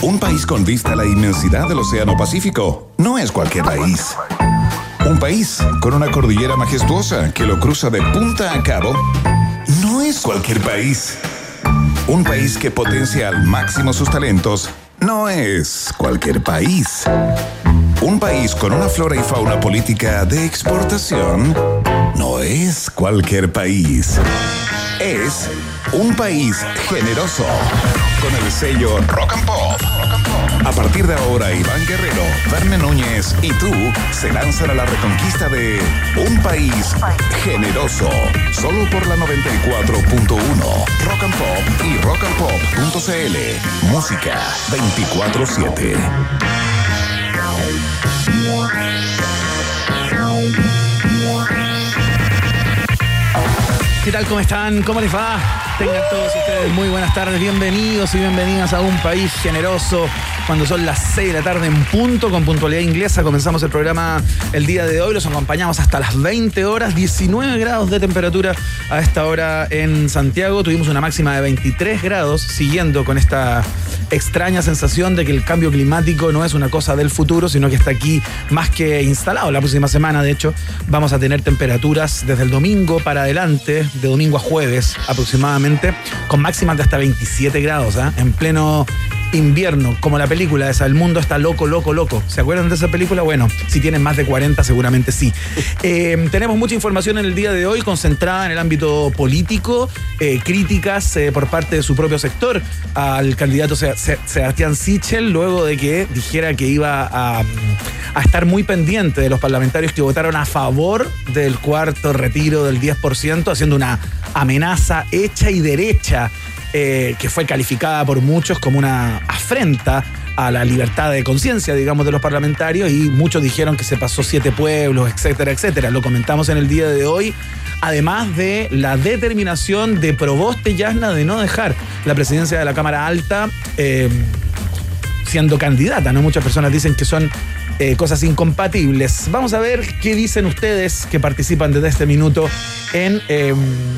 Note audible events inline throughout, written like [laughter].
Un país con vista a la inmensidad del Océano Pacífico no es cualquier país. Un país con una cordillera majestuosa que lo cruza de punta a cabo no es cualquier país. Un país que potencia al máximo sus talentos no es cualquier país. Un país con una flora y fauna política de exportación no es cualquier país. Es un país generoso con el sello Rock and Pop. A partir de ahora, Iván Guerrero, Verne Núñez y tú se lanzan a la reconquista de un país generoso. Solo por la 94.1 Rock and Pop y rockandpop.cl. Música 24-7. ¿Qué tal? ¿Cómo están? ¿Cómo les va? Muy buenas tardes, bienvenidos y bienvenidas a un país generoso. Cuando son las 6 de la tarde en punto, con puntualidad inglesa, comenzamos el programa el día de hoy. Los acompañamos hasta las 20 horas, 19 grados de temperatura a esta hora en Santiago. Tuvimos una máxima de 23 grados, siguiendo con esta extraña sensación de que el cambio climático no es una cosa del futuro, sino que está aquí más que instalado. La próxima semana, de hecho, vamos a tener temperaturas desde el domingo para adelante, de domingo a jueves aproximadamente, con máximas de hasta 27 grados, ¿ah? en pleno invierno, como la película esa, El mundo está loco, loco, loco. ¿Se acuerdan de esa película? Bueno, si tienen más de 40 seguramente sí. [laughs] Eh, tenemos mucha información en el día de hoy concentrada en el ámbito político, eh, críticas eh, por parte de su propio sector al candidato Se- Se- Sebastián Sichel, luego de que dijera que iba a, a estar muy pendiente de los parlamentarios que votaron a favor del cuarto retiro del 10%, haciendo una amenaza hecha y derecha eh, que fue calificada por muchos como una afrenta a la libertad de conciencia, digamos, de los parlamentarios y muchos dijeron que se pasó siete pueblos, etcétera, etcétera. Lo comentamos en el día de hoy, además de la determinación de Proboste Yasna de no dejar la presidencia de la Cámara Alta eh, siendo candidata, ¿no? Muchas personas dicen que son eh, cosas incompatibles. Vamos a ver qué dicen ustedes que participan desde este minuto en, eh,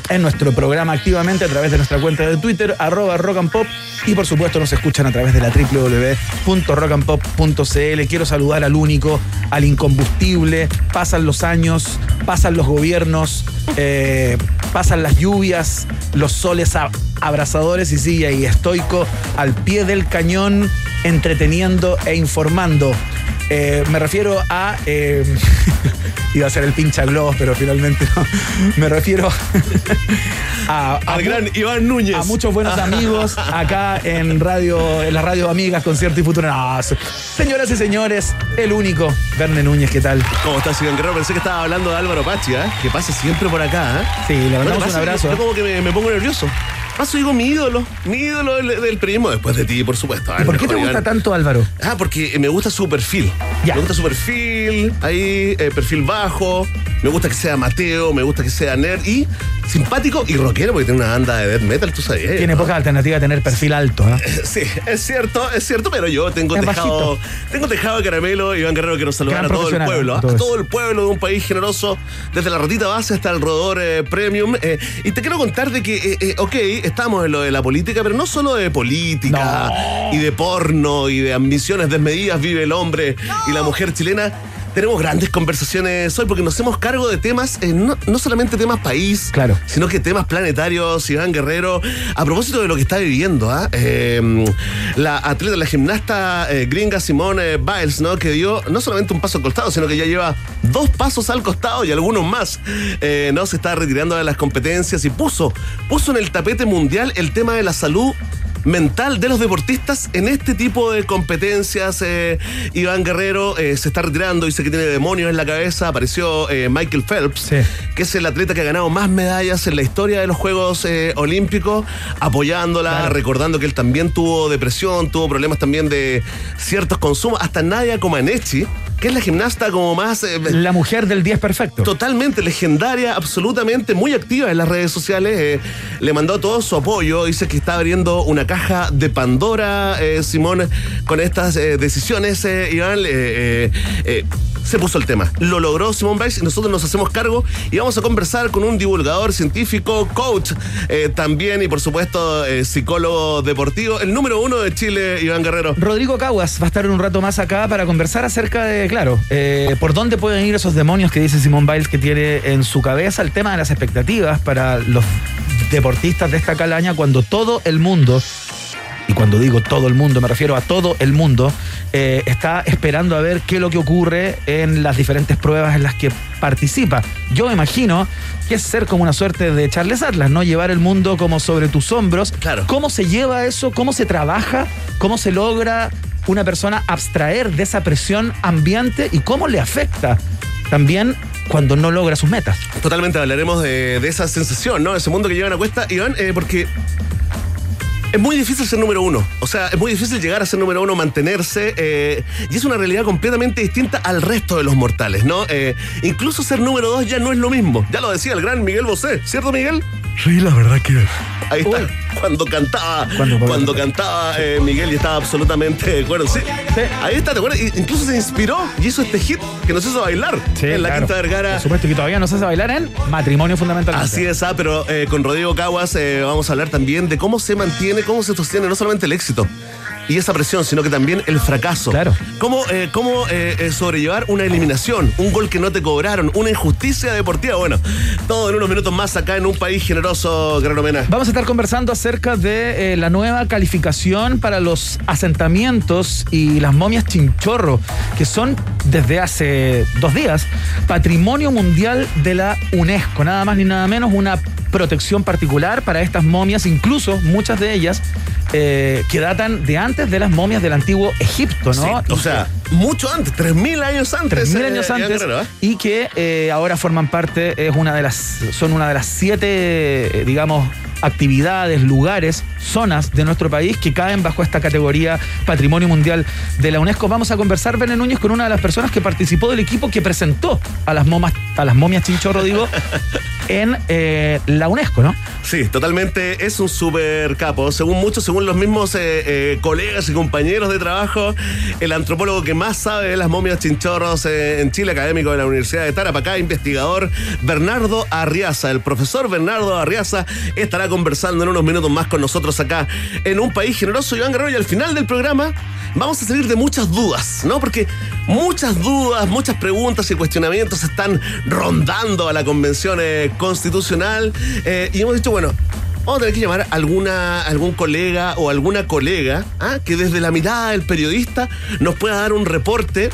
en nuestro programa activamente a través de nuestra cuenta de Twitter, arroba rock pop, y por supuesto nos escuchan a través de la www.rockandpop.cl. Quiero saludar al único, al incombustible. Pasan los años, pasan los gobiernos, eh, pasan las lluvias, los soles abrazadores y sigue ahí estoico al pie del cañón, entreteniendo e informando. Eh, me refiero a. eh, [laughs] iba a ser el pincha gloss, pero finalmente no. Me refiero [laughs] a, a Al gran Iván Núñez. a muchos buenos [laughs] amigos acá en radio, en la radio Amigas, Concierto y Futuro. No, señoras y señores, el único, Verne Núñez, ¿qué tal? ¿Cómo estás, Iván Guerrero? Pensé que estaba hablando de Álvaro Pachi, ¿eh? Que pasa siempre por acá, ¿eh? Sí, le ¿No te mandamos un abrazo. Yo ¿eh? como que me, me pongo nervioso. Paso digo mi ídolo, mi ídolo del, del periodismo, después de ti, por supuesto. ¿Y por qué te gusta Iván. tanto Álvaro? Ah, porque me gusta su perfil. Ya. Me gusta su perfil, ahí, eh, perfil bajo. Me gusta que sea Mateo, me gusta que sea nerd y simpático y rockero, porque tiene una banda de death metal, tú sabes. Tiene poca alternativa tener perfil alto. ¿eh? [laughs] Sí, es cierto, es cierto, pero yo tengo Es tejado, bajito. tengo tejado de caramelo, Iván Guerrero, quiero saludar a todo el pueblo, ¿no? a Todo el pueblo de un país generoso, desde la ratita base hasta el rodador eh, premium. eh, y te quiero contar de que, ok, estamos en lo de la política, pero no solo de política y de porno y de ambiciones desmedidas vive el hombre y la mujer chilena. Tenemos grandes conversaciones hoy porque nos hacemos cargo de temas, eh, no, no solamente temas país, Claro. sino que temas planetarios, Iván Guerrero. A propósito de lo que está viviendo, ¿ah? Eh, la atleta, la gimnasta eh, gringa Simone Biles, ¿no? Que dio no solamente un paso al costado, sino que ya lleva dos pasos al costado y algunos más. Eh, no se está retirando de las competencias y puso, puso en el tapete mundial el tema de la salud mental de los deportistas en este tipo de competencias. eh, Iván Guerrero eh, se está retirando, dice que tiene demonios en la cabeza. Apareció eh, Michael Phelps, Sí. que es el atleta que ha ganado más medallas en la historia de los Juegos Olímpicos, apoyándola, Claro. recordando que él también tuvo depresión, tuvo problemas también de ciertos consumos. Hasta Nadia Comaneci, que es la gimnasta como más... eh, La mujer del 10 perfecto. Totalmente legendaria, absolutamente muy activa en las redes sociales. eh, le mandó todo su apoyo. Dice que está abriendo una caja de Pandora, eh, Simón, con estas eh, decisiones, eh, Iván. se puso el tema. Lo logró Simón Biles y nosotros nos hacemos cargo y vamos a conversar con un divulgador científico, coach también y por supuesto psicólogo deportivo, el número uno de Chile, Iván Guerrero. Rodrigo Caguas va a estar un rato más acá para conversar acerca de, claro, por dónde pueden ir esos demonios que dice Simón Biles que tiene en su cabeza, el tema de las expectativas para los deportistas de esta calaña cuando todo el mundo y cuando digo todo el mundo me refiero a todo el mundo, eh, está esperando a ver qué es lo que ocurre en las diferentes pruebas en las que participa. Yo me imagino que es ser como una suerte de Charles Atlas, ¿no? Llevar el mundo como sobre tus hombros. Claro. ¿Cómo se lleva eso? ¿Cómo se trabaja? ¿Cómo se logra una persona abstraer de esa presión ambiente y cómo le afecta también cuando no logra sus metas? Totalmente hablaremos de, esa sensación, ¿no? Ese mundo que llevan a cuesta, Iván, eh, porque es muy difícil ser número uno. O sea, es muy difícil llegar a ser número uno, mantenerse. eh, y es una realidad completamente distinta al resto de los mortales, ¿no? Eh, incluso ser número dos ya no es lo mismo. Ya lo decía el gran Miguel Bosé, ¿cierto, Miguel? Sí, la verdad que... Ahí está. Cuando cantaba, Cuando- cuando, cantaba eh, Miguel y estaba absolutamente de acuerdo. Sí. Sí. Ahí está, ¿te acuerdas? Incluso se inspiró y hizo este hit que nos hizo bailar en la Quinta Vergara. Por supuesto que todavía no se hace bailar en matrimonio fundamentalmente. Así es, ah, pero eh, con Rodrigo Caguas eh, vamos a hablar también de cómo se mantiene, cómo se sostiene no solamente el éxito y esa presión, sino que también el fracaso. Claro. Cómo, eh, cómo eh, eh, sobrellevar una eliminación, un gol que no te cobraron, una injusticia deportiva. Bueno, todo en unos minutos más acá en un país generoso, Guerrero Mena. Vamos a estar conversando acerca de eh, la nueva calificación para los asentamientos y las momias chinchorro, que son desde hace dos días Patrimonio Mundial de la UNESCO. Nada más ni nada menos una protección particular para estas momias, incluso muchas de ellas que datan de antes de las momias del antiguo Egipto, Sí, ¿no? o sea, mucho antes, 3.000 años antes. 3.000 eh, años antes Guerrero, ¿eh? y que eh, ahora forman parte, es una de las, son una de las siete, digamos, actividades, lugares, zonas de nuestro país que caen bajo esta categoría Patrimonio Mundial de la UNESCO. Vamos a conversar, Bene Núñez, con una de las personas que participó del equipo que presentó a las, momas, a las momias chinchorro, digo, [laughs] en eh, la UNESCO, ¿no? Sí, totalmente. Es un super capo. Según muchos, según los mismos eh, eh, colegas y compañeros de trabajo, el antropólogo que más sabe de las momias chinchorros en Chile, académico de la Universidad de Tarapacá, investigador Bernardo Arriaza. El profesor Bernardo Arriaza estará conversando en unos minutos más con nosotros acá en un país generoso. Iván Guerrero, y al final del programa vamos a salir de muchas dudas, ¿no? Porque muchas dudas, muchas preguntas y cuestionamientos están rondando a la convención eh, constitucional eh, y hemos dicho, bueno, vamos a tener que llamar a alguna, algún colega o alguna colega ¿ah? que desde la mirada del periodista nos pueda dar un reporte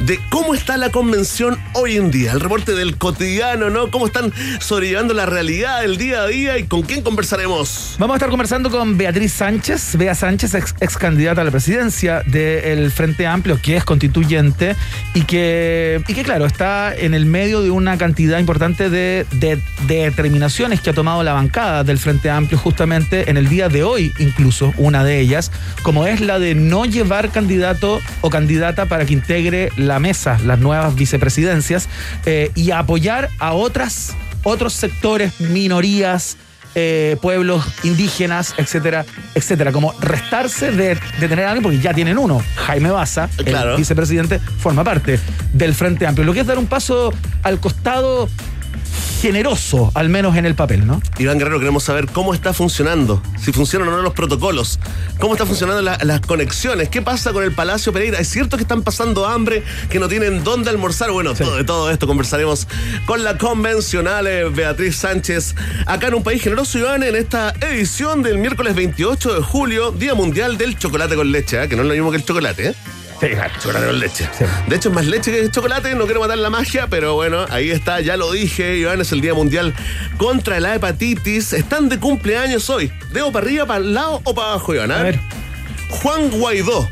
de cómo está la convención hoy en día, el reporte del cotidiano, ¿no? Cómo están sobrellevando la realidad del día a día y con quién conversaremos. Vamos a estar conversando con Beatriz Sánchez, Bea Sánchez, ex, candidata a la presidencia del Frente Amplio, que es constituyente y que, y que, claro, está en el medio de una cantidad importante de, de- de determinaciones que ha tomado la bancada del Frente Amplio justamente en el día de hoy, incluso una de ellas, como es la de no llevar candidato o candidata para que integre la mesa, las nuevas vicepresidencias, eh, y apoyar a otras, otros sectores, minorías, eh, pueblos indígenas, etcétera, etcétera. Como restarse de, de tener a alguien, porque ya tienen uno. Jaime Baza, Claro. el vicepresidente, forma parte del Frente Amplio. Lo que es dar un paso al costado generoso, al menos en el papel, ¿no? Iván Guerrero, queremos saber cómo está funcionando, si funcionan o no los protocolos, cómo están funcionando la- las conexiones, qué pasa con el Palacio Pereira. ¿Es cierto que están pasando hambre, que no tienen dónde almorzar? Bueno, Sí. todo, de todo esto conversaremos con la convencional eh, Beatriz Sánchez, acá en un país generoso, Iván, en esta edición del miércoles 28 de julio, Día Mundial del Chocolate con Leche, ¿eh? que no es lo mismo que el chocolate, ¿eh? Sí. Chocolate con leche. Sí. De hecho, es más leche que chocolate. No quiero matar la magia, pero bueno, ahí está. Ya lo dije, Iván, es el Día Mundial contra la Hepatitis. Están de cumpleaños hoy. ¿Dedo para arriba, para el lado o para abajo, Iván? A ver. Juan Guaidó,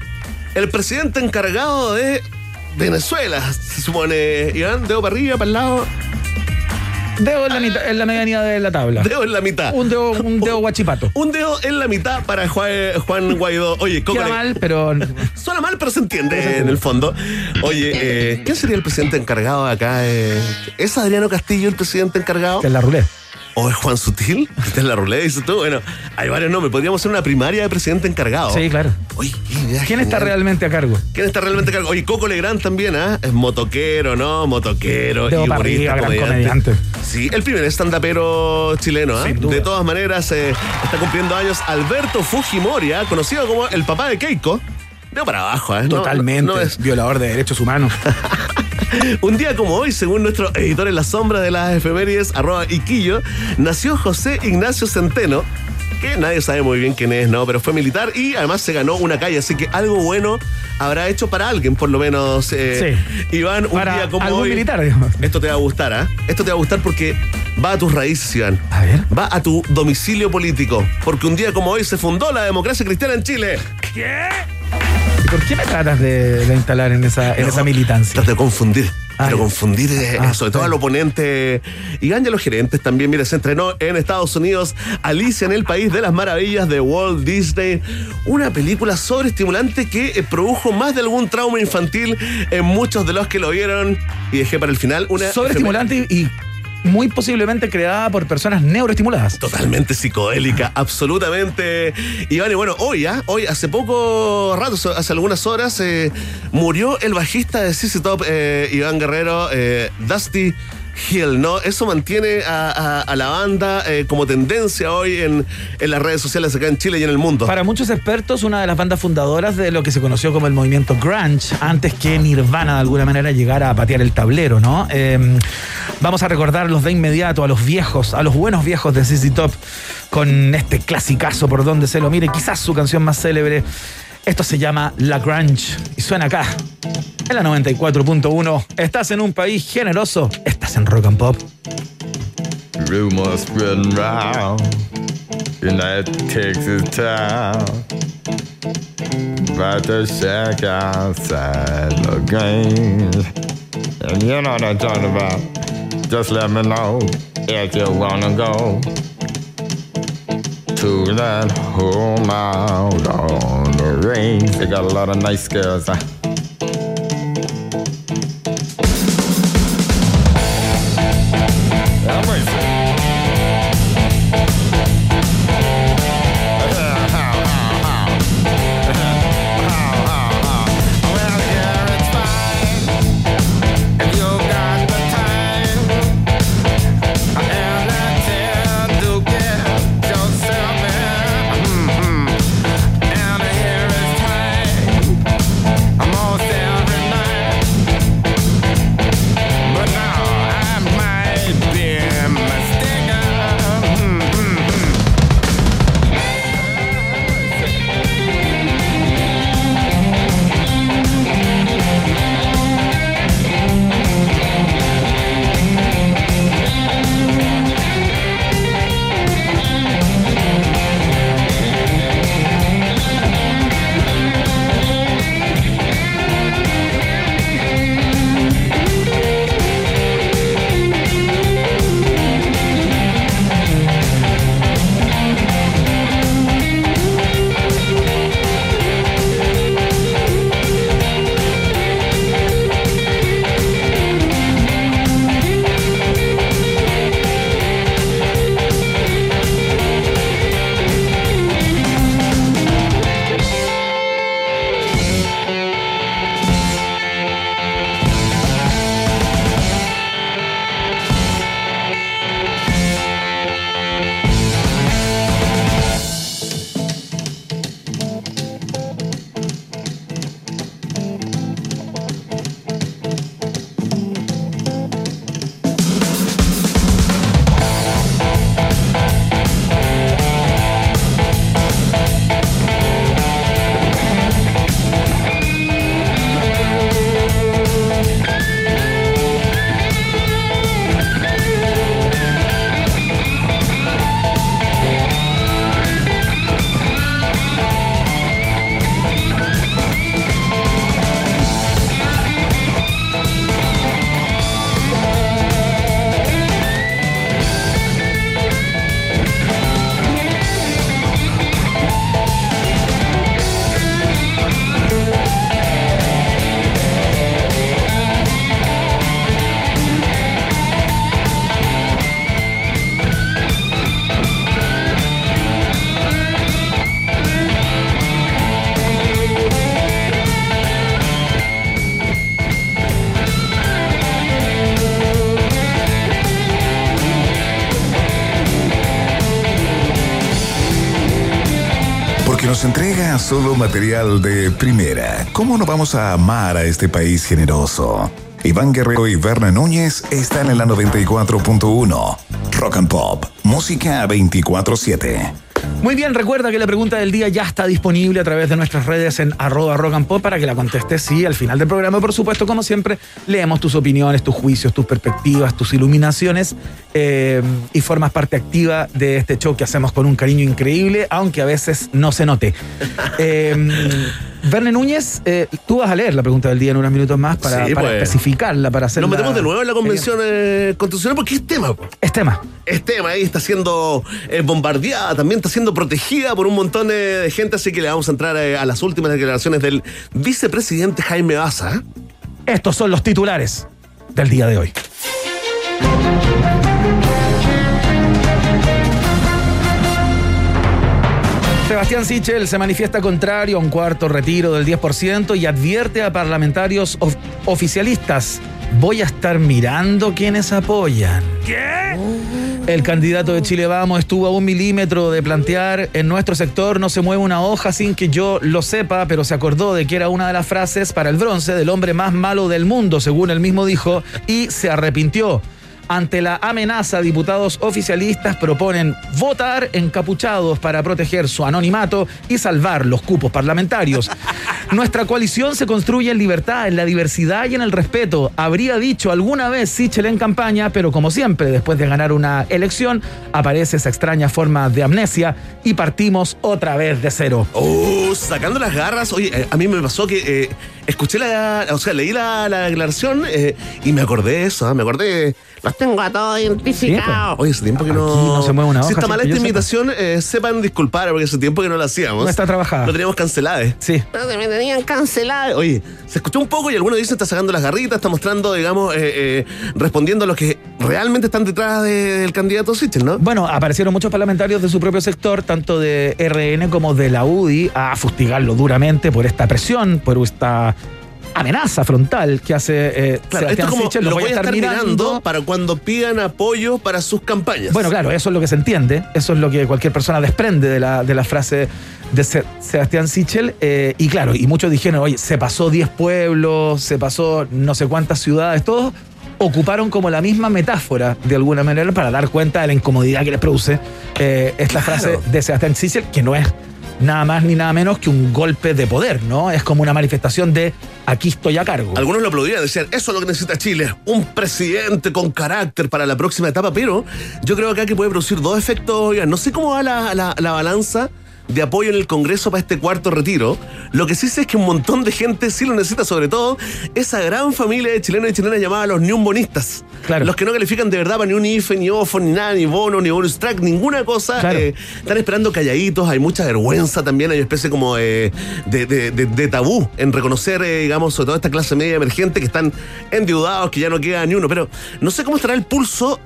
el presidente encargado de Venezuela, se supone. Iván, dedo para arriba, para el lado, Dedo en la, mitad, en la medianía de la tabla. dedo en la mitad. Un dedo, un dedo [laughs] guachipato. Un dedo en la mitad para Juan, Juan Guaidó. Oye, Coco, mal, pero Suena mal, pero se entiende en el fondo. Oye, eh, ¿quién sería el presidente encargado de acá? eh? ¿Es Adriano Castillo el presidente encargado? es la ruleta. ¿O es Juan Sutil? [laughs] Esta es la ruleta, dices tú. Bueno, hay varios nombres. Podríamos hacer una primaria de presidente encargado. Sí, claro. Oye, ¿Quién está realmente a cargo? ¿Quién está realmente a cargo? Oye, Coco Legrand también, ¿ah? Es motoquero, ¿no? Motoquero. Y humorista, comediante. Sí, el primer estandapero chileno, ¿ah? Duda. De todas maneras, eh, está cumpliendo años Alberto Fujimori, ¿ah? conocido como el papá de Keiko. De para abajo, ¿eh? No- Totalmente. no es- Violador de derechos humanos. [laughs] [laughs] Un día como hoy, según nuestro editor en la sombra de las efemérides, arroba Iquillo, nació José Ignacio Centeno, que nadie sabe muy bien quién es, ¿no? Pero fue militar y además se ganó una calle, así que algo bueno habrá hecho para alguien, por lo menos. eh, Iván, un Para día como algún hoy. militar, digamos. Esto te va a gustar, ¿ah? Esto te va a gustar porque va a tus raíces, Iván. A ver. Va a tu domicilio político, porque un día como hoy se fundó la democracia cristiana en Chile. ¿Y por qué me tratas de, de instalar en esa, en esa militancia? Trata de confundir. Ah, pero confundir, eh, Ah, sobre todo sí. al oponente. Y gana los gerentes también. Mire, se entrenó en Estados Unidos Alicia en el País de las Maravillas de Walt Disney. Una película sobreestimulante que eh, produjo más de algún trauma infantil en muchos de los que lo vieron. Y dejé para el final una. Sobreestimulante y, y muy posiblemente creada por personas neuroestimuladas. Totalmente psicodélica, absolutamente. Iván, y bueno, hoy, ¿ah? hoy, hace poco rato, hace algunas horas, eh, murió el bajista de CC Top, eh, Iván Guerrero, eh, Dusty Hill, ¿no? Eso mantiene a, la banda eh, como tendencia hoy en, las redes sociales acá en Chile y en el mundo. Para muchos expertos, una de las bandas fundadoras de lo que se conoció como el movimiento grunge, antes que Nirvana de alguna manera llegara a patear el tablero, ¿no? Eh, vamos a recordarlos de inmediato a los viejos, a los buenos viejos de CC Top, con este clasicazo por donde se lo mire, quizás su canción más célebre. Esto se llama La Grunge y suena acá, en la 94.1. Estás en un país generoso, estás en Rock and Pop. Rumors spreading round in that Texas town about the shack outside the Grange. And you know what I'm talking about. Just let me know if you wanna go to that home out the. They got a lot of nice girls. Solo material de primera. ¿Cómo no vamos a amar a este país generoso? Iván Guerrero y Berna Núñez están en la 94.1. Rock and Pop, música 24-7. Muy bien, recuerda que la pregunta del día ya está disponible a través de nuestras redes en arroba rock and pop para que la contestes. Sí, al final del programa, por supuesto, como siempre, leemos tus opiniones, tus juicios, tus perspectivas, tus iluminaciones eh, y formas parte activa de este show que hacemos con un cariño increíble, aunque a veces no se note. [laughs] Eh, Verne Núñez, eh, tú vas a leer la pregunta del día en unos minutos más para, Sí, para pues. especificarla, para hacerla. Nos metemos de nuevo en la convención eh, constitucional porque es tema. po. Es tema. Es tema ahí, está siendo eh, bombardeada, también está siendo protegida por un montón de gente, así que le vamos a entrar a las últimas declaraciones del vicepresidente Jaime Baza. Estos son los titulares del día de hoy. Sebastián Sichel se manifiesta contrario a un cuarto retiro del 10% y advierte a parlamentarios of- oficialistas. Voy a estar mirando quienes apoyan. ¿Qué? El candidato de Chile Vamos estuvo a un milímetro de plantear en nuestro sector no se mueve una hoja sin que yo lo sepa, pero se acordó de que era una de las frases para el bronce del hombre más malo del mundo, según él mismo dijo, y se arrepintió. Ante la amenaza, diputados oficialistas proponen votar encapuchados para proteger su anonimato y salvar los cupos parlamentarios. [laughs] Nuestra coalición se construye en libertad, en la diversidad y en el respeto. Habría dicho alguna vez Sichel en campaña, pero como siempre, después de ganar una elección, aparece esa extraña forma de amnesia y partimos otra vez de cero. Oh, sacando las garras. Oye, eh, a mí me pasó que eh, escuché la. O sea, leí la, la declaración eh, y me acordé de eso. ¿ah? Me acordé. Los tengo a todos identificados. Oye, hace tiempo que no. Aquí no se mueve una Si hoja, está mala sin que esta yo imitación, eh, sepan disculpar porque hace tiempo que no la hacíamos. No está trabajada. Lo teníamos cancelado. Sí. Pero se me tenían cancelado. Oye, se escuchó un poco y algunos dicen está sacando las garritas, está mostrando, digamos, eh, eh, respondiendo a los que realmente están detrás de- del candidato Sichel, ¿no? Bueno, aparecieron muchos parlamentarios de su propio sector, tanto de RN como de la UDI, a fustigarlo duramente por esta presión, por esta amenaza frontal que hace eh, Claro, esto como Sichel. lo voy a estar mirando para cuando pidan apoyo para sus campañas. Bueno, claro, eso es lo que se entiende, eso es lo que cualquier persona desprende de la, de la frase de Se- Sebastián Sichel. eh, y claro, y muchos dijeron, oye, se pasó 10 pueblos, se pasó no sé cuántas ciudades, todos ocuparon como la misma metáfora de alguna manera para dar cuenta de la incomodidad que les produce eh, esta Claro. frase de Sebastián Sichel, que no es nada más ni nada menos que un golpe de poder, ¿no? Es como una manifestación de aquí estoy a cargo. Algunos lo aplaudían, decían, eso es lo que necesita Chile, un presidente con carácter para la próxima etapa, pero yo creo que puede producir dos efectos. no sé cómo va la- la balanza de apoyo en el Congreso para este cuarto retiro. Lo que sí sé es que un montón de gente sí lo necesita, sobre todo esa gran familia de chilenos y chilenas llamada los niumbonistas. Claro. Los que no califican de verdad para ni un IFE, ni OFO, ni nada, ni bono, ni bonus track, ninguna cosa. Claro. eh, están esperando calladitos, hay mucha vergüenza también, hay una especie como eh, de, de- de- de tabú en reconocer, eh, digamos, sobre todo esta clase media emergente que están endeudados, que ya no queda ni uno. Pero no sé cómo estará el pulso,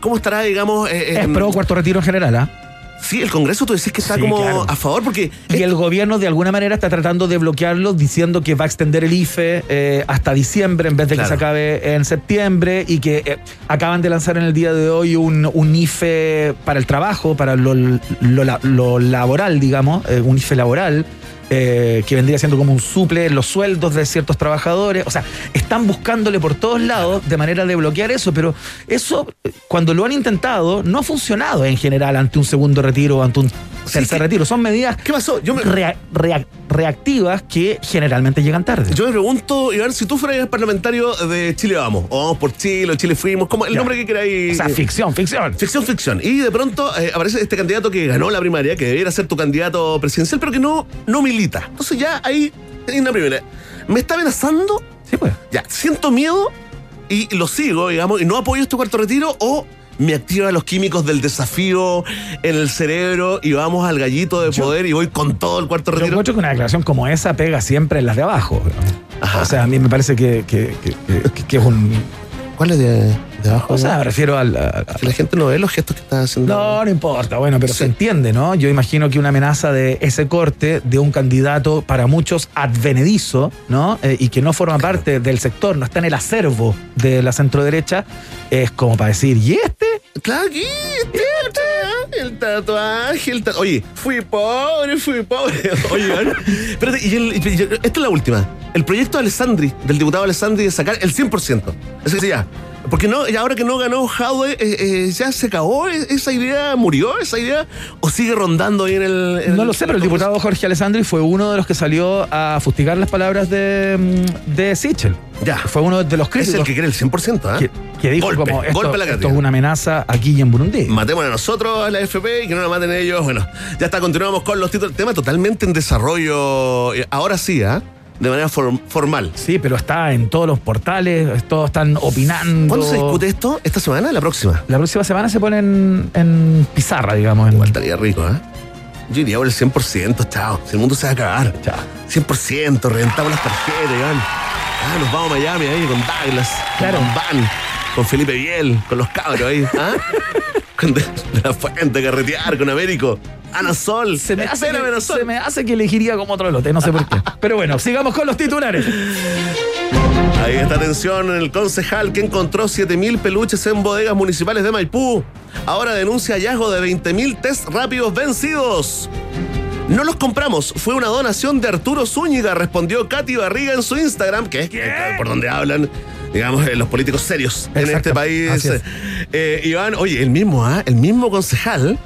cómo estará, digamos. es em, pro cuarto retiro en general, ¿ah? Sí, el Congreso tú decís que está Sí, como claro. a favor porque. Y el gobierno de alguna manera está tratando de bloquearlo diciendo que va a extender el IFE eh, hasta diciembre en vez de que se acabe en septiembre y que eh, acaban de lanzar en el día de hoy un, un IFE para el trabajo, para lo, lo la- lo laboral, digamos, eh, un IFE laboral. Eh, que vendría siendo como un suple en los sueldos de ciertos trabajadores. O sea, están buscándole por todos lados de manera de bloquear eso, pero eso, eh, cuando lo han intentado, no ha funcionado en general ante un segundo retiro o ante un tercer retiro. Son medidas ¿Qué pasó? Yo me, rea- rea- reactivas que generalmente llegan tarde. yo me pregunto, Iván, si tú fueras parlamentario de Chile Vamos, o Vamos por Chile, o Chile Fuimos, como el Ya. nombre que queráis. o sea, ficción, ficción. Ficción, ficción. Y de pronto eh, aparece este candidato que ganó la primaria, que debiera ser tu candidato presidencial, pero que no, no milita. Entonces ya ahí hay una primera. ¿Me está amenazando? Sí, pues. Ya, siento miedo y lo sigo, digamos, y no apoyo este cuarto retiro o me activa los químicos del desafío en el cerebro y vamos al gallito de Yo- poder y voy con todo el cuarto Yo retiro. encuentro que una declaración como esa pega siempre en las de abajo. Ajá. O sea, a mí me parece que, que- que- que- que es un. ¿Cuál es de.? Debajo O sea, me refiero al... que la gente no ve los gestos que está haciendo. no, no importa, bueno, pero Sí. se entiende, ¿no? Yo imagino que una amenaza de ese corte de un candidato para muchos advenedizo, ¿no? Eh, y que no forma parte del sector, no está en el acervo de la centroderecha, es como para decir, ¿y este? Claro, aquí, este, este, el tatuaje, el tatuaje. Oye, fui pobre, fui pobre. [laughs] Oye, espérate, y el- y- y- esta es la última. El proyecto de Alessandri, del diputado Alessandri, de sacar el 100%. Es decir, ya. Porque no, ahora que no ganó Jaude, eh, eh, ya se acabó ¿E- esa idea, murió esa idea, o sigue rondando ahí en el. en No lo sé, pero el diputado Jorge Alessandri fue uno de los que salió a fustigar las palabras de, mm, de Sichel. Ya. Fue uno de los Es críticos el que quiere el 100%, ¿ah? que, que dijo Golpe, como esto, golpe a la esto es una amenaza aquí y en Burundi. Matémonos a nosotros, a la FP, y que no nos maten ellos. Bueno, ya está, continuamos con los títulos. Tema totalmente en desarrollo. eh, Ahora sí, ¿ah? De manera form- formal. Sí, pero está en todos los portales, todos están opinando. ¿Cuándo se discute esto? ¿Esta semana? ¿La próxima? La próxima semana se pone en, en pizarra, digamos. En, Igual estaría rico, ¿eh? Yo iría por el 100%, chao. Si el mundo se va a acabar. Chao. 100%, reventamos las tarjetas, Iván. Ah, nos vamos a Miami ahí con Douglas. Claro. Con Van. Con Felipe Biel. Con los cabros ahí. ¿Ah? [laughs] con de, de la fuente, carretear con Américo. Ana Sol. Se me, hace que, se me hace que elegiría como otro lote, no sé por qué. [laughs] Pero bueno, sigamos con los titulares. Ahí está atención, el concejal que encontró 7.000 peluches en bodegas municipales de Maipú. Ahora denuncia hallazgo de 20.000 test rápidos vencidos. No los compramos, fue una donación de Arturo Zúñiga, respondió Katy Barriga en su Instagram, que es por donde hablan, digamos, eh, los políticos serios en este país. es. Eh, Iván, oye, el mismo, ¿ah? El mismo concejal.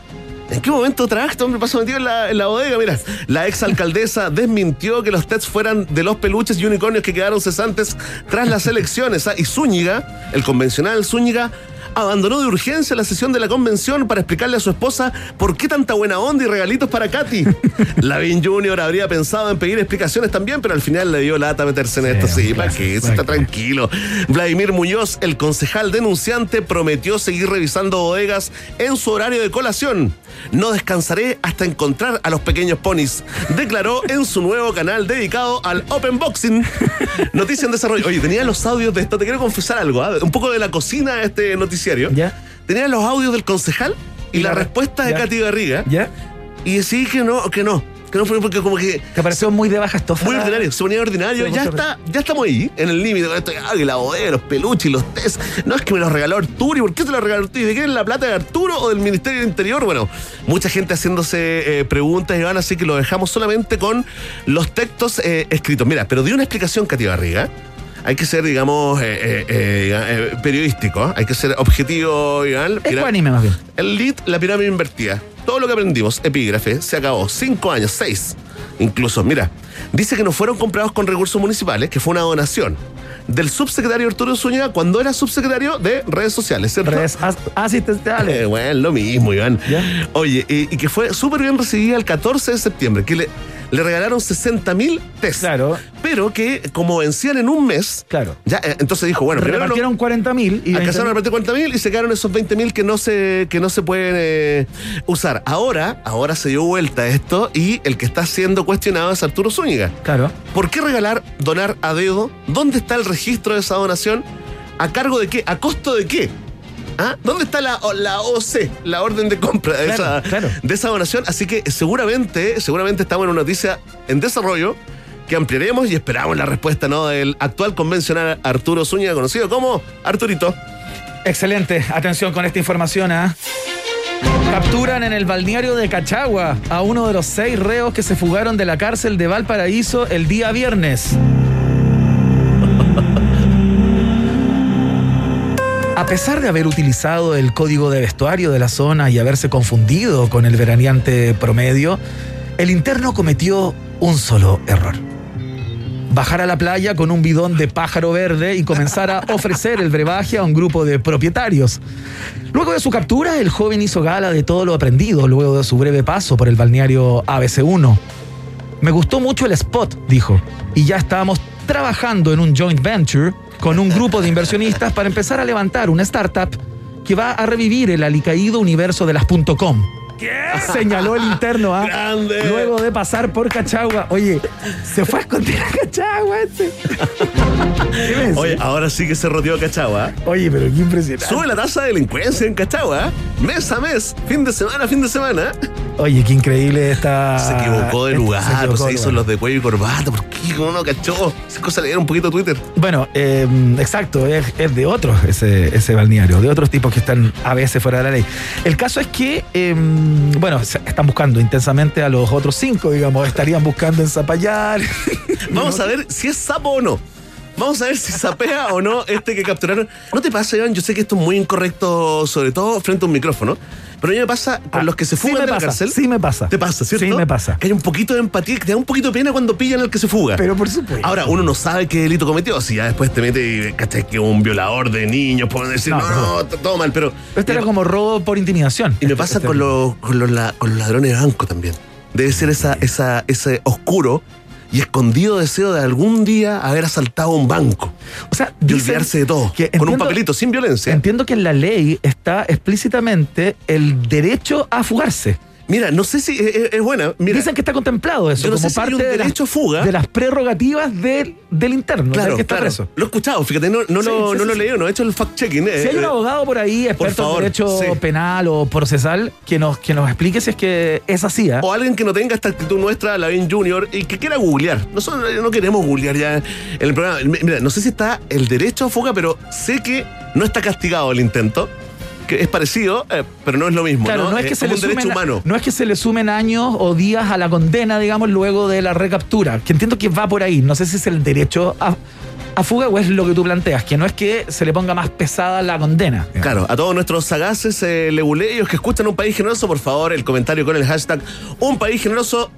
¿En qué momento trabajaste, hombre? Pasó metido en la, la bodega. Mira, la exalcaldesa [laughs] desmintió que los tests fueran de los peluches y unicornios que quedaron cesantes tras las elecciones. ¿ah? Y Zúñiga, el convencional Zúñiga, abandonó de urgencia la sesión de la convención para explicarle a su esposa por qué tanta buena onda y regalitos para Katy. [laughs] Lavín Jr. habría pensado en pedir explicaciones también, pero al final le dio lata meterse en Sí, esto. Sí, ¿para qué? Se ¿para está tranquilo. Vladimir Muñoz, el concejal denunciante, prometió seguir revisando bodegas en su horario de colación. No descansaré hasta encontrar a los pequeños ponis, declaró en su nuevo canal dedicado al Open Boxing. Noticia en desarrollo. Oye, tenía los audios de esto, te quiero confesar algo, ¿ah? un poco de la cocina este noticiario. ¿Ya? Tenía los audios del concejal y, Y la, la- respuesta de. Katy Garriga. ¿Ya? Y decí que no, que no. Que no fue porque como que Te pareció muy de baja estofa. muy ordinario, se ponía ordinario. Ya está, ya estamos ahí, en el límite esto. Ah, que la bodega, los peluches y los test. No es que me los regaló Arturo. ¿Y por qué se los regaló Arturo? ¿Y de quién es la plata de Arturo o del Ministerio del Interior? Bueno, mucha gente haciéndose eh, preguntas, Iván, así que lo dejamos solamente con los textos eh, escritos. Mira, pero dio una explicación, Katy Barriga. Hay que ser, digamos, eh, eh, eh, periodístico, hay que ser objetivo, Iván. Ecuánime más bien. el lead, la pirámide invertida. Todo lo que aprendimos, epígrafe, se acabó. Cinco años, seis. Incluso, mira, dice que no fueron comprados con recursos municipales, que fue una donación del subsecretario Arturo Zúñiga cuando era subsecretario de redes sociales, ¿cierto? Redes as- asistenciales. Eh, bueno, lo mismo, Iván. Ya. Oye, y, y que fue súper bien recibida el 14 de septiembre, que le, le regalaron 60 mil test. Claro. Pero que como vencían en un mes, Claro. ya, eh, entonces dijo, bueno, primero no- Repartieron 40 mil y 20.000. Alcanzaron a repartir 40 mil y se quedaron esos 20 mil que no se, que no se pueden eh, usar. Ahora, ahora se dio vuelta esto y el que está siendo cuestionado es Arturo Zúñiga. Claro. ¿Por qué regalar, donar a dedo? ¿Dónde está el registro de esa donación? ¿A cargo de qué? ¿A costo de qué? ¿Ah? ¿Dónde está la, la OC, la orden de compra de, Claro, esa, claro. de esa donación? Así que seguramente, seguramente estamos en una noticia en desarrollo que ampliaremos y esperamos la respuesta ¿no? del actual convencional Arturo Zúñiga, conocido como Arturito. Excelente. Atención con esta información. ¿ah? Capturan en el balneario de Cachagua a uno de los seis reos que se fugaron de la cárcel de Valparaíso el día viernes. Pesar de haber utilizado el código de vestuario de la zona y haberse confundido con el veraneante promedio, el interno cometió un solo error. Bajar a la playa con un bidón de pájaro verde y comenzar a [laughs] ofrecer el brebaje a un grupo de propietarios. Luego de su captura, el joven hizo gala de todo lo aprendido luego de su breve paso por el balneario ABC1. Me gustó mucho el spot, dijo, y ya estábamos trabajando en un joint venture con un grupo de inversionistas para empezar a levantar una startup que va a revivir el alicaído universo de las .com. Señaló el interno, ¿ah? Grande. Luego de pasar por Cachagua. Oye, se fue a esconder a Cachagua este. ¿Qué? Oye, ahora sí que se rodeó Cachagua. Oye, pero qué impresionante. Sube la tasa de delincuencia en Cachagua. Mes a mes, fin de semana, fin de semana. Oye, qué increíble esta. Se equivocó de lugar, se equivocó se de hizo los de cuello y corbata. ¿Por qué no cachó? Esa cosa leer un poquito Twitter. Bueno, eh, exacto, es, es de otros ese, ese balneario, de otros tipos que están a veces fuera de la ley. El caso es que, eh, bueno, se- están buscando intensamente a los otros cinco, digamos, estarían buscando en Zapallar. Vamos a [laughs] ver si es sapo o no. Vamos a ver si sapea o no este que capturaron. ¿No te pasa, Iván? Yo sé que esto es muy incorrecto, sobre todo frente a un micrófono. Pero a mí me pasa con Ah, los que se sí fugan me de la pasa, cárcel. sí me pasa. Te pasa, ¿cierto? Sí me pasa. Que hay un poquito de empatía, que te da un poquito de pena cuando pillan al que se fuga. Pero por supuesto. Ahora, uno no sabe qué delito cometió. Si ya después te mete y cachai que un violador de niños, pueden decir, No, no, no, todo mal, pero. Este era como robo por intimidación. Y me Este- pasa este- con, los, con, los, la- con los ladrones de banco también. Debe ser esa, esa, ese oscuro y escondido deseo de algún día haber asaltado un banco O sea, y olvidarse de todo. que con un papelito, sin violencia. Entiendo que en la ley está explícitamente el derecho a fugarse. Mira, no sé si es, es- es buena. Mira, Dicen que está contemplado eso yo no como sé si hay parte un de, las, derecho a fuga. de las prerrogativas del, del interno, claro, que está claro. preso. Lo he escuchado, fíjate, no, no Sí, lo, sí, no sí, lo he leído, no he hecho el fact-checking. eh, Si hay un eh, abogado por ahí, experto favor, en derecho penal o procesal, que nos, que nos explique si es que es así. ¿ah? O alguien que no tenga esta actitud nuestra, Lavín Junior, y que quiera googlear. Nosotros no queremos googlear ya en el programa. Mira, no sé si está el derecho a fuga, pero sé que no está castigado el intento. Que es parecido, eh, pero no es lo mismo. Claro, ¿no? no, es que Es se como le un derecho sumen, humano. no es que se le sumen años o días a la condena, digamos, luego de la recaptura. Que entiendo que va por ahí. No sé si es el derecho a, a fuga o es lo que tú planteas, que no es que se le ponga más pesada la condena. digamos. Claro, a todos nuestros sagaces eh, leguleyos que escuchan un país generoso, por favor, el comentario con el hashtag Un país generoso,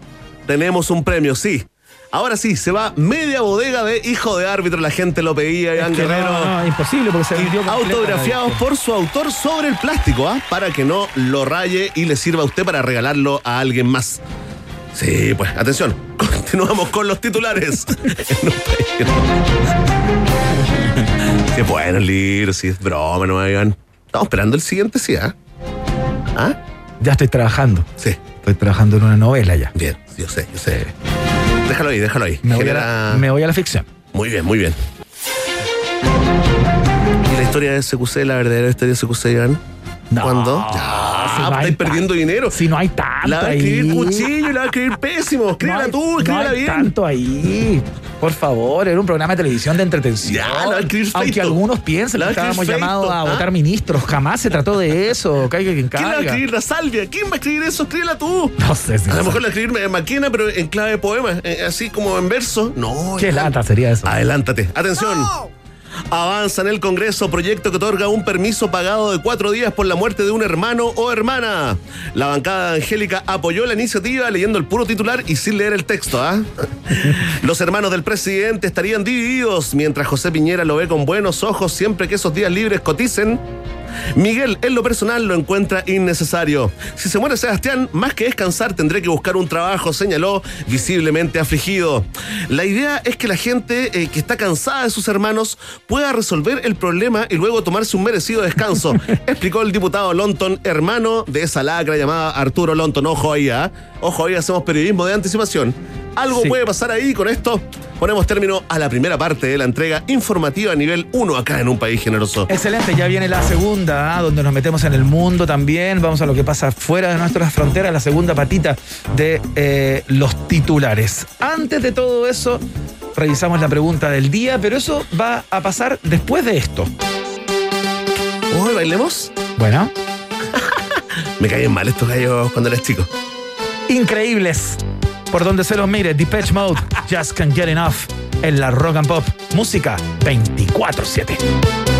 tenemos un premio, sí. Ahora sí, se va media bodega de hijo de árbitro, la gente lo pedía, Iván Guerrero. no, no, imposible porque se vendió autografiados por su autor sobre el plástico, ¿ah? Para que no lo raye y le sirva a usted para regalarlo a alguien más. Sí, pues, atención. [laughs] Continuamos con los titulares. [laughs] Qué bueno el libro, si es broma, no me digan. Estamos esperando el siguiente, sí, ¿ah? ¿Ah? Ya estoy trabajando. Sí, Estoy trabajando en una novela ya. bien, yo sé, yo sé. Déjalo ahí, déjalo ahí. Me voy, a la, me voy a la ficción. Muy bien, muy bien. ¿Y la historia de SQC, la verdadera historia de SQC, Iván? No, ¿Cuándo? si Ya, no hay estáis perdiendo dinero. Si no hay tanto La va a ahí. escribir cuchillo y la va a escribir pésimo. Escríbela No hay- tú, no escríbela hay bien. tanto ahí. Por favor, era un programa de televisión de entretención. Ya, la va a escribir Aunque feito. algunos piensen La que estábamos llamados feito, a ¿ah? votar ministros. Jamás se trató de eso. Caiga quien ¿Quién la va a caiga. escribir? La salvia. ¿Quién va a escribir eso? Escríbela tú. No sé si A lo mejor la escribir Maquena, pero en clave de poema, eh, así como en verso. No. Qué lata sería eso. Adelántate. Atención. Avanza en el Congreso proyecto que otorga un permiso pagado de cuatro días por la muerte de un hermano o hermana. La bancada Angélica apoyó la iniciativa leyendo el puro titular y sin leer el texto. ¿ah? [laughs] Los hermanos del presidente estarían divididos mientras José Piñera lo ve con buenos ojos siempre que esos días libres coticen. Miguel, en lo personal, lo encuentra innecesario. Si se muere Sebastián, más que descansar, tendré que buscar un trabajo, señaló, visiblemente afligido. La idea es que la gente eh, que está cansada de sus hermanos pueda resolver el problema y luego tomarse un merecido descanso, [laughs] explicó el diputado Lonton, hermano de esa lacra llamada Arturo Lonton. Ojo ahí, ¿ah? Ojo ahí, hacemos periodismo de anticipación. Algo Sí. puede pasar ahí con esto. Ponemos término a la primera parte de la entrega informativa a nivel 1 acá en un país generoso. Excelente, ya viene la segunda, ¿ah? donde nos metemos en el mundo también. Vamos a lo que pasa fuera de nuestras fronteras, la segunda patita de eh, los titulares. Antes de todo eso, revisamos la pregunta del día, pero eso va a pasar después de esto. Uy, bailemos. Bueno, [laughs] Me caen mal estos gallos cuando eres chico. Increíbles. Por donde se los mire, Depeche Mode, Just Can't Get Enough, en la Rock and Pop, música 24-7.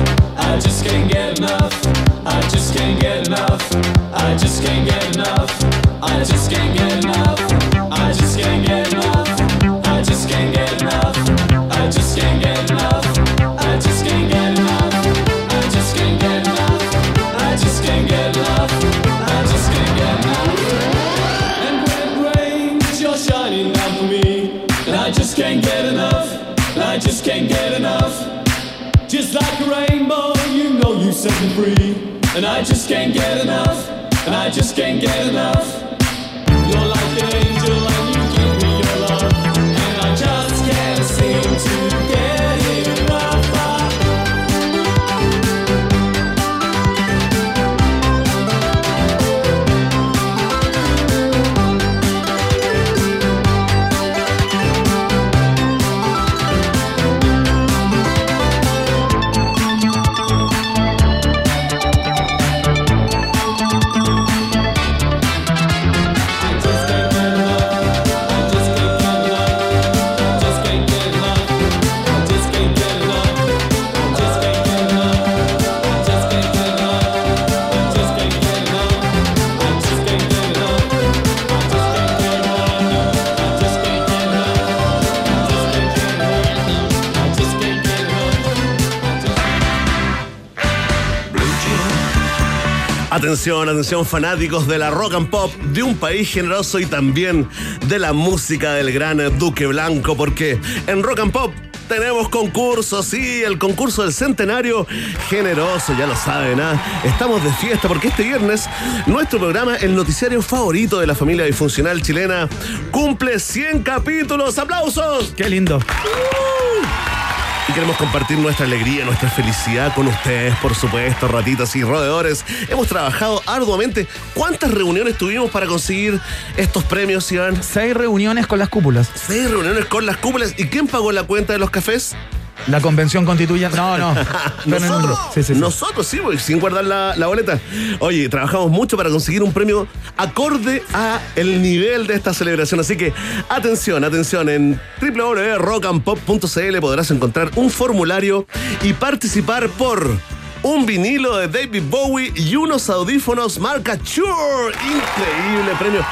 Can't get enough. Atención, atención fanáticos de la rock and pop, de un país generoso y también de la música del gran Duque Blanco, porque en rock and pop tenemos concursos, sí, el concurso del centenario generoso, ya lo saben, ¿ah? Estamos de fiesta porque este viernes nuestro programa, el noticiario favorito de la familia disfuncional chilena, cumple 100 capítulos. ¡Aplausos! Qué lindo. Y queremos compartir nuestra alegría, nuestra felicidad con ustedes, por supuesto, ratitas y roedores. Hemos trabajado arduamente. ¿Cuántas reuniones tuvimos para conseguir estos premios, Iván? Seis reuniones con las cúpulas. Seis reuniones con las cúpulas. ¿Y quién pagó la cuenta de los cafés? La convención constituyente. No, no. [laughs] Nosotros. Sí, sí, sí. Nosotros, sí, porque sin guardar la, la boleta. Oye, trabajamos mucho para conseguir un premio acorde a el nivel de esta celebración. Así que, atención, atención. En www.rockandpop.cl podrás encontrar un formulario y participar por un vinilo de David Bowie y unos audífonos marca Shure. Increíble premio.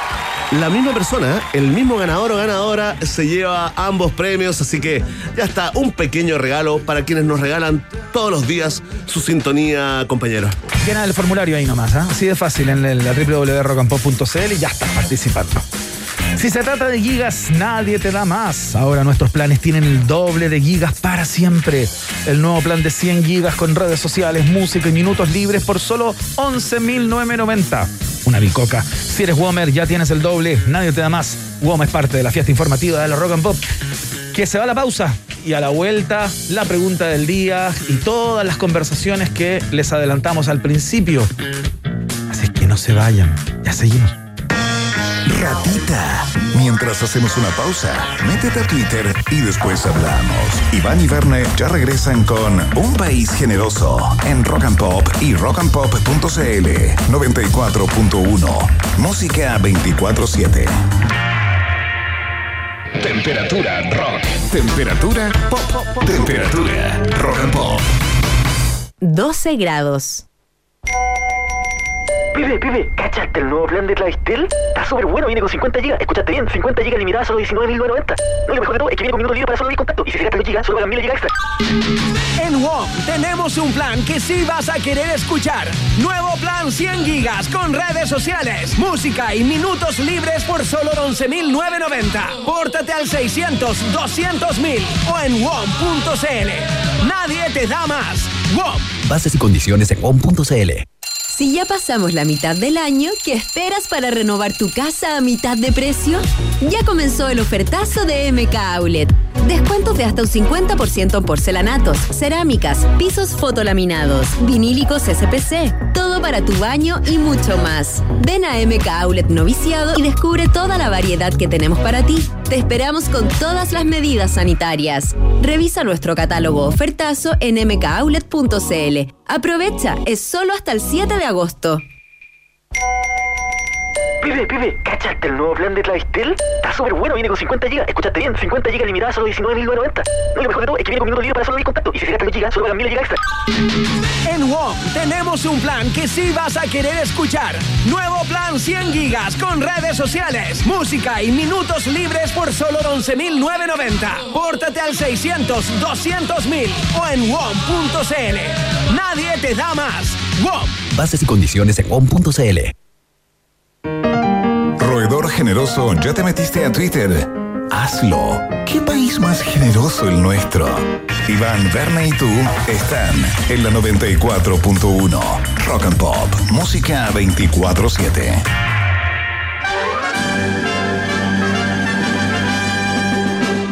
La misma persona, ¿eh? el mismo ganador o ganadora se lleva ambos premios, así que ya está un pequeño regalo para quienes nos regalan todos los días su sintonía, compañeros. Llena el formulario ahí nomás, ¿ah? así de fácil en la www.rockandpop.cl y ya estás participando. Si se trata de gigas, nadie te da más. Ahora nuestros planes tienen el doble de gigas para siempre. El nuevo plan de 100 gigas con redes sociales, música y minutos libres por solo 11.990. Una bicoca. Si eres Womer, ya tienes el doble. Nadie te da más. WOM es parte de la fiesta informativa de la Rock and Pop. Que se va a la pausa y a la vuelta la pregunta del día y todas las conversaciones que les adelantamos al principio. Así que no se vayan. Ya seguimos. Ratita. Mientras hacemos una pausa, métete a Twitter y después hablamos. Iván y Verne ya regresan con Un País Generoso en Rock and Pop y rockandpop.cl 94.1. Música 24-7. Temperatura rock. Temperatura pop. Temperatura rock and pop. 12 grados. Pibe, pibe, ¿cachaste el nuevo plan de Clavistel? Está súper bueno, viene con 50 gigas. Escuchaste bien, 50 gigas limitadas solo 19.990. No, y lo mejor de todo es que viene con minutos libres para solo 10 contactos. Y si se gastan 2 gigas, solo pagan 1000 gigas extra. En WOM tenemos un plan que sí vas a querer escuchar. Nuevo plan 100 gigas con redes sociales, música y minutos libres por solo 11.990. Pórtate al 600 200.000 o en WOM.cl. Nadie te da más. WOM. Bases y condiciones en WOM.cl. Si ya pasamos la mitad del año, ¿qué esperas para renovar tu casa a mitad de precio? Ya comenzó el ofertazo de MK Outlet. Descuentos de hasta un 50% en porcelanatos, cerámicas, pisos fotolaminados, vinílicos SPC, todo para tu baño y mucho más. Ven a MK Outlet Noviciado y descubre toda la variedad que tenemos para ti. Te esperamos con todas las medidas sanitarias. Revisa nuestro catálogo ofertazo en mkoutlet.cl. Aprovecha, es solo hasta el 7 de agosto. Pibe, pibe, ¿cachaste el nuevo plan de Clavistel? Está súper bueno, viene con 50 GB. Escuchaste bien, 50 GB limitadas solo 19.990. No, y lo mejor de todo es que viene con minutos libres para solo 10 contactos. Y si se gastan los GB, solo pagan 1000 GB extra. En WOM tenemos un plan que sí vas a querer escuchar. Nuevo plan 100 gigas con redes sociales, música y minutos libres por solo 11.990. Pórtate al 600 200.000 o en WOM.cl. Nadie te da más. WOM. Bases y condiciones en WOM.cl. Generoso, ¿ya te metiste a Twitter? Hazlo. ¿Qué país más generoso el nuestro? Iván, Berna y tú están en la 94.1. Rock and Pop. Música 24-7.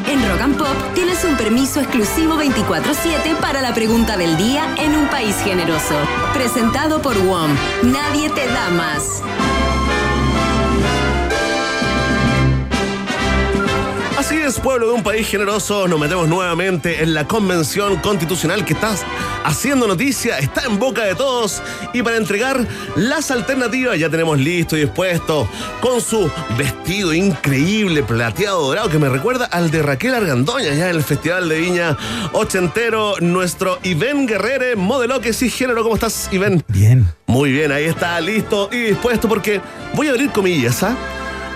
En Rock Pop tienes un permiso exclusivo 24-7 para la pregunta del día en un país generoso. Presentado por WOM. Nadie te da más. Así es, pueblo de un país generoso, nos metemos nuevamente en la convención constitucional que está haciendo noticia, está en boca de todos y para entregar las alternativas ya tenemos listo y dispuesto con su vestido increíble plateado dorado que me recuerda al de Raquel Argandoña ya en el Festival de Viña ochentero, nuestro Ivén Guerrere, modelo que sí género, ¿cómo estás Ivén? Bien. Muy bien, ahí está, listo y dispuesto porque voy a abrir comillas, ¿ah?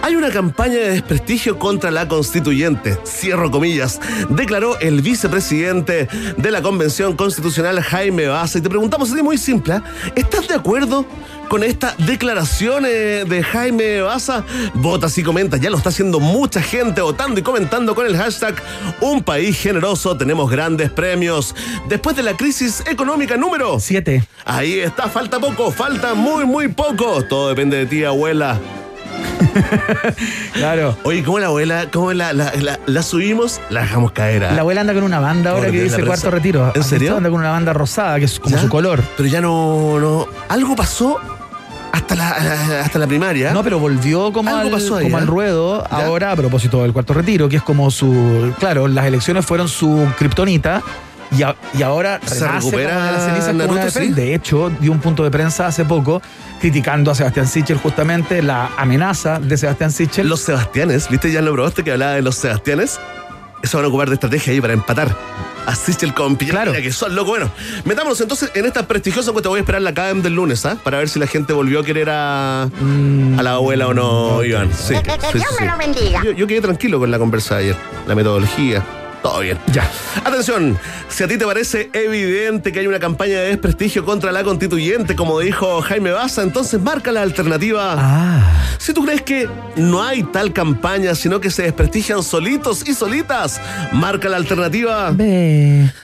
Hay una campaña de desprestigio contra la constituyente, cierro comillas, declaró el vicepresidente de la Convención Constitucional Jaime Baza. Y te preguntamos a ti muy simple, ¿ah? ¿estás de acuerdo con esta declaración eh, de Jaime Baza? Vota y comenta, ya lo está haciendo mucha gente votando y comentando con el hashtag Un país generoso, tenemos grandes premios. Después de la crisis económica número Siete. Ahí está, falta poco, falta muy, muy poco. Todo depende de ti, abuela. [laughs] Claro. Oye, ¿cómo la abuela, cómo la, la, la- la subimos? La dejamos caer. ¿ah? La abuela anda con una banda ahora que dice la cuarto retiro. ¿En ¿Has visto? serio? Anda con una banda rosada, que es como ¿Ya? su color. Pero ya no, no. Algo pasó hasta la, hasta la primaria. No, pero volvió como, Algo al, pasó ahí, como ¿eh? al ruedo Ya. ahora a propósito del cuarto retiro, que es como su. Claro, las elecciones fueron su kriptonita. Y, a- y ahora Se renace recupera como de las cenizas como Naruto, una defensa. ¿sí? De hecho, dio un punto de prensa hace poco criticando a Sebastián Sichel justamente la amenaza de Sebastián Sichel. Los Sebastianes, ¿viste? Ya lo probaste que hablaba de los Sebastianes. Eso van a ocupar de estrategia ahí para empatar. A Sichel con Piñera, Claro. que son locos. Bueno, metámonos entonces en esta prestigiosa encuesta. Voy a esperar la CAM del lunes, ¿ah? Para ver si la gente volvió a querer a, a la abuela o no, Iván. Sí, Que- que sí, Dios sí, me lo bendiga. Yo, yo quedé tranquilo con la conversa de ayer. La metodología. Todo bien. Ya. Atención, si a ti te parece evidente que hay una campaña de desprestigio contra la constituyente, como dijo Jaime Baza, entonces marca la alternativa. Ah. Si tú crees que no hay tal campaña, sino que se desprestigian solitos y solitas, marca la alternativa.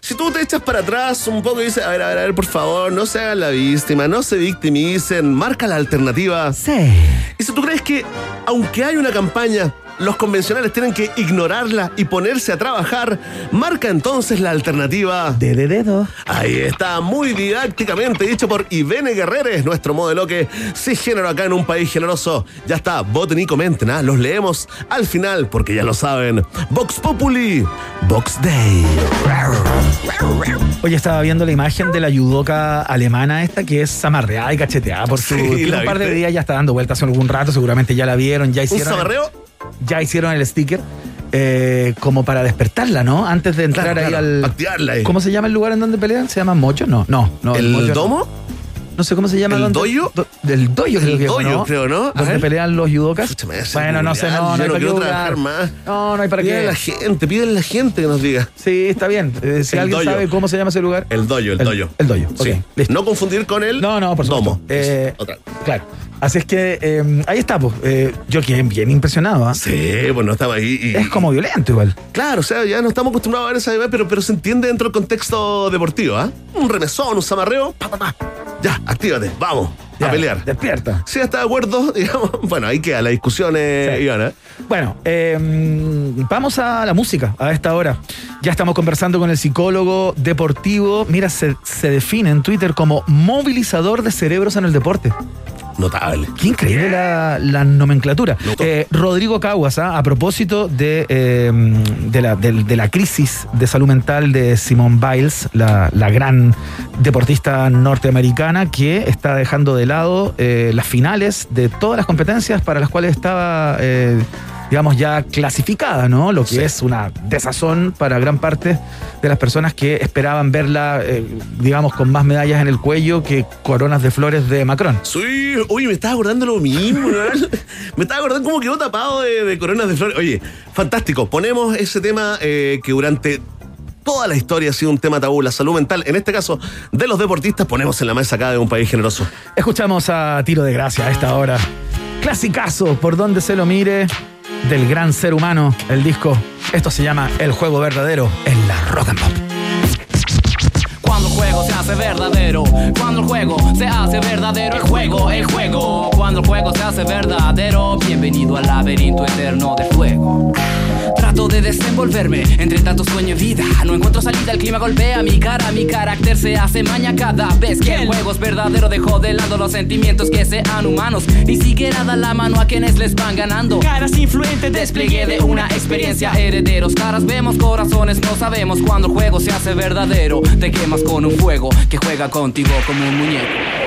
Si tú te echas para atrás un poco y dices, a ver, a ver, a ver, por favor, no se hagan la víctima, no se victimicen, marca la alternativa. Sí. Y si tú crees que, aunque hay una campaña, los convencionales tienen que ignorarla y ponerse a trabajar, marca entonces la alternativa. De de dedo. Ahí está, muy didácticamente dicho por Ivene Guerreres, nuestro modelo que sí género acá en un país generoso. Ya está, voten y comenten, ¿ah? los leemos al final porque ya lo saben. Vox Populi, Vox Day. Oye, estaba viendo la imagen de la yudoka alemana esta que es amarreada y cacheteada por su... Sí, tiene ¿la un par de días, ya está dando vueltas hace algún rato, seguramente ya la vieron, ya ¿Un hicieron... ya hicieron el sticker eh, como para despertarla, ¿no? Antes de entrar Claro, ahí claro, al. activarla ahí. ¿Cómo se llama el lugar en donde pelean? ¿Se llama Mocho? No, no, no. ¿El Mocho domo? No sé cómo se llama. ¿El donde- doyo? do- del doyo, creo doyo, ¿no? creo, ¿no? Donde pelean los hacer Bueno, no sé, no, no hay no para qué trabajar más. No, no hay para Pídele a la qué. gente, pídele a la gente que nos diga. Sí, está bien. Eh, si El alguien doyo. sabe cómo se llama ese lugar. El doyo, el, El- doyo. el doyo, Sí. ok, listo. No confundir con el No, no, por supuesto. domo. Eh, otra. Claro. Así es que eh, ahí está, pues. Eh, yo quedé bien impresionado. ¿ah? Sí, bueno, estaba ahí. y- Es como violento igual. Claro, o sea, ya no estamos acostumbrados a ver esa idea, pero, pero se entiende dentro del contexto deportivo, ¿ah? Un remesón, un zamarreo, pa, pa, pa. Ya, actívate, vamos, Ya, a pelear. Despierta. Si está de acuerdo, [laughs] digamos, bueno, ahí queda la discusión, eh, Sí. Iván, ¿eh? Bueno, eh, vamos a la música a esta hora. Ya estamos conversando con el psicólogo deportivo. Mira, se, se define en Twitter como movilizador de cerebros en el deporte. Notable. Qué increíble la, la nomenclatura. Eh, Rodrigo Caguas, ¿ah? a propósito de, eh, de, la, de la crisis de salud mental de Simone Biles, la, la gran deportista norteamericana que está dejando de lado eh, las finales de todas las competencias para las cuales estaba, digamos, ya clasificada, ¿no? Lo que Sí. es una desazón para gran parte de las personas que esperaban verla, eh, digamos, con más medallas en el cuello que coronas de flores de Macron. Sí, oye, me estaba acordando lo mismo, weón. [laughs] Me estaba acordando cómo quedó tapado de, de coronas de flores. Oye, fantástico. Ponemos ese tema eh, que durante toda la historia ha sido un tema tabú, la salud mental, en este caso de los deportistas, ponemos en la mesa acá de un país generoso. Escuchamos a Tiro de Gracia a esta hora. Clasicazo, por donde se lo mire, del gran ser humano, el disco. Esto se llama El Juego Verdadero en la Rock and Pop. Cuando el juego se hace verdadero, cuando el juego se hace verdadero, el juego, el juego. Cuando el juego se hace verdadero, bienvenido al laberinto eterno de fuego. Trato de desenvolverme entre tanto sueño y vida. No encuentro salida, el clima golpea mi cara. Mi carácter se hace maña cada vez que el juego es verdadero. Dejo de lado los sentimientos que sean humanos. Ni siquiera da la mano a quienes les van ganando. Caras influentes, despliegue de una experiencia. Herederos, caras vemos, corazones no sabemos. Cuando el juego se hace verdadero, te quemas con un fuego que juega contigo como un muñeco.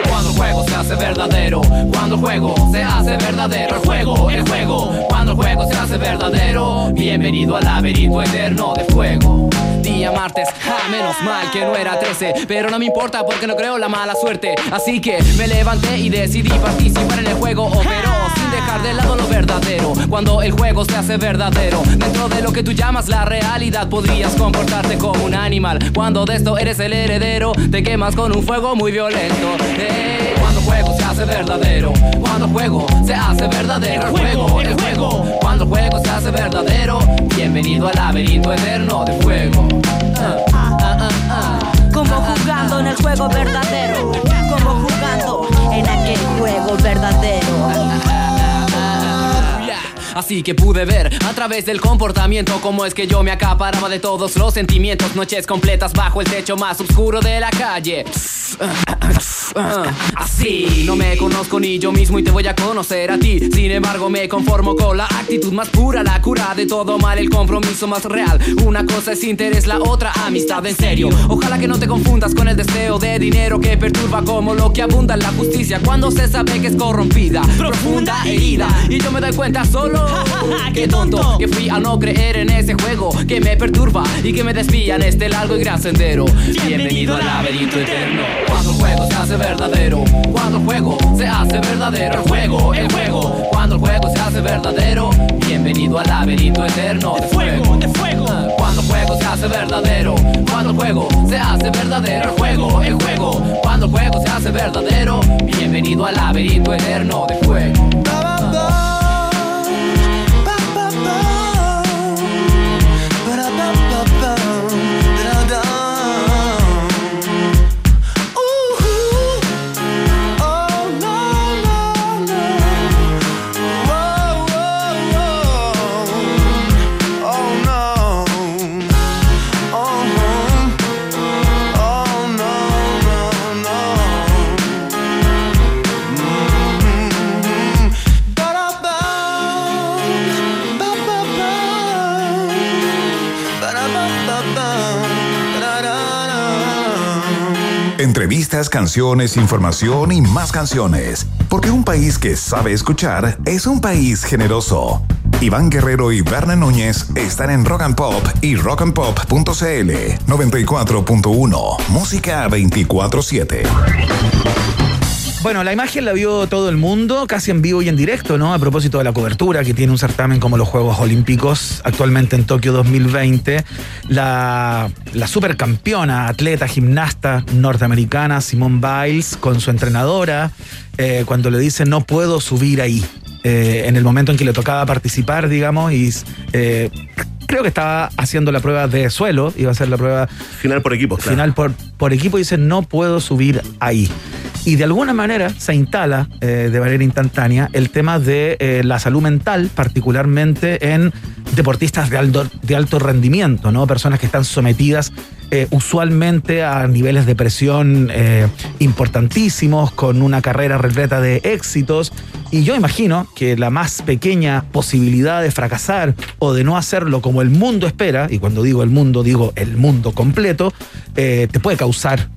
Cuando el juego se hace verdadero, cuando el juego se hace verdadero, el juego, el juego, cuando el juego se hace verdadero, bienvenido al laberinto eterno de fuego. Día martes, ja, menos mal que no era 13, pero no me importa porque no creo la mala suerte. Así que me levanté y decidí participar en el juego, sin dejar de lado lo verdadero. Cuando el juego se hace verdadero, dentro de lo que tú llamas la realidad, podrías comportarte como un animal. Cuando de esto eres el heredero, te quemas con un fuego muy violento. Eh, Cuando juego se hace verdadero, cuando el juego se hace verdadero, el juego, el juego, cuando juego se hace verdadero, bienvenido al laberinto eterno de fuego. Como jugando en el juego verdadero. Como jugando en aquel juego verdadero. Así que pude ver a través del comportamiento cómo es que yo me acaparaba de todos los sentimientos. Noches completas bajo el techo más oscuro de la calle. Así, no me conozco ni yo mismo y te voy a conocer a ti. Sin embargo, me conformo con la actitud más pura, la cura de todo mal, el compromiso más real. Una cosa es interés, la otra amistad en serio. Ojalá que no te confundas con el deseo de dinero que perturba como lo que abunda en la justicia cuando se sabe que es corrompida, profunda herida. Y yo me doy cuenta solo [laughs] que tonto que fui a no creer en ese juego que me perturba y que me desvía en este largo y gran sendero. Bienvenido al laberinto eterno. Cuando el juego se hace verdadero, cuando el juego se hace verdadero, el juego, el juego, cuando el juego se hace verdadero, bienvenido al laberinto eterno de fuego, de fuego. Cuando el juego se hace verdadero, cuando el juego se hace verdadero, el juego, el juego, cuando el juego se hace verdadero, bienvenido al laberinto eterno de fuego. Canciones, información y más canciones. Porque un país que sabe escuchar es un país generoso. Iván Guerrero y Berna Núñez están en Rock and Pop y rockandpop.cl 94.1 Música 24-7. Bueno, la imagen la vio todo el mundo, casi en vivo y en directo, ¿no? A propósito de la cobertura que tiene un certamen como los Juegos Olímpicos, actualmente en Tokio 2020. La, la supercampeona, atleta, gimnasta norteamericana, Simone Biles, con su entrenadora, eh, cuando le dice no puedo subir ahí. Eh, en el momento en que le tocaba participar, digamos, y eh, creo que estaba haciendo la prueba de suelo, iba a ser la prueba Final por equipos, claro. final por, por equipo y dice no puedo subir ahí. Y de alguna manera se instala eh, de manera instantánea el tema de eh, la salud mental, particularmente en deportistas de alto, de alto rendimiento, ¿no? Personas que están sometidas eh, usualmente a niveles de presión eh, importantísimos, con una carrera repleta de éxitos. Y yo imagino que la más pequeña posibilidad de fracasar o de no hacerlo como el mundo espera, y cuando digo el mundo digo el mundo completo, eh, te puede causar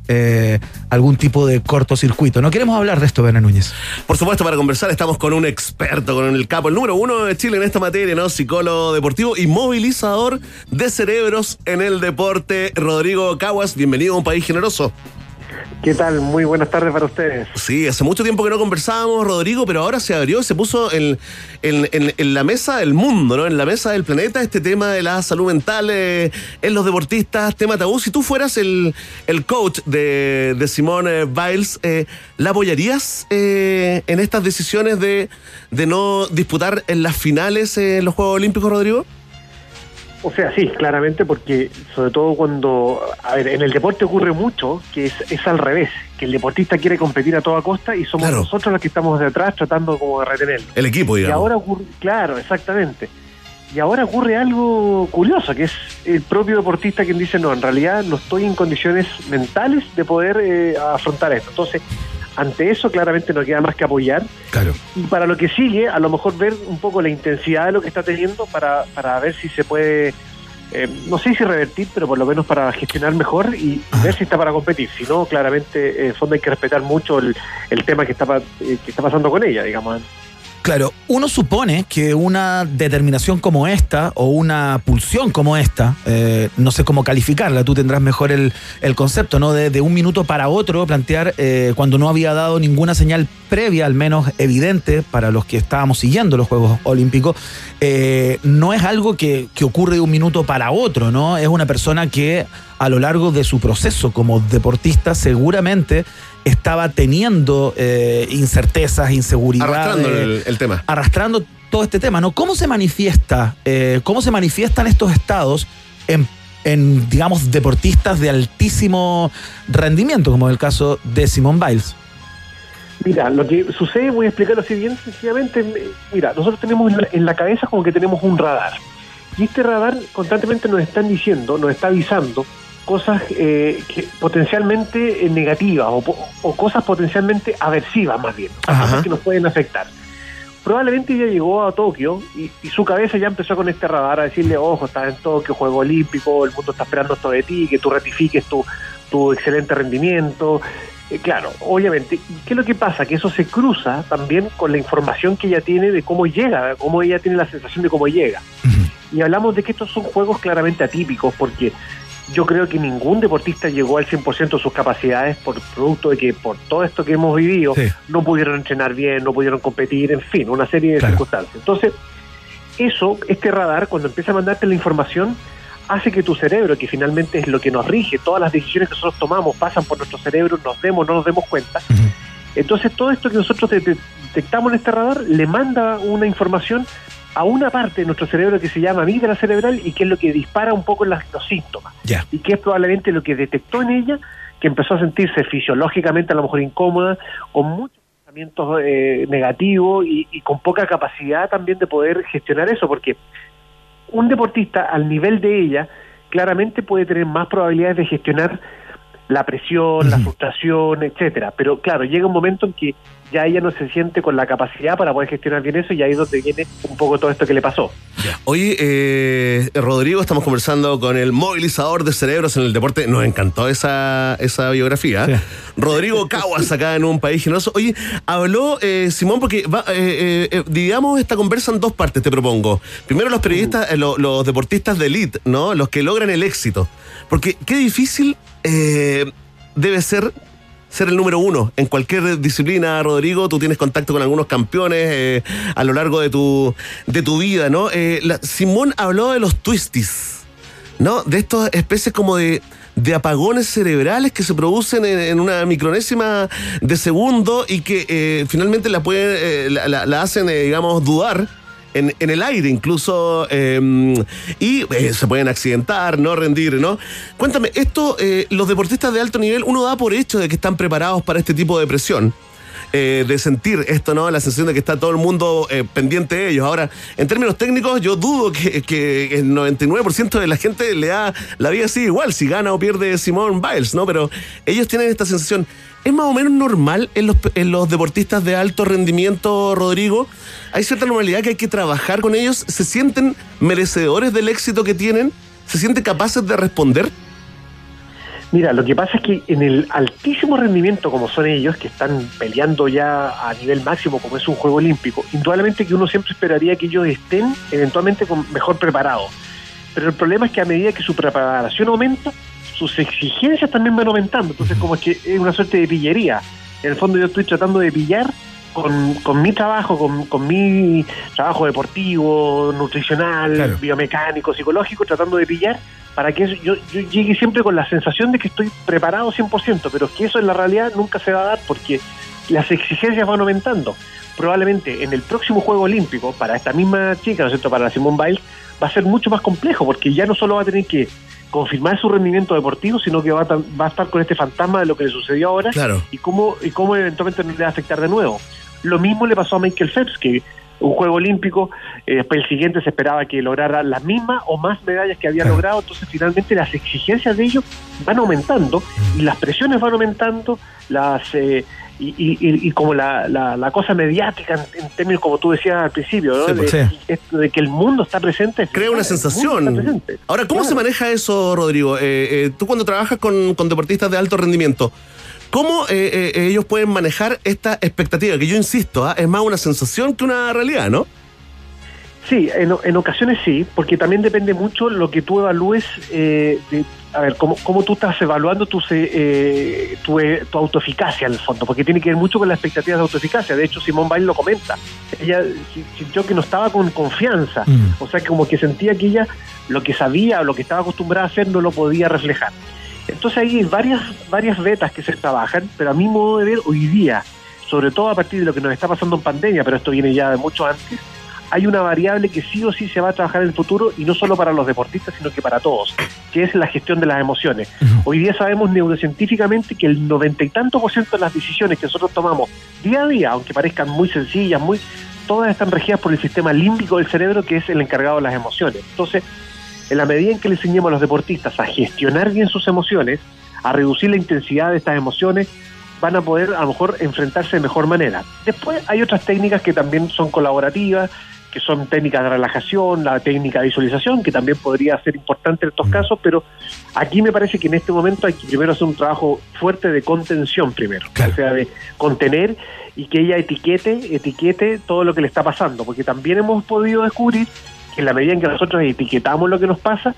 algún tipo de cortocircuito. No queremos hablar de esto, Bena Núñez. Por supuesto, para conversar estamos con un experto, con el capo, el número uno de Chile en esta materia, ¿no? Psicólogo deportivo y movilizador de cerebros en el deporte. Rodrigo Caguas, bienvenido a un país generoso. ¿Qué tal? Muy buenas tardes para ustedes. Sí, hace mucho tiempo que no conversábamos, Rodrigo, pero ahora se abrió y se puso en, en- en- en la mesa del mundo, ¿no? En la mesa del planeta, este tema de la salud mental eh, en los deportistas, tema tabú. Si tú fueras el, el coach de, de Simone Biles, eh, ¿la apoyarías eh, en estas decisiones de, de no disputar en las finales eh, los Juegos Olímpicos, Rodrigo? O sea, sí, claramente, porque sobre todo cuando, a ver, en el deporte ocurre mucho que es, es al revés, que el deportista quiere competir a toda costa y somos Claro. nosotros los que estamos de atrás tratando como de retenerlo. El equipo, Y digamos. ahora ocurre, claro, exactamente. Y ahora ocurre algo curioso, que es el propio deportista quien dice, no, en realidad no estoy en condiciones mentales de poder eh, afrontar esto. Entonces, ante eso claramente no queda más que apoyar Claro. y para lo que sigue, a lo mejor ver un poco la intensidad de lo que está teniendo para, para ver si se puede, eh, no sé si revertir, pero por lo menos para gestionar mejor y ver si está para competir. Si no, claramente, eh, en el fondo hay que respetar mucho el, el tema que está, eh, que está pasando con ella, digamos. Claro, uno supone que una determinación como esta o una pulsión como esta, eh, no sé cómo calificarla, tú tendrás mejor el, el concepto, ¿no? De, un minuto para otro plantear eh, cuando no había dado ninguna señal previa, al menos evidente, para los que estábamos siguiendo los Juegos Olímpicos, eh, no es algo que, que ocurre de un minuto para otro, ¿no? Es una persona que a lo largo de su proceso como deportista seguramente estaba teniendo eh, incertezas, inseguridades Arrastrando el, el tema. arrastrando todo este tema, ¿no? ¿Cómo se manifiesta, eh, cómo se manifiestan estos estados en, en, digamos, deportistas de altísimo rendimiento, como el caso de Simone Biles? Mira, lo que sucede, voy a explicarlo así bien sencillamente. eh, Mira, nosotros tenemos en la, en la cabeza como que tenemos un radar. Y este radar constantemente nos están diciendo, nos está avisando cosas eh, que potencialmente eh, negativas o, o cosas potencialmente aversivas más bien, Ajá. cosas que nos pueden afectar. Probablemente ella llegó a Tokio y, y su cabeza ya empezó con este radar a decirle, ojo, estás en Tokio, Juego Olímpico, el mundo está esperando esto de ti, que tú ratifiques tu, tu excelente rendimiento. Eh, claro, obviamente. ¿Y qué es lo que pasa? Que eso se cruza también con la información que ella tiene de cómo llega, cómo ella tiene la sensación de cómo llega. Y hablamos de que estos son juegos claramente atípicos porque yo creo que ningún deportista llegó al 100% de sus capacidades por producto de que por todo esto que hemos vivido Sí. no pudieron entrenar bien, no pudieron competir, en fin, una serie de Claro. circunstancias. Entonces, eso, este radar, cuando empieza a mandarte la información, hace que tu cerebro, que finalmente es lo que nos rige, todas las decisiones que nosotros tomamos pasan por nuestro cerebro, nos demos, no nos demos cuenta. Entonces, todo esto que nosotros de- de- detectamos en este radar le manda una información a una parte de nuestro cerebro que se llama amígdala cerebral y que es lo que dispara un poco las- los síntomas. Y que es probablemente lo que detectó en ella, que empezó a sentirse fisiológicamente a lo mejor incómoda, con muchos pensamientos eh, negativos y, y con poca capacidad también de poder gestionar eso, porque un deportista al nivel de ella claramente puede tener más probabilidades de gestionar la presión, la frustración, etcétera. Pero claro, llega un momento en que ya ella no se siente con la capacidad para poder gestionar bien eso y ahí es donde viene un poco todo esto que le pasó. Oye, eh, Rodrigo, estamos conversando con el movilizador de cerebros en el deporte. Nos encantó esa, esa biografía. Sí. Rodrigo [laughs] Caguas, acá en un país generoso. Oye, habló eh, Simón, porque va, eh, eh, eh, digamos esta conversa en dos partes, te propongo. Primero los periodistas, eh, lo- los deportistas de elite, ¿no? Los que logran el éxito. Porque qué difícil eh, debe ser ser el número uno en cualquier disciplina, Rodrigo. Tú tienes contacto con algunos campeones eh, a lo largo de tu, de tu vida, ¿no? Eh, Simón habló de los twisties, ¿no? De estas especies como de, de apagones cerebrales que se producen en, una micronésima de segundo y que finalmente la, pueden, la, la- hacen, digamos, dudar. En, en el aire incluso eh, y eh, se pueden accidentar, no rendir, ¿no? Cuéntame, esto, eh, los deportistas de alto nivel, uno da por hecho de que están preparados para este tipo de presión. eh, de sentir esto, ¿no? La sensación de que está todo el mundo eh, pendiente de ellos. Ahora, en términos técnicos, yo dudo que, que el 99% de la gente le da la vida así igual, si gana o pierde Simón Biles, ¿no? Pero ellos tienen esta sensación. ¿Es más o menos normal en los, en los deportistas de alto rendimiento, Rodrigo? ¿Hay cierta normalidad que hay que trabajar con ellos? ¿Se sienten merecedores del éxito que tienen? ¿Se sienten capaces de responder? Mira, lo que pasa es que en el altísimo rendimiento como son ellos, que están peleando ya a nivel máximo como es un juego olímpico, indudablemente que uno siempre esperaría que ellos estén eventualmente mejor preparados. Pero el problema es que a medida que su preparación aumenta, sus exigencias también van aumentando. Entonces como es que es una suerte de pillería. En el fondo yo estoy tratando de pillar con, con mi trabajo, con, con mi trabajo deportivo, nutricional, Claro. biomecánico, psicológico, tratando de pillar para que eso- yo, yo llegue siempre con la sensación de que estoy preparado 100%, pero que eso en la realidad nunca se va a dar porque las exigencias van aumentando. Probablemente en el próximo Juego Olímpico, para esta misma chica, ¿no es cierto?, para Simone Biles, va a ser mucho más complejo porque ya no solo va a tener que confirmar su rendimiento deportivo, sino que va a, va a estar con este fantasma de lo que le sucedió ahora Claro. y cómo, y cómo eventualmente no le va a afectar de nuevo. Lo mismo le pasó a Michael Phelps, que un juego olímpico, eh, después el siguiente se esperaba que lograra las mismas o más medallas que había logrado, entonces finalmente las exigencias de ellos van aumentando y las presiones van aumentando, las eh, y, y- y- y como la, la, la cosa mediática en, en términos como tú decías al principio, ¿no? Sí, de, pues. Sí. esto de que el mundo está presente. Crea una sensación. presente. Ahora, ¿cómo Claro. se maneja eso, Rodrigo? Eh, eh, tú cuando trabajas con, con deportistas de alto rendimiento, ¿cómo eh, eh, ellos pueden manejar esta expectativa? Que yo insisto, ¿ah? es más una sensación que una realidad, ¿no? Sí, en, en ocasiones sí, porque también depende mucho lo que tú evalúes, eh, de, a ver, cómo, cómo tú estás evaluando tu, se- eh, tu, eh, tu autoeficacia en el fondo, porque tiene que ver mucho con las expectativas de autoeficacia. De hecho, Simón Bail lo comenta. Ella si- sintió que no estaba con confianza, Mm. o sea, como que sentía que ella lo que sabía o lo que estaba acostumbrada a hacer no lo podía reflejar. Entonces ahí hay varias, varias vetas que se trabajan, pero a mi modo de ver hoy día, sobre todo a partir de lo que nos está pasando en pandemia, pero esto viene ya de mucho antes, hay una variable que sí o sí se va a trabajar en el futuro y no solo para los deportistas, sino que para todos, que es la gestión de las emociones. Hoy día sabemos neurocientíficamente que el noventa y tanto por ciento de las decisiones que nosotros tomamos día a día, aunque parezcan muy sencillas, muy todas están regidas por el sistema límbico del cerebro, que es el encargado de las emociones. Entonces, en la medida en que le enseñemos a los deportistas a gestionar bien sus emociones, a reducir la intensidad de estas emociones, van a poder a lo mejor enfrentarse de mejor manera. Después hay otras técnicas que también son colaborativas, que son técnicas de relajación, la técnica de visualización, que también podría ser importante en estos casos, pero aquí me parece que en este momento hay que primero hacer un trabajo fuerte de contención primero, Claro. o sea, de contener y que ella etiquete, etiquete todo lo que le está pasando, porque también hemos podido descubrir que en la medida en que nosotros etiquetamos lo que nos pasa,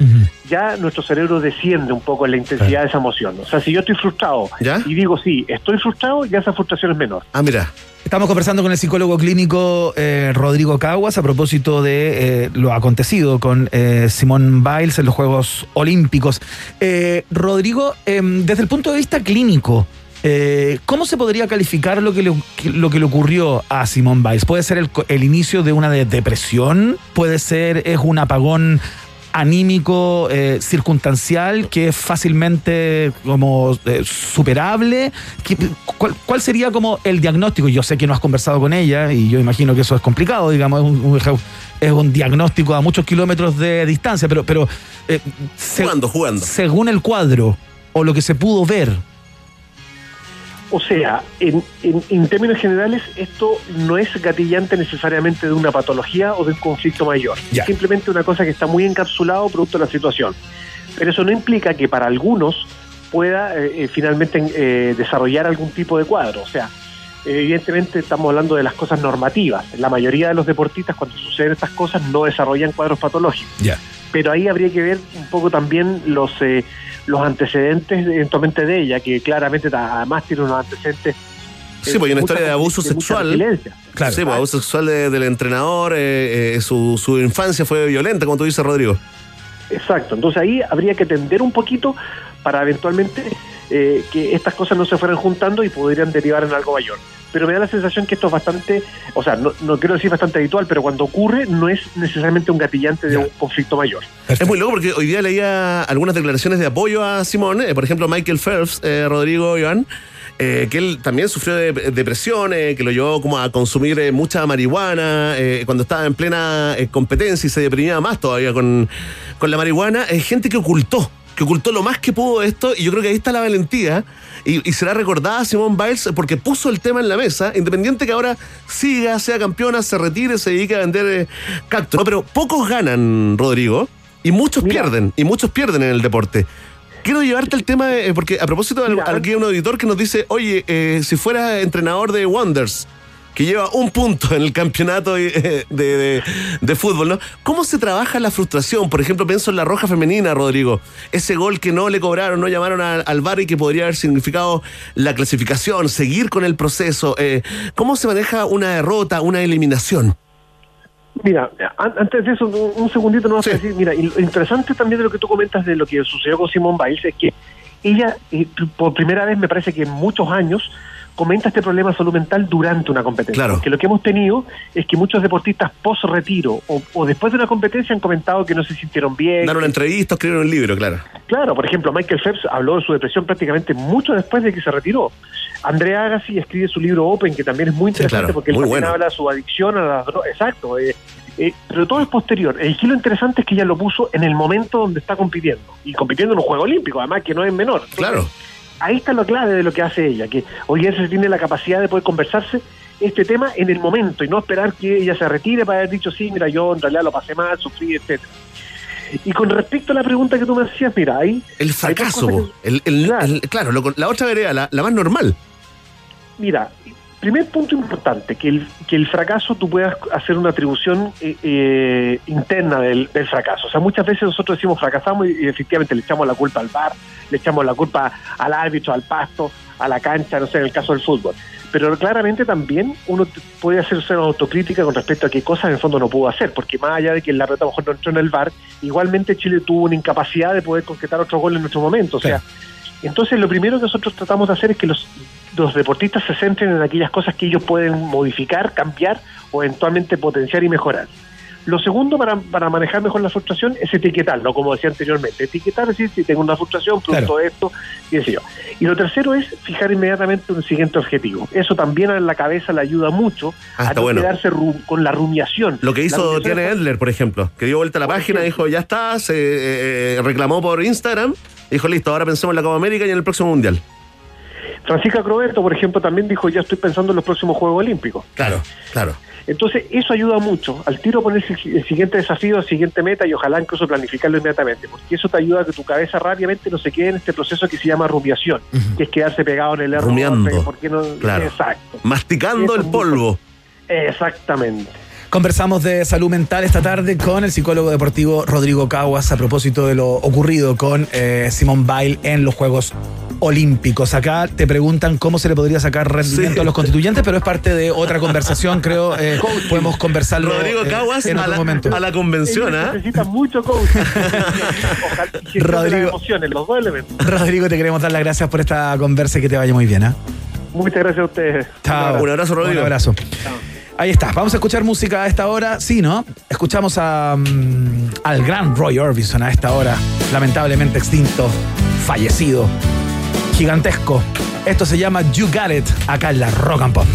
ya nuestro cerebro desciende un poco en la intensidad de esa emoción. O sea, si yo estoy frustrado ¿Ya? y digo, sí, estoy frustrado, ya esa frustración es menor. Ah, mira. Estamos conversando con el psicólogo clínico eh, Rodrigo Caguas a propósito de eh, lo acontecido con eh, Simón Biles en los Juegos Olímpicos. Eh, Rodrigo, em, desde el punto de vista clínico, eh, ¿cómo se podría calificar lo que, le, lo que le ocurrió a Simón Biles? ¿Puede ser el, inicio de una de- depresión? ¿Puede ser es un apagón anímico eh, circunstancial que es fácilmente como eh, superable? ¿Qué- cuál, cuál sería como el diagnóstico? Yo sé que no has conversado con ella y yo imagino que eso es complicado, digamos, es un, un- es un diagnóstico a muchos kilómetros de distancia, pero, pero eh, se- Jugando, jugando. según el cuadro o lo que se pudo ver, O sea, en, en- en términos generales, esto no es gatillante necesariamente de una patología o de un conflicto mayor. Ya. Es simplemente una cosa que está muy encapsulado producto de la situación. Pero eso no implica que para algunos pueda eh, eh, finalmente eh, desarrollar algún tipo de cuadro. O sea, evidentemente estamos hablando de las cosas normativas. La mayoría de los deportistas cuando suceden estas cosas no desarrollan cuadros patológicos. ya. Pero ahí habría que ver un poco también los eh, los antecedentes eventualmente de ella, que claramente además tiene unos antecedentes. Sí, pues hay una historia de abuso mucha sexual. Claro. Sí, pues, abuso sexual de- del entrenador, eh, eh, su, su infancia fue violenta, como tú dices, Rodrigo. Exacto, entonces ahí habría que tender un poquito para eventualmente eh, que estas cosas no se fueran juntando y podrían derivar en algo mayor. Pero me da la sensación que esto es bastante, o sea, no, no quiero decir bastante habitual, pero cuando ocurre no es necesariamente un gatillante de Ya. un conflicto mayor. Es muy loco porque hoy día leía algunas declaraciones de apoyo a Simón, eh, por ejemplo, Michael Phelps, eh, Rodrigo Iván, eh, que él también sufrió de depresión, eh, que lo llevó como a consumir eh, mucha marihuana eh, cuando estaba en plena eh, competencia y se deprimía más todavía con, con la marihuana. Es gente que ocultó, que ocultó lo más que pudo esto y yo creo que ahí está la valentía y, y será recordada Simone Biles porque puso el tema en la mesa, independiente que ahora siga, sea campeona, se retire, se dedique a vender eh, cactus. No, pero pocos ganan, Rodrigo, y muchos pierden, y muchos pierden en el deporte. Quiero llevarte el tema, de- eh, porque a propósito, de- aquí hay un auditor que nos dice, oye, eh, si fuera entrenador de Wonders, que lleva un punto en el campeonato eh, de, de- de fútbol, ¿no? ¿Cómo se trabaja la frustración? Por ejemplo, pienso en la roja femenina, Rodrigo. Ese gol que no le cobraron, no llamaron al, al VAR y que podría haber significado la clasificación, seguir con el proceso. eh, ¿Cómo se maneja una derrota, una eliminación? Mira, an- antes de eso, un un segundito no vas a decir, mira, lo interesante también de lo que tú comentas de lo que sucedió con Simone Biles es que ella, eh, por primera vez, me parece que en muchos años, comenta este problema de salud mental durante una competencia. Claro. Porque lo que hemos tenido es que muchos deportistas post-retiro o, o después de una competencia han comentado que no se sintieron bien. Dar una entrevista, escribir un libro, claro. Claro, por ejemplo, Michael Phelps habló de su depresión prácticamente mucho después de que se retiró. Andrea Agassi escribe su libro Open, que también es muy Sí, interesante claro, porque él también bueno. habla de su adicción a las drogas. Exacto. eh, eh, pero todo es posterior. El lo interesante es que ella lo puso en el momento donde está compitiendo. Y compitiendo en un juego olímpico, además, que no es menor. Claro. Ahí está la clave de lo que hace ella, que hoy día se tiene la capacidad de poder conversarse este tema en el momento y no esperar que ella se retire para haber dicho, sí, mira, yo en realidad lo pasé mal, sufrí, etcétera. Y con respecto a la pregunta que tú me hacías, mira, ahí... El fracaso, po. el, el- el- claro, lo- la otra vereda, la, la más normal. Mira, primer punto importante, que el, que el fracaso tú puedas hacer una atribución eh, eh, interna del, del fracaso. O sea, muchas veces nosotros decimos fracasamos y, y efectivamente le echamos la culpa al bar, le echamos la culpa al árbitro, al pasto, a la cancha, no sé, en el caso del fútbol. Pero claramente también uno puede hacerse una autocrítica con respecto a qué cosas en el fondo no pudo hacer, porque más allá de que la pelota a lo mejor no entró en el bar, igualmente Chile tuvo una incapacidad de poder concretar otro gol en nuestro momento. O sea, entonces, lo primero que nosotros tratamos de hacer es que los, los deportistas se centren en aquellas cosas que ellos pueden modificar, cambiar o eventualmente potenciar y mejorar. Lo segundo para, para manejar mejor la frustración es etiquetarlo, como decía anteriormente. Etiquetar, es decir, si tengo una frustración, producto de esto, y sé yo. Y lo tercero es fijar inmediatamente un siguiente objetivo. Eso también a la cabeza le ayuda mucho Ah, a no bueno. quedarse con la rumiación. Lo que hizo Tiene Edler, por ejemplo, que dio vuelta a la página, dijo, ya está, se eh, eh, reclamó por Instagram, dijo, listo, ahora pensemos en la Copa América y en el próximo Mundial. Francisca Croberto, por ejemplo, también dijo, ya estoy pensando en los próximos Juegos Olímpicos. Claro, claro. Entonces, eso ayuda mucho. Al tiro ponerse el, el siguiente desafío, la siguiente meta y ojalá incluso planificarlo inmediatamente, porque eso te ayuda a que tu cabeza rápidamente no se quede en este proceso que se llama rumiación, que es quedarse pegado en el error. Rumiando. ¿por qué no? Claro. Exacto. Masticando el polvo. Exactamente. Conversamos de salud mental esta tarde con el psicólogo deportivo Rodrigo Caguas a propósito de lo ocurrido con eh, Simone Bail en los Juegos Olímpicos. Acá te preguntan cómo se le podría sacar rendimiento Sí. a los constituyentes, pero es parte de otra conversación, creo. eh, [laughs] podemos conversarlo Rodrigo eh, Caguas en a otro la, momento. a la convención, ¿ah? necesitan mucho coach. Rodrigo. emociones, los dos elementos. Rodrigo, te queremos dar las gracias por esta conversa y que te vaya muy bien. ¿ah? Muchas gracias a ustedes. Chao. Un abrazo, Rodrigo. Un abrazo. Ahí está. Vamos a escuchar música a esta hora. Sí, ¿no? Escuchamos a, mm, al gran Roy Orbison a esta hora. Lamentablemente extinto, fallecido, gigantesco. Esto se llama You Got It, acá en la Rock and Pop.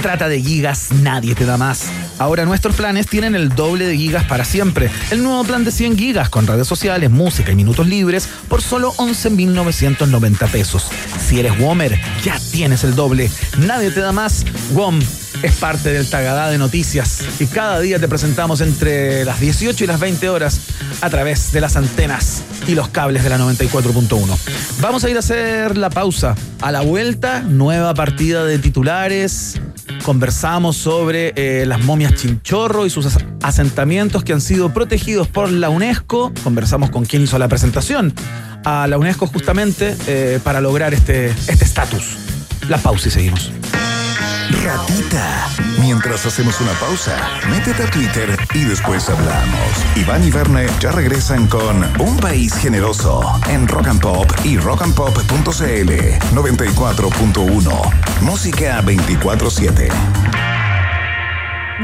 Trata de gigas, nadie te da más. Ahora nuestros planes tienen el doble de gigas para siempre. El nuevo plan de 100 gigas con redes sociales, música y minutos libres por solo 11.990 pesos. Si eres Womer, ya tienes el doble. Nadie te da más. WOM es parte del Tagadá de Noticias y cada día te presentamos entre las 18 y las 20 horas a través de las antenas y los cables de la 94.1. Vamos a ir a hacer la pausa. A la vuelta, nueva partida de titulares. Conversamos sobre eh, las momias chinchorro y sus as- asentamientos que han sido protegidos por la UNESCO. Conversamos con quien hizo la presentación a la UNESCO justamente eh, para lograr este este estatus. la pausa y seguimos. Ratita. Mientras hacemos una pausa, métete a Twitter y después hablamos. Iván y Verne ya regresan con Un País Generoso en Rock and Pop y rockandpop.cl 94.1. Música 24-7.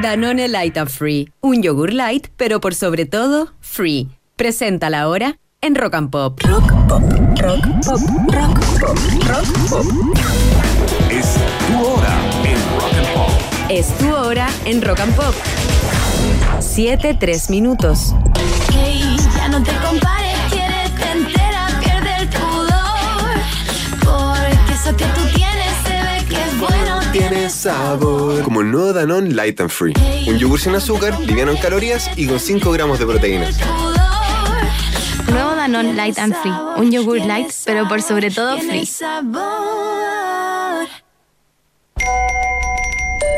Danone Light and Free. Un yogur light, pero por sobre todo, free. Presenta la hora en Rock and Pop. Rock Pop, Rock Pop, Rock Pop, Rock Pop. Es tu hora Es tu hora en Rock and Pop. 7, 3 minutos. Hey, ya no te compares, quiérete entera, pierde el pudor. Porque eso que tú tienes se ve que es bueno. Tiene sabor. Como el nuevo Danone Light and Free. Un yogur sin azúcar, liviano en calorías y con 5 gramos de proteínas. Nuevo Danone Light and Free. Un yogur light, pero por sobre todo Tiene free.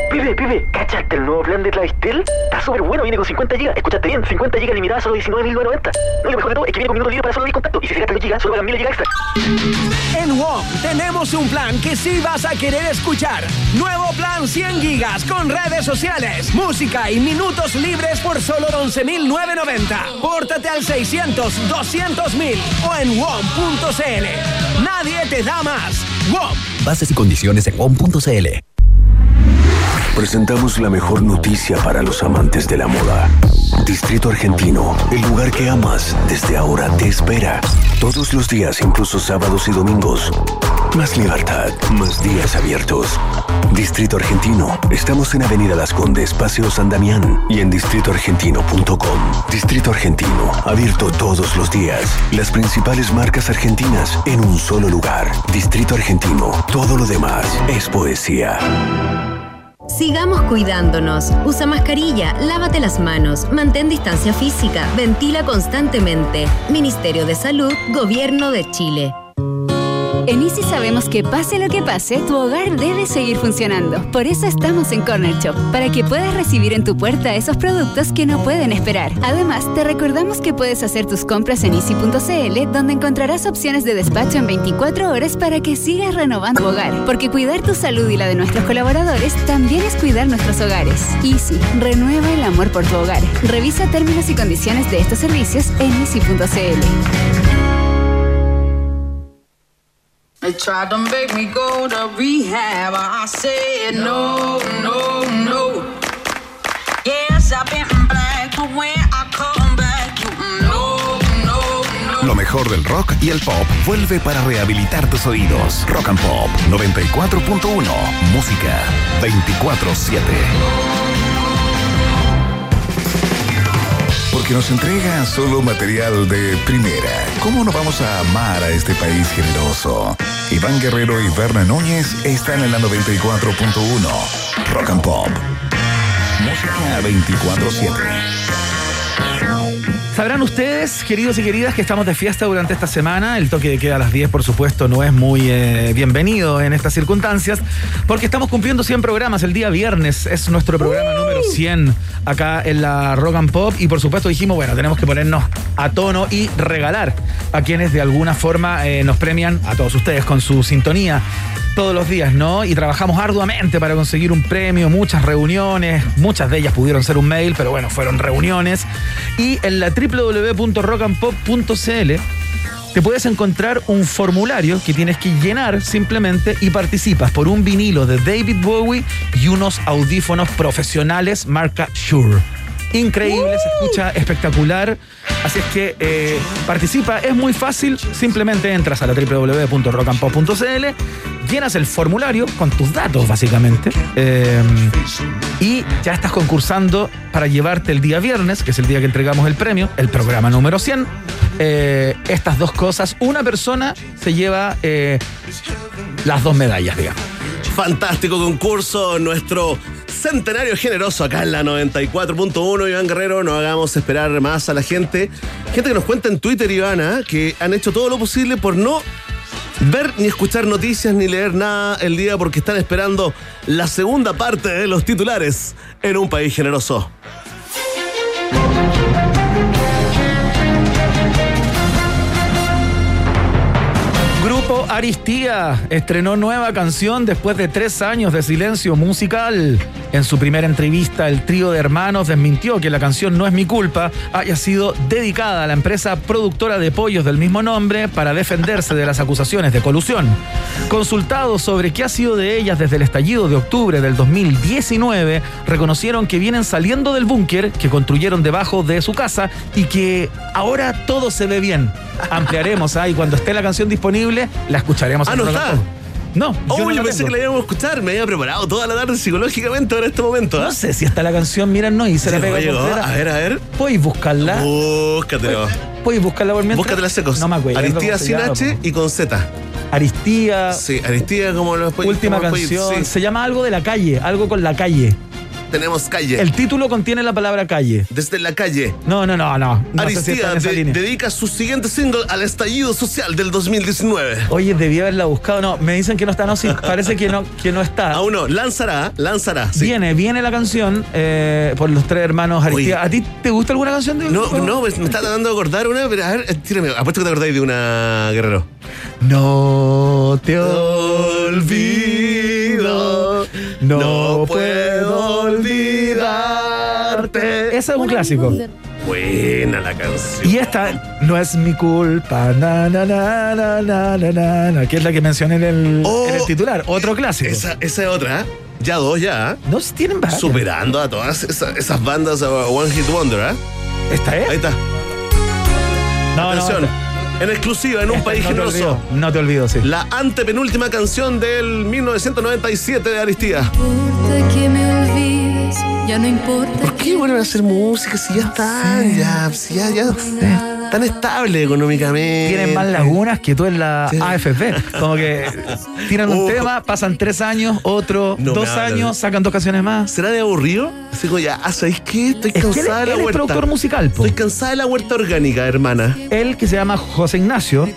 Pibe, pibe, ¿cachaste el nuevo plan de Clavistel? Está súper bueno, viene con 50 GB. Escuchaste bien, 50 GB limitadas solo 19.990. No, y lo mejor de todo es que viene con minutos libres para solo mi contacto. Y si se gastan los gigas, solo pagan 1000 GB extra. En WOM tenemos un plan que sí vas a querer escuchar. Nuevo plan 100 gigas con redes sociales, música y minutos libres por solo 11.990. Pórtate al 600 200.000 o en WOM.cl. Nadie te da más. WOM. Bases y condiciones en WOM.cl. Presentamos la mejor noticia para los amantes de la moda. Distrito Argentino, el lugar que amas, desde ahora te espera. Todos los días, incluso sábados y domingos. Más libertad, más días abiertos. Distrito Argentino, estamos en Avenida Las Condes, Paseo San Damián y en distritoargentino.com. Distrito Argentino, abierto todos los días. Las principales marcas argentinas en un solo lugar. Distrito Argentino, todo lo demás es poesía. Sigamos cuidándonos. Usa mascarilla, lávate las manos, mantén distancia física, ventila constantemente. Ministerio de Salud, Gobierno de Chile. En Easy sabemos que pase lo que pase, tu hogar debe seguir funcionando. Por eso estamos en Corner Shop, para que puedas recibir en tu puerta esos productos que no pueden esperar. Además, te recordamos que puedes hacer tus compras en easy.cl, donde encontrarás opciones de despacho en 24 horas para que sigas renovando tu hogar. Porque cuidar tu salud y la de nuestros colaboradores también es cuidar nuestros hogares. Easy, renueva el amor por tu hogar. Revisa términos y condiciones de estos servicios en easy.cl. They to make me go to rehab. I said no, no, no. Yes, I've been black, when I come back, no. Lo mejor del rock y el pop vuelve para rehabilitar tus oídos. Rock and Pop 94.1. Música 24-7. Porque nos entrega solo material de primera. ¿Cómo no vamos a amar a este país generoso? Iván Guerrero y Berna Núñez están en la 94.1. Rock and Pop. Música 24-7. Sabrán ustedes, queridos y queridas, que estamos de fiesta durante esta semana. El toque de queda a las 10, por supuesto, no es muy eh, bienvenido en estas circunstancias, porque estamos cumpliendo 100 programas. El día viernes es nuestro programa número 100 acá en la Rock and Pop. Y por supuesto dijimos, bueno, tenemos que ponernos a tono y regalar a quienes de alguna forma eh, nos premian, a todos ustedes, con su sintonía todos los días, ¿no? Y trabajamos arduamente para conseguir un premio, muchas reuniones, muchas de ellas pudieron ser un mail, pero bueno, fueron reuniones. Y en la www.rockandpop.cl te puedes encontrar un formulario que tienes que llenar simplemente y participas por un vinilo de David Bowie y unos audífonos profesionales marca Shure. Increíble, se escucha espectacular. Así es que eh, participa, es muy fácil. Simplemente entras a la www.rockandpop.cl, llenas el formulario con tus datos, básicamente, eh, y ya estás concursando para llevarte el día viernes, que es el día que entregamos el premio, el programa número 100. eh, estas dos cosas, una persona se lleva las dos medallas, digamos. Fantástico concurso, nuestro centenario generoso acá en la 94.1, Iván Guerrero, no hagamos esperar más a la gente. Gente que nos cuenta en Twitter, Ivana, que han hecho todo lo posible por no ver ni escuchar noticias ni leer nada el día porque están esperando la segunda parte de los titulares en un país generoso. Aristía estrenó nueva canción después de tres años de silencio musical. En su primera entrevista, el trío de hermanos desmintió que la canción No es mi culpa haya sido dedicada a la empresa productora de pollos del mismo nombre para defenderse de las acusaciones de colusión. Consultados sobre qué ha sido de ellas desde el estallido de octubre del 2019, reconocieron que vienen saliendo del búnker que construyeron debajo de su casa y que ahora todo se ve bien. Ampliaremos ahí cuando esté la canción disponible, la escucharemos. Ah, ¿no está? No, Oh, yo no yo pensé tengo. que la íbamos a escuchar, me había preparado toda la tarde psicológicamente en este momento. ¿ah? No sé si está la canción, mira, no, y se la pega llegó. A ver, a ver. Puedes buscarla. Búscatelo. Puedes buscarla por mientras. Búscatela secos. No me acuerdo. Aristía sin H y con Z. Aristía. Sí, Aristía como los Última como canción. sí. Se llama algo de la calle, algo con la calle. Tenemos calle. El título contiene la palabra calle. Desde la calle. No, no, no, no. no si Aristía de- dedica su siguiente single al estallido social del 2019. Oye, debí haberla buscado. No, me dicen que no está. No, sí, [laughs] parece que no, que no está. Aún no, lanzará, lanzará. sí. Viene, viene la canción eh, por los tres hermanos Aristía. Oye. ¿A ti te gusta alguna canción de No, no, me, me está tratando de acordar una, pero a ver, eh, tírame, apuesto que te acordáis de una, Guerrero. No te olvido, no, puedo olvidarte. Ese es un clásico. Buena la canción. Y esta no es mi culpa, na, es la que mencioné en el, oh, titular. Otro eh, clásico. Esa, es otra, ¿eh? ya dos ya. ¿eh? No se tienen varias. Superando a todas esas, bandas a One Hit Wonder, ¿Esta es? Ahí está. No, Atención. No, en exclusiva, en un Esta país no te generoso. olvido, No te olvido, sí. La antepenúltima canción del 1997 de Aristía. que me ya no importa. ¿Por qué vuelven a hacer música si ya están, ya, si ya, ya tan estable económicamente? Tienen más lagunas que tú en la AFP. Como que tiran un Oh. tema, pasan tres años, otro, No dos años, sacan dos canciones más. ¿Será de aburrido? Así como ya, ah, ¿sabéis qué? Estoy Es que él, cansada de la él es huerta. productor musical, po. Estoy cansada de la huerta orgánica, hermana. Él, que se llama José Ignacio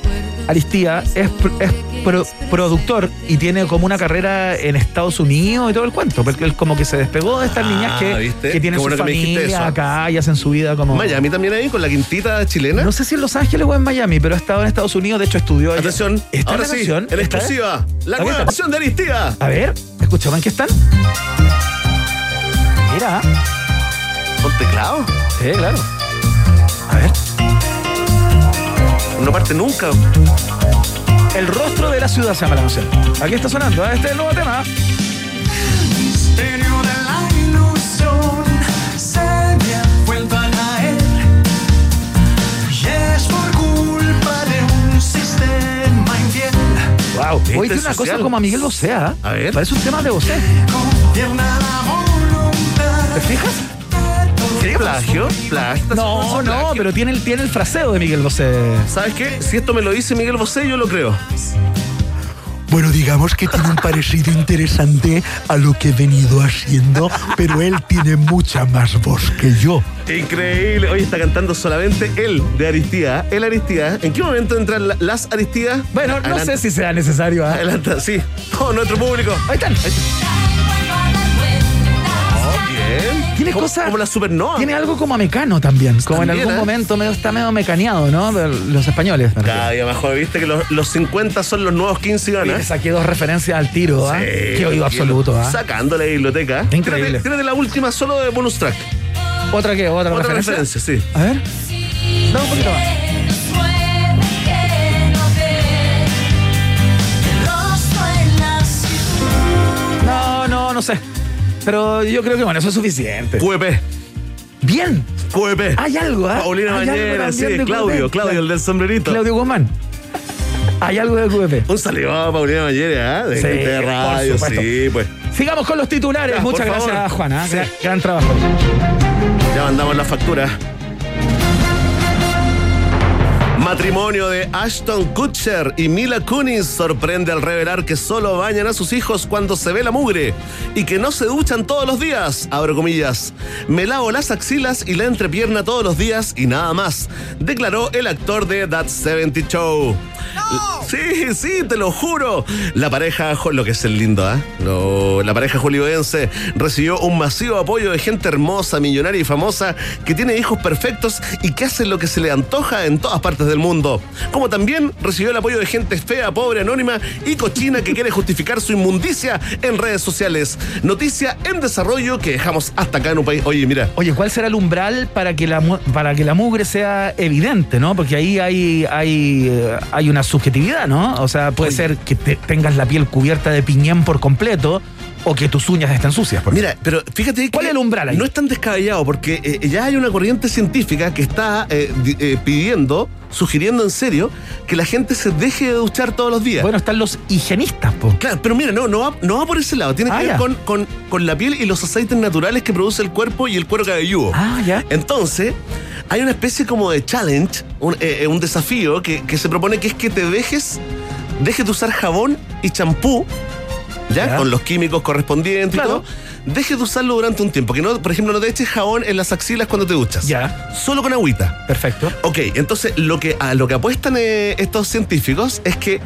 Aristía, es, pr- es pro- productor y tiene como una carrera en Estados Unidos y todo el cuento, porque él como que se despegó de estas Ah, niñas que, ¿viste? que tienen Qué su bueno que me dijiste familia eso. acá y hacen su vida como... Miami también ahí, con la quintita chilena. No sé si en Los Ángeles o en Miami, pero ha estado en Estados Unidos, de hecho estudió allá. Atención, ¿Está ahora la sí, canción? en ¿Está? exclusiva, la Aquí nueva está. canción de Aristía. A ver, ¿escuchaban que están? Mira. ¿Con teclado? Sí, claro. A ver. No parte nunca. El rostro de la ciudad se llama la canción. Aquí está sonando, ¿eh? este es el nuevo tema. De Wow. Hoy tiene una cosa como a Miguel Bosé, ¿ah? A ver. Parece un tema de Bosé. ¿Te fijas? ¿Qué plagio? Plagio. No, no, pero tiene el, tiene el fraseo de Miguel Bosé. ¿Sabes qué? Si esto me lo dice Miguel Bosé, yo lo creo. Bueno, digamos que tiene un parecido interesante a lo que he venido haciendo, pero él tiene mucha más voz que yo. Increíble. Hoy está cantando solamente él de Aristía. El Aristía. ¿En qué momento entran la- las Aristías? Bueno, no sé si sea necesario. ¿ah? Adelanta, sí. Oh, nuestro público. Ahí están. Oh, bien. Tiene Como- cosas. Como la supernova. Tiene algo como a mecano también. Como en algún ¿eh? momento medio, está medio mecaneado, ¿no? Los españoles. Cada día joven. Viste que los, los 50 son los nuevos 15 Oye, ganas. saqué dos referencias al tiro, ¿ah? Sí, Qué oído absoluto, ¿ah? Sacando la biblioteca. Increíble. Tírate, tírate la última solo de bonus track. ¿Otra qué? ¿Otra, Otra referencia? referencia, sí. A ver. Dame un poquito más. No, no, no sé. Pero yo creo que bueno, eso es suficiente. QEP. Bien. QEP. Hay algo, ¿ah? Paulina Hay algo Bañera, también sí. de Claudio, QEP. Claudio, el del sombrerito. Claudio Guzmán. Hay algo de QVP. Un saludo a Paulina Mayere, ¿ah? De Sí, gente de por radio, supuesto. sí, pues. Sigamos con los titulares. Ya, Muchas por gracias. Juana. Sí. Gran, gran trabajo. Ya mandamos la factura. Matrimonio de Ashton Kutcher y Mila Kunis sorprende al revelar que solo bañan a sus hijos cuando se ve la mugre y que no se duchan todos los días. Abro comillas. Me lavo las axilas y la entrepierna todos los días y nada más, declaró el actor de That 70 Show. Sí, sí, te lo juro. La pareja, lo que es el lindo, ¿ah? Lo- La pareja hollywoodense recibió un masivo apoyo de gente hermosa, millonaria y famosa que tiene hijos perfectos y que hace lo que se le antoja en todas partes del mundo. Como también recibió el apoyo de gente fea, pobre, anónima y cochina que quiere justificar su inmundicia en redes sociales. Noticia en desarrollo que dejamos hasta acá en un país. Oye, mira. Oye, ¿cuál será el umbral para que la, para que la mugre sea evidente, no? Porque ahí hay, hay, eh, hay una subjetividad, ¿no? O sea, puede ser que te- tengas la piel cubierta de piñén por completo o que tus uñas estén sucias. por Mira, pero fíjate que ¿Cuál es el umbral ahí? no es tan descabellado porque eh, ya hay una corriente científica que está eh, di- eh, pidiendo, sugiriendo en serio, que la gente se deje de duchar todos los días. Bueno, están los higienistas, po. Claro, pero mira, no, no va, no va por ese lado. Tiene que Ah, ver con, con- con la piel y los aceites naturales que produce el cuerpo y el cuero cabelludo. Ah, ya. Entonces, hay una especie como de challenge, un, eh, eh, un desafío que, que se propone que es que te dejes, dejes de usar jabón y champú, ¿ya? Ya. Con los químicos correspondientes Claro. y todo. Dejes de usarlo durante un tiempo. Que no, por ejemplo, no te eches jabón en las axilas cuando te duchas. Ya. Solo con agüita. Perfecto. Ok, entonces lo que, a lo que apuestan eh, estos científicos es que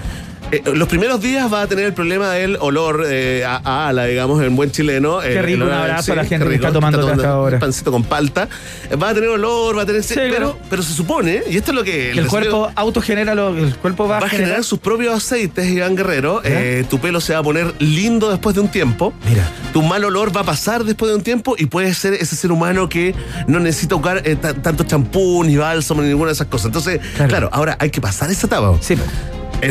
eh, los primeros días va a tener el problema del olor eh, a, a ala, digamos, en buen chileno. Qué El- rico, un abrazo a la sí, gente que está tomando hasta ahora. Pancito con palta. Eh, Va a tener olor, va a tener... pero, claro. pero se supone, y esto es lo que... El cuerpo autogenera lo, el cuerpo va, Va a generar sus propios aceites, Iván Guerrero. Eh, tu pelo se va a poner lindo después de un tiempo. Mira. Tu mal olor va a pasar después de un tiempo y puedes ser ese ser humano que no necesita eh, ta- tanto champú, ni bálsamo, ni ninguna de esas cosas. Entonces, claro, ahora hay que pasar esa etapa. Sí.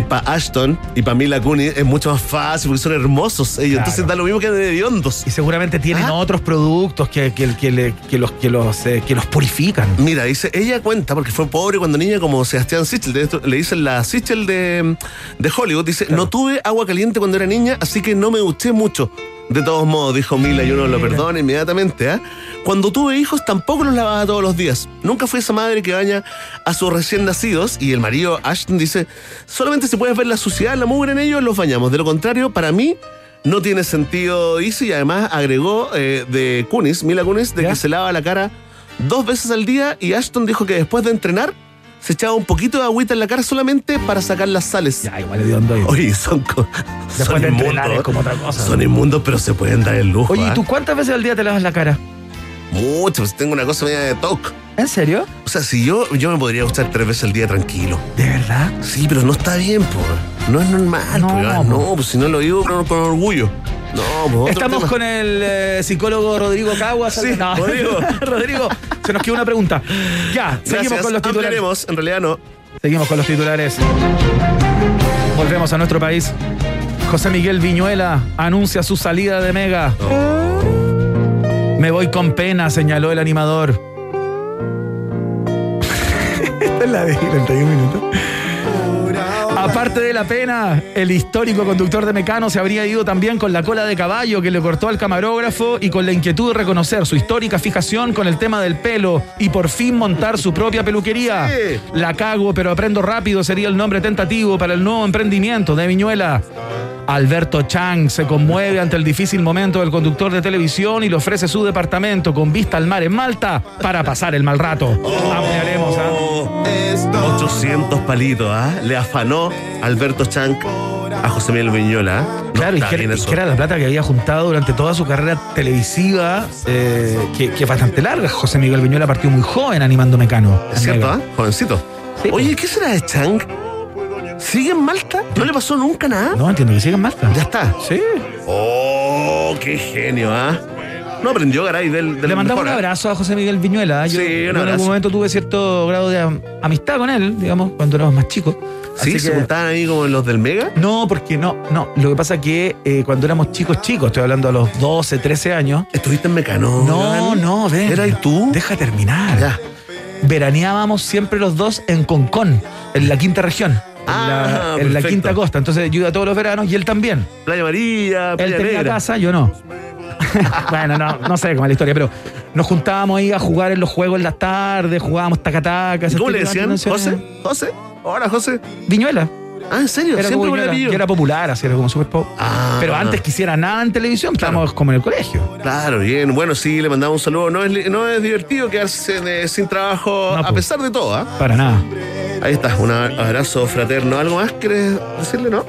Para Ashton y para Mila Kunis es mucho más fácil porque son hermosos ellos. Claro. Entonces da lo mismo que de hediondos. Y seguramente tienen Ah. otros productos que, que, que le- que los, que, los, eh, que los purifican. Mira, dice, ella cuenta, porque fue pobre cuando niña como Sebastián Sichel, de esto- le dicen la Sichel de, de Hollywood, dice, no tuve agua caliente cuando era niña, así que no me duché mucho. De todos modos, dijo Mila, y uno lo perdona inmediatamente. ¿ah? Cuando tuve hijos tampoco los lavaba todos los días. Nunca fui esa madre que baña a sus recién nacidos. Y el marido Ashton dice, solamente si puedes ver la suciedad, la mugre en ellos, los bañamos. De lo contrario, para mí no tiene sentido, dice, y además agregó eh, de Kunis, Mila Kunis, de que se lava la cara dos veces al día y Ashton dijo que después de entrenar se echaba un poquito de agüita en la cara solamente para sacar las sales. Ya, igual de hondo. Oye, son, co- son de inmundos. es como otra cosa. Son inmundos, pero se pueden dar el lujo. Oye, ¿y ¿ah? tú cuántas veces al día te lavas la cara? Mucho, pues tengo una cosa media de TOC. ¿En serio? O sea, si yo, yo me podría gustar tres veces al día tranquilo. ¿De verdad? Sí, pero no está bien, pues. No es normal, No, po, po. no, pues si no lo digo con orgullo. No, pues Estamos tema. con el eh, psicólogo Rodrigo Caguas. Sí, No. [laughs] Rodrigo. [laughs] Rodrigo, se nos quedó una pregunta. Ya, seguimos Gracias. con los titulares. Ampliaremos, en realidad no. Seguimos con los titulares. Volvemos a nuestro país. José Miguel Viñuela anuncia su salida de Mega. Me voy con pena, señaló el animador. [laughs] Esta es la de 31 minutos. Aparte de la pena, el histórico conductor de Mecano se habría ido también con la cola de caballo que le cortó al camarógrafo y con la inquietud de reconocer su histórica fijación con el tema del pelo y por fin montar su propia peluquería. Sí. La cago, pero aprendo rápido sería el nombre tentativo para el nuevo emprendimiento de Viñuela. Alberto Chang se conmueve ante el difícil momento del conductor de televisión y le ofrece su departamento con vista al mar en Malta para pasar el mal rato. Ampliaremos, ¿ah? 800 palitos, ¿ah? Le afanó Alberto Chank a José Miguel Viñola. ¿ah? No Claro, y que, y era la plata que había juntado durante toda su carrera televisiva, eh, que, es bastante larga. José Miguel Viñuela partió muy joven animando Mecano. Es cierto, ¿ah? Jovencito. Oye, ¿qué será de Chang? ¿Sigue en Malta? ¿No le pasó nunca nada? No, entiendo que sigue en Malta. Ya está. Sí. Oh, qué genio, ¿ah? No aprendió Garay del, del Le mandamos mejor, un ¿ah? abrazo a José Miguel Viñuela. Yo, Sí, un yo en algún momento tuve cierto grado de am- amistad con él, digamos, cuando éramos más chicos. Sí, se juntaban ahí como los del Mega. No, porque no, no. Lo que pasa es que eh, cuando éramos chicos, chicos, estoy hablando a los 12, 13 años. ¿Estuviste en Mecano? No, no, ven. ¿Era y tú? Deja terminar. Ya. Veraneábamos siempre los dos en Concón, en la quinta región. En, la, Ah, en la perfecto. quinta costa. Entonces yo iba todos los veranos y él también. Playa María, Él Playa tenía Negra. casa, yo no. [laughs] bueno, no, no sé cómo es la historia, pero nos juntábamos ahí a jugar en los juegos en las tardes, jugábamos tacataca. esas ¿Cómo le decían? ¿José? ¿José? Hola, José. Viñuela. Ah, ¿en serio? Era Siempre como me era popular, así era como super pop. Ah. Pero antes que hiciera nada en televisión, estábamos como en el colegio. Claro, bien. Bueno, sí, le mandamos un saludo. No es, no es divertido quedarse eh, sin trabajo No, a pues. pesar de todo, ¿ah? Para nada. Ahí está, un abrazo fraterno. ¿Algo más quieres decirle, no?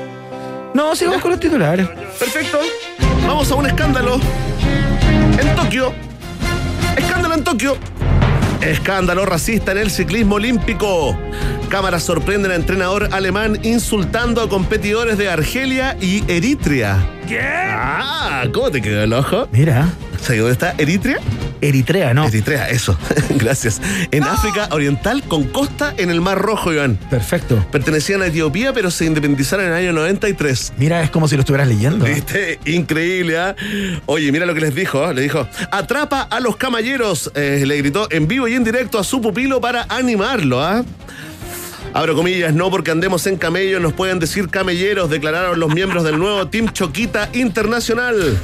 No, sigamos con los titulares. Perfecto. Vamos a un escándalo en Tokio. Escándalo en Tokio. Escándalo racista en el ciclismo olímpico. Cámaras sorprenden a entrenador alemán insultando a competidores de Argelia y Eritrea. ¿Qué? Ah, ¿cómo te quedó el ojo? Mira. ¿Sabes dónde está Eritrea? Eritrea, ¿no? Eritrea, eso. [laughs] Gracias. En África Oriental con costa en el Mar Rojo, Iván. Perfecto. Pertenecían a Etiopía, pero se independizaron en el año 93. Mira, es como si lo estuvieras leyendo. ¿Viste? Increíble, ¿ah? Oye, mira lo que les dijo. ¿ah? Le dijo, atrapa a los camalleros. Eh, le gritó en vivo y en directo a su pupilo para animarlo, ¿ah? Abro comillas, no porque andemos en camello nos pueden decir camelleros, declararon los miembros del nuevo Team Choquita Internacional.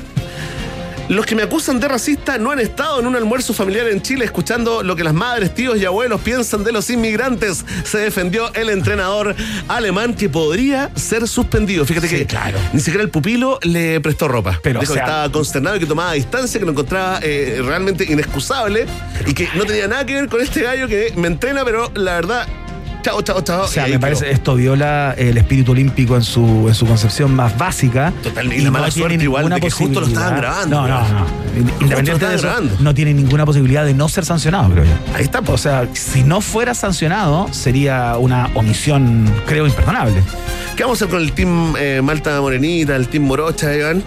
Los que me acusan de racista no han estado en un almuerzo familiar en Chile escuchando lo que las madres, tíos y abuelos piensan de los inmigrantes. Se defendió el entrenador alemán que podría ser suspendido. Fíjate Sí, que claro. ni siquiera el pupilo le prestó ropa. Pero, Dijo o sea- que estaba consternado y que tomaba distancia, que lo encontraba eh, realmente inexcusable y que no tenía nada que ver con este gallo que me entrena, pero la verdad, chao, chao, chao. O sea, ahí me parece quedó. esto viola el espíritu olímpico en su, en su concepción más básica. Totalmente. Y la mala suerte igual de que justo lo estaban grabando, No, no, no. Independiente de eso, grabando. no tiene ninguna posibilidad de no ser sancionado, creo yo. Ahí está. O sea, si no fuera sancionado, sería una omisión, creo, imperdonable. ¿Qué vamos a hacer con el team eh, Malta Morenita, el team Morocha, Iván?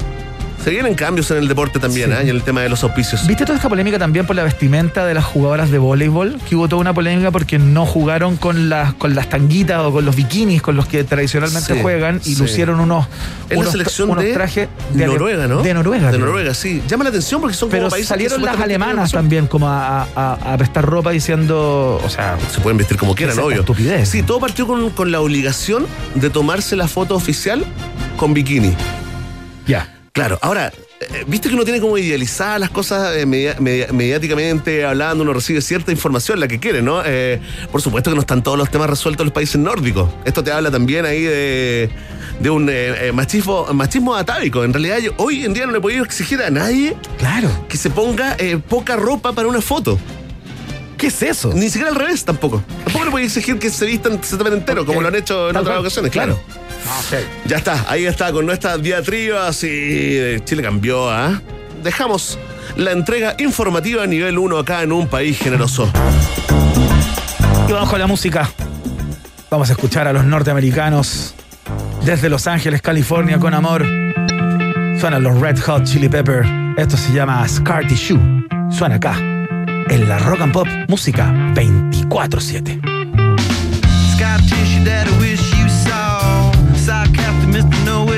Se vienen cambios en el deporte también, Sí. ¿eh? Y en el tema de los auspicios. ¿Viste toda esta polémica también por la vestimenta de las jugadoras de voleibol? Que hubo toda una polémica porque no jugaron con las, con las tanguitas o con los bikinis con los que tradicionalmente Sí, juegan y sí. lucieron unos, Es la unos, selección unos de trajes de Noruega, ¿no? De Noruega. De. Noruega, sí. Llama la atención porque son Pero como países que salieron las alemanas también como a, a- a prestar ropa diciendo, o sea. Se pueden vestir como quieran, obvio. estupidez. Sí, todo partió con, con la obligación de tomarse la foto oficial con bikini. ya. Claro, ahora, eh, viste que uno tiene como idealizadas las cosas eh, media- media- mediáticamente hablando, uno recibe cierta información, la que quiere, ¿no? Eh, por supuesto que no están todos los temas resueltos en los países nórdicos. Esto te habla también ahí de, de un eh, eh, machismo, machismo atávico. En realidad, yo hoy en día no le he podido exigir a nadie Claro. que se ponga poca ropa para una foto. ¿Qué es eso? Ni siquiera al revés tampoco. Tampoco le puedo exigir que se vistan, se tapen entero, como lo han hecho en otras cual. ocasiones, claro. Ya está, ahí está, con nuestras diatribas y Chile cambió, ¿ah? Dejamos la entrega informativa a nivel 1 acá en un país generoso. Y vamos con la música. Vamos a escuchar a los norteamericanos desde Los Ángeles, California, con amor. Suenan los Red Hot Chili Pepper. Esto se llama Scar Tissue. Suena acá, en la Rock and Pop Música 24-7. Mr. Know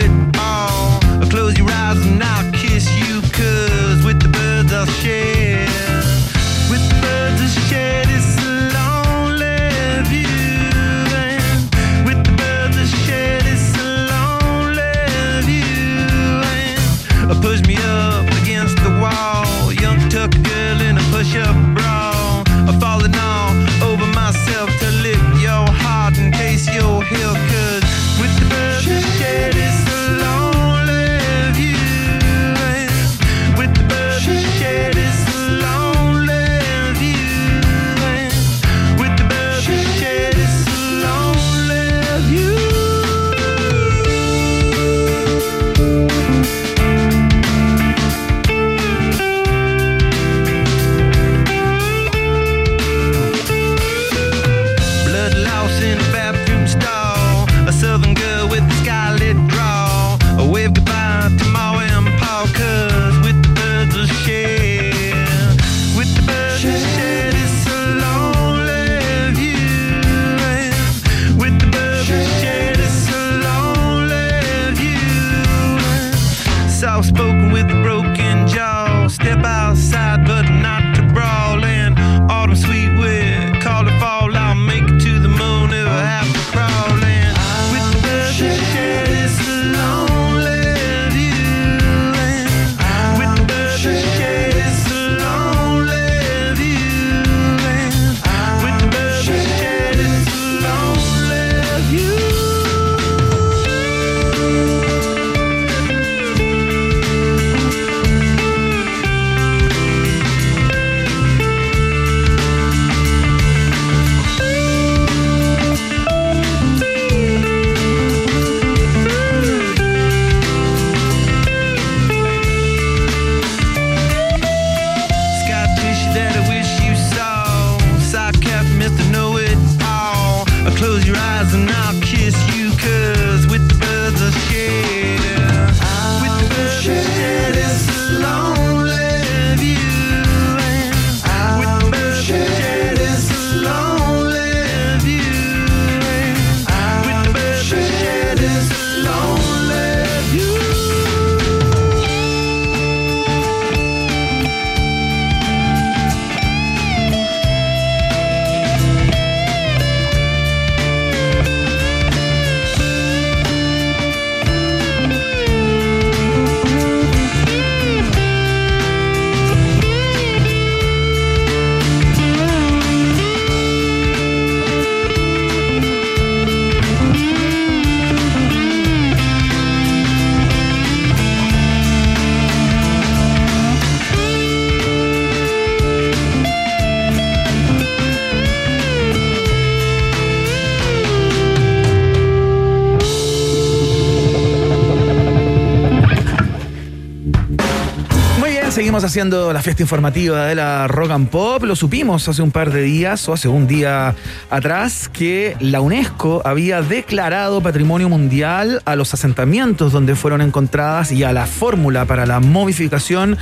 haciendo la fiesta informativa de la Rock and Pop. Lo supimos hace un par de días o hace un día atrás que la UNESCO había declarado patrimonio mundial a los asentamientos donde fueron encontradas y a la fórmula para la momificación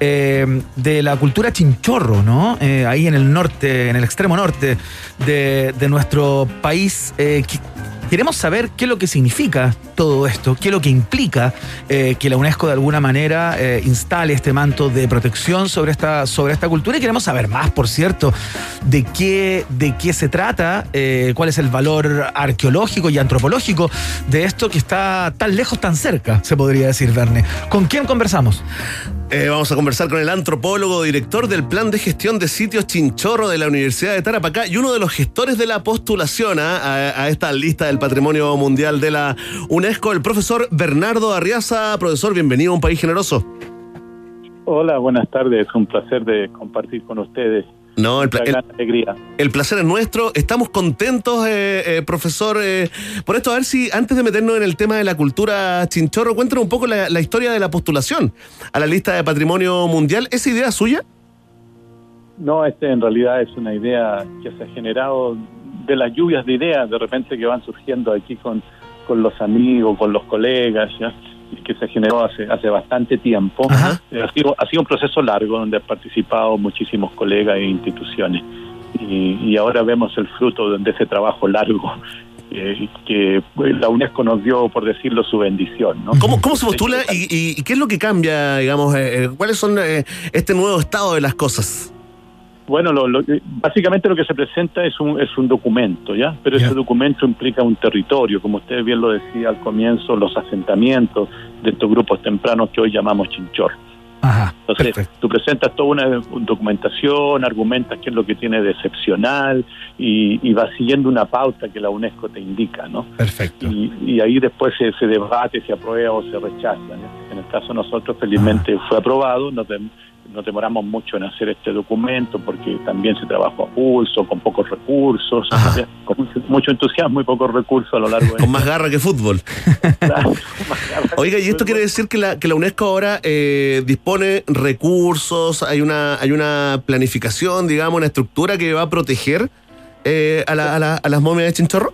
eh, de la cultura chinchorro, ¿no? Eh, ahí en el norte, en el extremo norte de, nuestro país. Eh, Queremos saber qué es lo que significa todo esto, qué es lo que implica eh, que la UNESCO de alguna manera eh, instale este manto de protección sobre esta, sobre esta cultura y queremos saber más, por cierto, de qué, de qué se trata, eh, cuál es el valor arqueológico y antropológico de esto que está tan lejos, tan cerca, se podría decir, Verne. ¿Con quién conversamos? Vamos a conversar con el antropólogo, director del Plan de Gestión de Sitios Chinchorro de la Universidad de Tarapacá y uno de los gestores de la postulación ¿ah? a, a esta lista del Patrimonio Mundial de la UNESCO, el profesor Bernardo Arriaza. Profesor, bienvenido a Un País Generoso. Hola, buenas tardes. Un placer de compartir con ustedes. No, el, el- alegría. el placer es nuestro. Estamos contentos, eh, eh, profesor, eh, por esto. A ver si antes de meternos en el tema de la cultura chinchorro, cuéntanos un poco la, la historia de la postulación a la lista de Patrimonio Mundial. ¿Esa idea suya? No, este en realidad es una idea que se ha generado de las lluvias de ideas de repente que van surgiendo aquí con, con los amigos, con los colegas, ¿ya? que se generó hace, hace bastante tiempo. Eh, Ha, sido, ha sido un proceso largo donde han participado muchísimos colegas e instituciones. Y, y ahora vemos el fruto de ese trabajo largo eh, que pues, la UNESCO nos dio, por decirlo, su bendición. ¿no? ¿Cómo, cómo se postula y, y- qué es lo que cambia, digamos? eh, eh, ¿Cuáles son eh, este nuevo estado de las cosas? Bueno, lo- lo- básicamente lo que se presenta es un, es un documento, ¿ya? Pero ese documento implica un territorio, como usted bien lo decía al comienzo, los asentamientos de estos grupos tempranos que hoy llamamos chinchor. Entonces, tú presentas toda una documentación, argumentas qué es lo que tiene de excepcional y, y vas siguiendo una pauta que la UNESCO te indica, ¿no? Perfecto. Y, y ahí después se, se debate, se aprueba o se rechaza. ¿no? En el caso de nosotros, felizmente fue aprobado, nos, nos demoramos mucho en hacer este documento porque también se trabajó a pulso, con pocos recursos, con mucho, entusiasmo y pocos recursos a lo largo [laughs] de [laughs] Con más garra que fútbol. Oiga, y esto quiere decir que la, que la UNESCO ahora eh, dispone recursos, hay una, hay una planificación, digamos, una estructura que va a proteger eh, a, la- a la- a las momias de Chinchorro.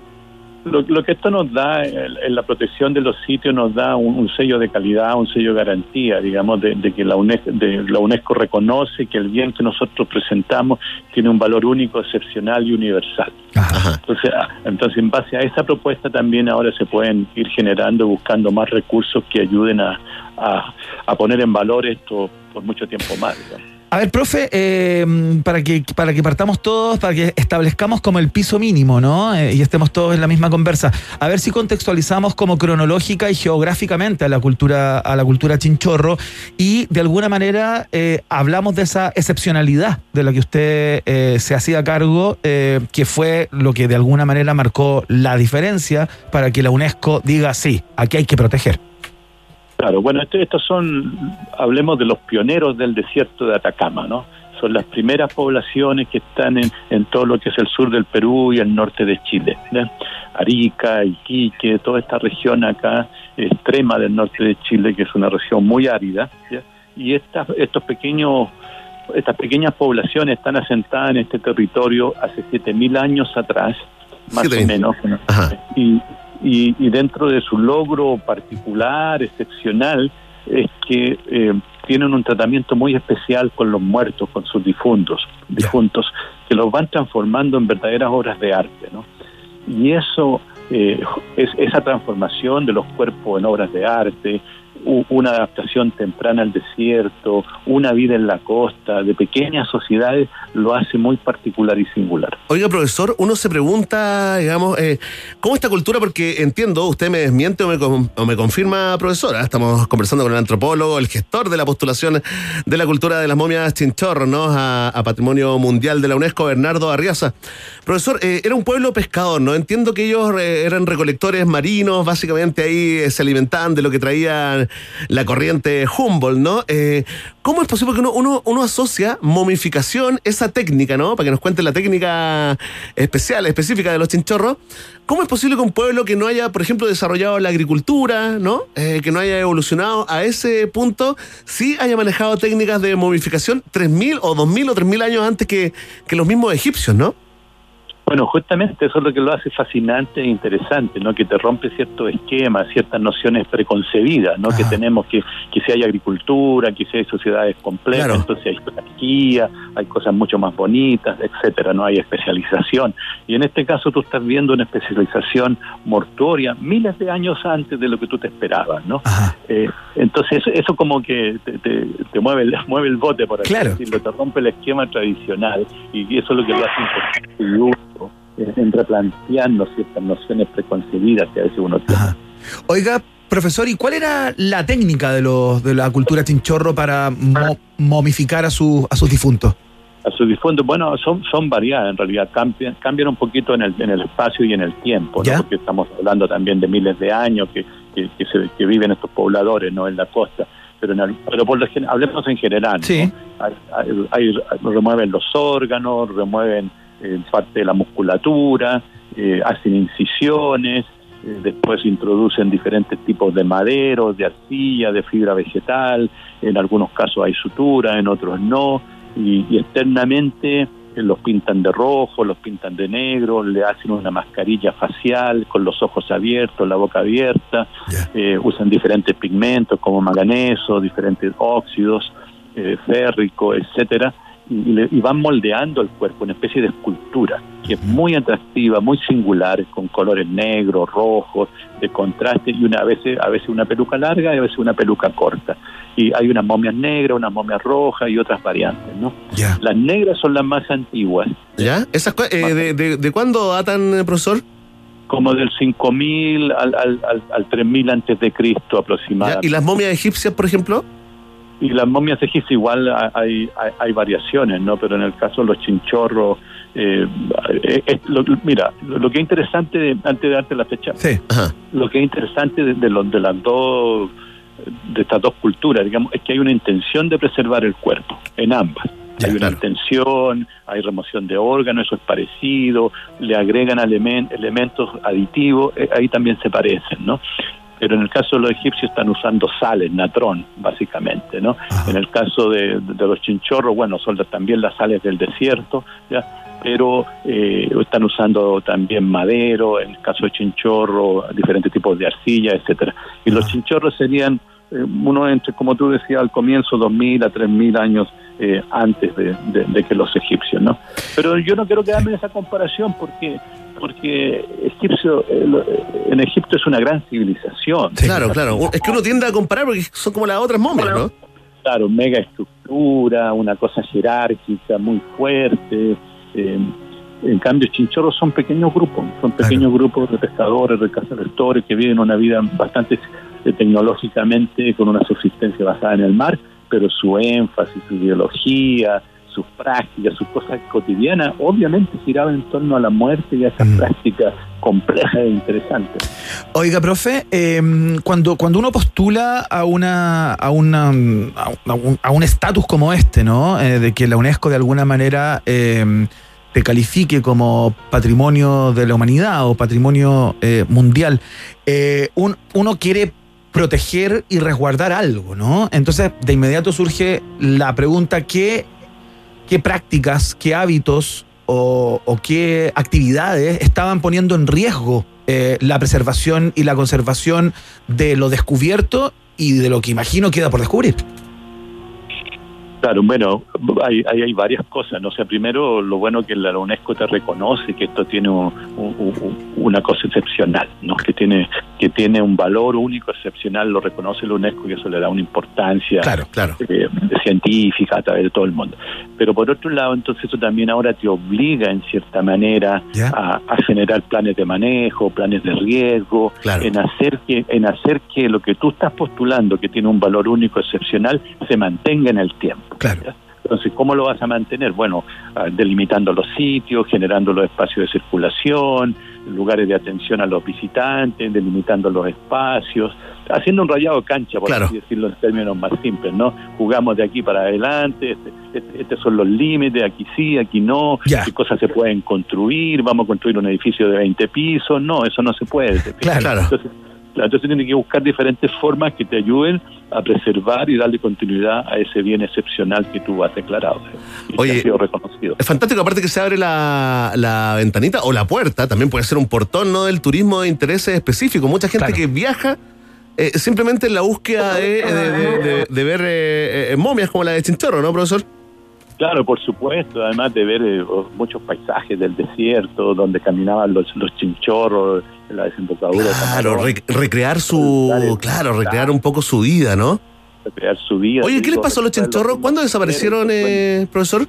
Lo, lo que esto nos da, en la protección de los sitios, nos da un, un sello de calidad, un sello de garantía, digamos, de, de que la UNESCO, de, la UNESCO reconoce que el bien que nosotros presentamos tiene un valor único, excepcional y universal. Entonces, ah, entonces, en base a esa propuesta también ahora se pueden ir generando, buscando más recursos que ayuden a, a, a poner en valor esto por mucho tiempo más. digamos. A ver, profe, eh, para, que, para que partamos todos, para que establezcamos como el piso mínimo, ¿no? Eh, y estemos todos en la misma conversa. A ver si contextualizamos como cronológica y geográficamente a la cultura, a la cultura chinchorro y de alguna manera eh, hablamos de esa excepcionalidad de la que usted se hacía cargo, que fue lo que de alguna manera marcó la diferencia para que la UNESCO diga sí, aquí hay que proteger. Claro, bueno, esto- estos son, hablemos de los pioneros del desierto de Atacama, ¿no? Son las primeras poblaciones que están en, en todo lo que es el sur del Perú y el norte de Chile. ¿ya? Arica, Iquique, toda esta región acá extrema del norte de Chile, que es una región muy árida. Y estas, estos pequeños, estas pequeñas poblaciones están asentadas en este territorio hace 7.000 años atrás, más o 7.000. menos. ¿no? y, y, y dentro de su logro particular, excepcional, es que eh, tienen un tratamiento muy especial con los muertos, con sus difuntos, difuntos, que los van transformando en verdaderas obras de arte, ¿no? Y eso, eh, es, esa transformación de los cuerpos en obras de arte, una adaptación temprana al desierto, una vida en la costa, de pequeñas sociedades, lo hace muy particular y singular. Oiga, profesor, uno se pregunta, digamos, eh, ¿cómo esta cultura? Porque entiendo, usted me desmiente o me, o me confirma, profesora. Estamos conversando con el antropólogo, el gestor de la postulación de la cultura de las momias chinchorro, ¿no? A, a Patrimonio Mundial de la UNESCO, Bernardo Arriaza. Profesor, eh, era un pueblo pescador, ¿no? Entiendo que ellos eh, eran recolectores marinos, básicamente ahí eh, se alimentaban de lo que traían la corriente Humboldt, ¿no? Eh, ¿Cómo es posible que uno, uno, asocia momificación, esa técnica, ¿no? Para que nos cuente la técnica especial, específica de los chinchorros. ¿Cómo es posible que un pueblo que no haya, por ejemplo, desarrollado la agricultura, ¿no? Eh, que no haya evolucionado a ese punto, sí haya manejado técnicas de momificación 3.000 o 2.000 o 3.000 años antes que, que los mismos egipcios, ¿no? Bueno, justamente eso es lo que lo hace fascinante e interesante, ¿no? Que te rompe ciertos esquemas, ciertas nociones preconcebidas, ¿no? Que tenemos que, que si hay agricultura, que si hay sociedades complejas, Claro. entonces hay jerarquía, hay cosas mucho más bonitas, etcétera, no hay especialización. Y en este caso tú estás viendo una especialización mortuoria miles de años antes de lo que tú te esperabas, ¿no? Eh, entonces eso, eso como que te, te- te mueve, el, [laughs] mueve el bote, por así Claro. decirlo, te rompe el esquema tradicional y eso es lo que lo hace importante en replantearnos ciertas nociones preconcebidas que a veces uno tiene. Oiga, profesor, ¿y cuál era la técnica de, los, de la cultura chinchorro para mo- momificar a, su, a sus difuntos? a sus difuntos, bueno, son, son variadas en realidad, cambian, cambian un poquito en el, en el espacio y en el tiempo, ¿no? porque estamos hablando también de miles de años que, que, que se- que viven estos pobladores ¿no? en la costa. Pero, en el- pero por lo hablemos en general. ¿no? Hay- hay- hay- remueven los órganos, remueven eh, parte de la musculatura, eh, hacen incisiones, eh, después introducen diferentes tipos de maderos, de arcilla, de fibra vegetal, en algunos casos hay sutura, en otros no, y, y externamente eh, los pintan de rojo, los pintan de negro, le hacen una mascarilla facial con los ojos abiertos, la boca abierta, eh, usan diferentes pigmentos como manganeso, diferentes óxidos, eh, férrico, etcétera, y, le- y van moldeando el cuerpo, una especie de escultura que es muy atractiva, muy singular, con colores negros, rojos, de contraste y una a veces a veces una peluca larga y a veces una peluca corta. Y hay unas momias negras, unas momias rojas y otras variantes, ¿no? Las negras son las más antiguas. ¿Ya? ¿Esas, eh, de, de, de cuándo datan, eh, profesor? Como del 5000 al, al, al, al 3000 antes de Cristo aproximadamente. ¿Y las momias egipcias, por ejemplo? Y las momias egipcias igual hay, hay, hay variaciones, ¿no? Pero en el caso de los chinchorros, eh, eh, es lo- mira, lo, lo que es interesante, de- antes de darte la fecha, lo que es interesante de, de los- de las dos, de estas dos culturas, digamos, es que hay una intención de preservar el cuerpo, en ambas. hay una intención, hay remoción de órganos, eso es parecido, le agregan elemen- elementos aditivos, eh, ahí también se parecen, ¿no? Pero en el caso de los egipcios están usando sales, natrón, básicamente, ¿no? En el caso de, de los chinchorros, bueno, son también las sales del desierto, ¿ya? Pero eh, están usando también madero, en el caso de chinchorro, diferentes tipos de arcilla, etcétera. Y los chinchorros serían eh, uno entre, como tú decías al comienzo, 2.000 a 3.000 años eh, antes de, de- de que los egipcios, ¿no? Pero yo no quiero quedarme en esa comparación porque porque egipcio, en Egipto es una gran civilización. Claro, claro. Es que uno tiende a comparar porque son como las otras momias, ¿no? Claro, mega estructura, una cosa jerárquica muy fuerte. eh, en cambio, chinchorros son pequeños grupos, son pequeños grupos de pescadores, de cazadores que viven una vida bastante eh, tecnológicamente con una subsistencia basada en el mar, pero su énfasis, su ideología, sus prácticas, sus cosas cotidianas, obviamente giraba en torno a la muerte y a esas prácticas complejas e interesantes. Oiga, profe, eh, cuando, cuando uno postula a una a una a un- estatus como este, ¿no? Eh, de que la UNESCO de alguna manera eh, te califique como patrimonio de la humanidad o patrimonio eh, mundial, eh, un- uno quiere proteger y resguardar algo, ¿no? Entonces, de inmediato surge la pregunta, ¿qué, qué prácticas, qué hábitos o, qué actividades estaban poniendo en riesgo eh, la preservación y la conservación de lo descubierto y de lo que imagino queda por descubrir? Claro, bueno, hay, hay, hay varias cosas, ¿no? O sea, primero, lo bueno que la UNESCO te reconoce que esto tiene un- un- un- una cosa excepcional, ¿no? Que tiene que tiene un valor único, excepcional, lo reconoce la UNESCO y eso le da una importancia Claro, claro. eh, científica a través de todo el mundo. Pero por otro lado, entonces eso también ahora te obliga en cierta manera a, a generar planes de manejo, planes de riesgo, en hacer que en hacer que lo que tú estás postulando, que tiene un valor único excepcional, se mantenga en el tiempo. ¿Ya? Entonces, ¿cómo lo vas a mantener? Bueno, ah, delimitando los sitios, generando los espacios de circulación, lugares de atención a los visitantes, delimitando los espacios, haciendo un rayado de cancha, por Claro. así decirlo en términos más simples, ¿no? Jugamos de aquí para adelante, este- este- estos son los límites, aquí sí, aquí no, qué cosas se pueden construir, vamos a construir un edificio de 20 pisos, no, eso no se puede. Claro. Entonces, claro, entonces tiene que buscar diferentes formas que te ayuden a preservar y darle continuidad a ese bien excepcional que tú has declarado y que Oye, ha sido reconocido. Es fantástico, aparte que se abre la, la ventanita o la puerta, también puede ser un portón ¿no? del turismo de intereses específicos. Mucha gente que viaja eh, simplemente en la búsqueda de, de- de- de- de ver eh, eh, momias como la de Chinchorro, ¿no, profesor? Claro, por supuesto, además de ver eh, muchos paisajes del desierto, donde caminaban los, los chinchorros, en la desembocadura. de Claro, rec- recrear su. Claro, recrear un poco su vida, ¿no? recrear su vida. Oye, ¿qué les pasó a los chinchorros? ¿Cuándo desaparecieron, eh, profesor?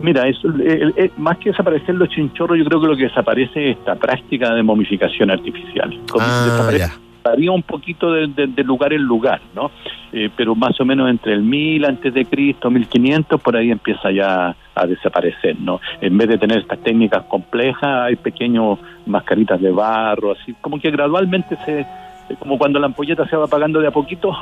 Mira, eso, el- más que desaparecer los chinchorros, yo creo que lo que desaparece es esta práctica de momificación artificial. Ah, ya. Varía un poquito de, de- lugar en lugar, ¿no? Eh, pero más o menos entre el 1000 antes de Cristo, 1500, por ahí empieza ya a desaparecer, ¿no? En vez de tener estas técnicas complejas, hay pequeños mascaritas de barro, así como que gradualmente se, como cuando la ampolleta se va apagando de a poquito,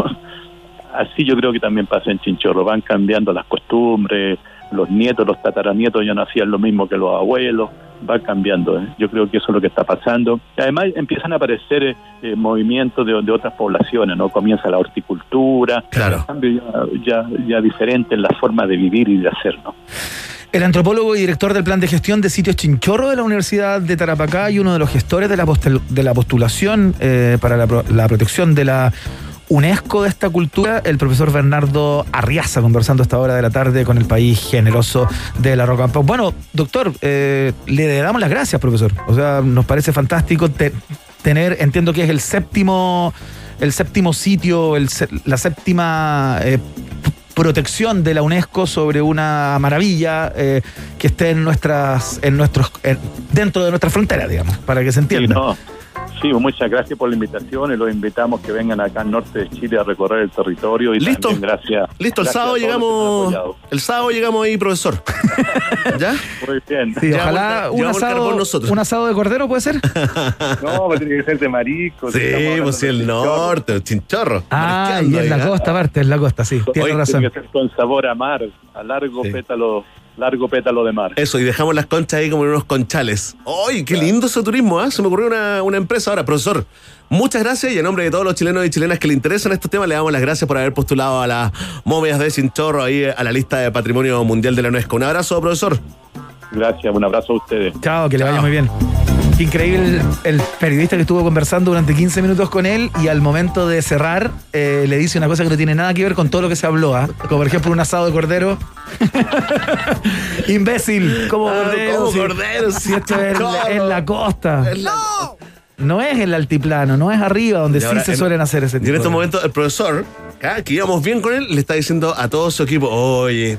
[laughs] así yo creo que también pasa en Chinchorro, van cambiando las costumbres, los nietos, los tataranietos ya no hacían lo mismo que los abuelos, va cambiando. ¿eh? Yo creo que eso es lo que está pasando. Además empiezan a aparecer eh, eh, movimientos de, de otras poblaciones, ¿no? Comienza la horticultura, claro. cambio ya, ya, ya diferente en la forma de vivir y de hacer, ¿no? El antropólogo y director del plan de gestión de sitios Chinchorro de la Universidad de Tarapacá y uno de los gestores de la, postel- de la postulación eh, para la, la protección de la UNESCO de esta cultura, el profesor Bernardo Arriaza, conversando a esta hora de la tarde con el país generoso de la Roca. Bueno, doctor, eh, le damos las gracias, profesor. O sea, nos parece fantástico te- tener, entiendo que es el séptimo, el séptimo sitio, el la séptima eh, protección de la UNESCO sobre una maravilla eh, que esté en nuestras, en nuestros, en- dentro de nuestra frontera, digamos, para que se entienda. Sí, muchas gracias por la invitación y los invitamos que vengan acá al norte de Chile a recorrer el territorio y Listo. también gracias. Listo, el gracias sábado los que llegamos. El sábado llegamos ahí, profesor. [laughs] ¿Ya? Muy bien. Sí, Llevamos ojalá el- un el asado, nosotros. un asado de cordero, ¿puede ser? [laughs] No, pues tiene que ser de marisco. Sí, pues sí, el norte, el chinchorro. Ah, y es la ¿ah? costa, aparte, es la costa, sí, tiene razón. Tiene que ser con sabor a mar, a largo pétalo, largo pétalo de mar. Eso, y dejamos las conchas ahí como en unos conchales. ¡Ay, qué lindo ese turismo! ¿ah? Se me ocurrió una, una empresa ahora. Profesor, muchas gracias y en nombre de todos los chilenos y chilenas que le interesan estos temas, le damos las gracias por haber postulado a las momias de Chinchorro ahí a la lista de Patrimonio Mundial de la UNESCO. Un abrazo, profesor. Gracias, un abrazo a ustedes. Chao, que le vaya muy bien. Qué increíble el, el periodista que estuvo conversando durante 15 minutos con él y al momento de cerrar eh, le dice una cosa que no tiene nada que ver con todo lo que se habló, ¿ah? como por ejemplo un asado de cordero. [laughs] Imbécil, como Ah, cordero. como si- cordero, si esto es en la costa. ¡No! No es el altiplano, no es arriba donde Y sí se en- suelen hacer ese Y tipo en estos de- momentos el profesor, acá, que íbamos bien con él, le está diciendo a todo su equipo, oye,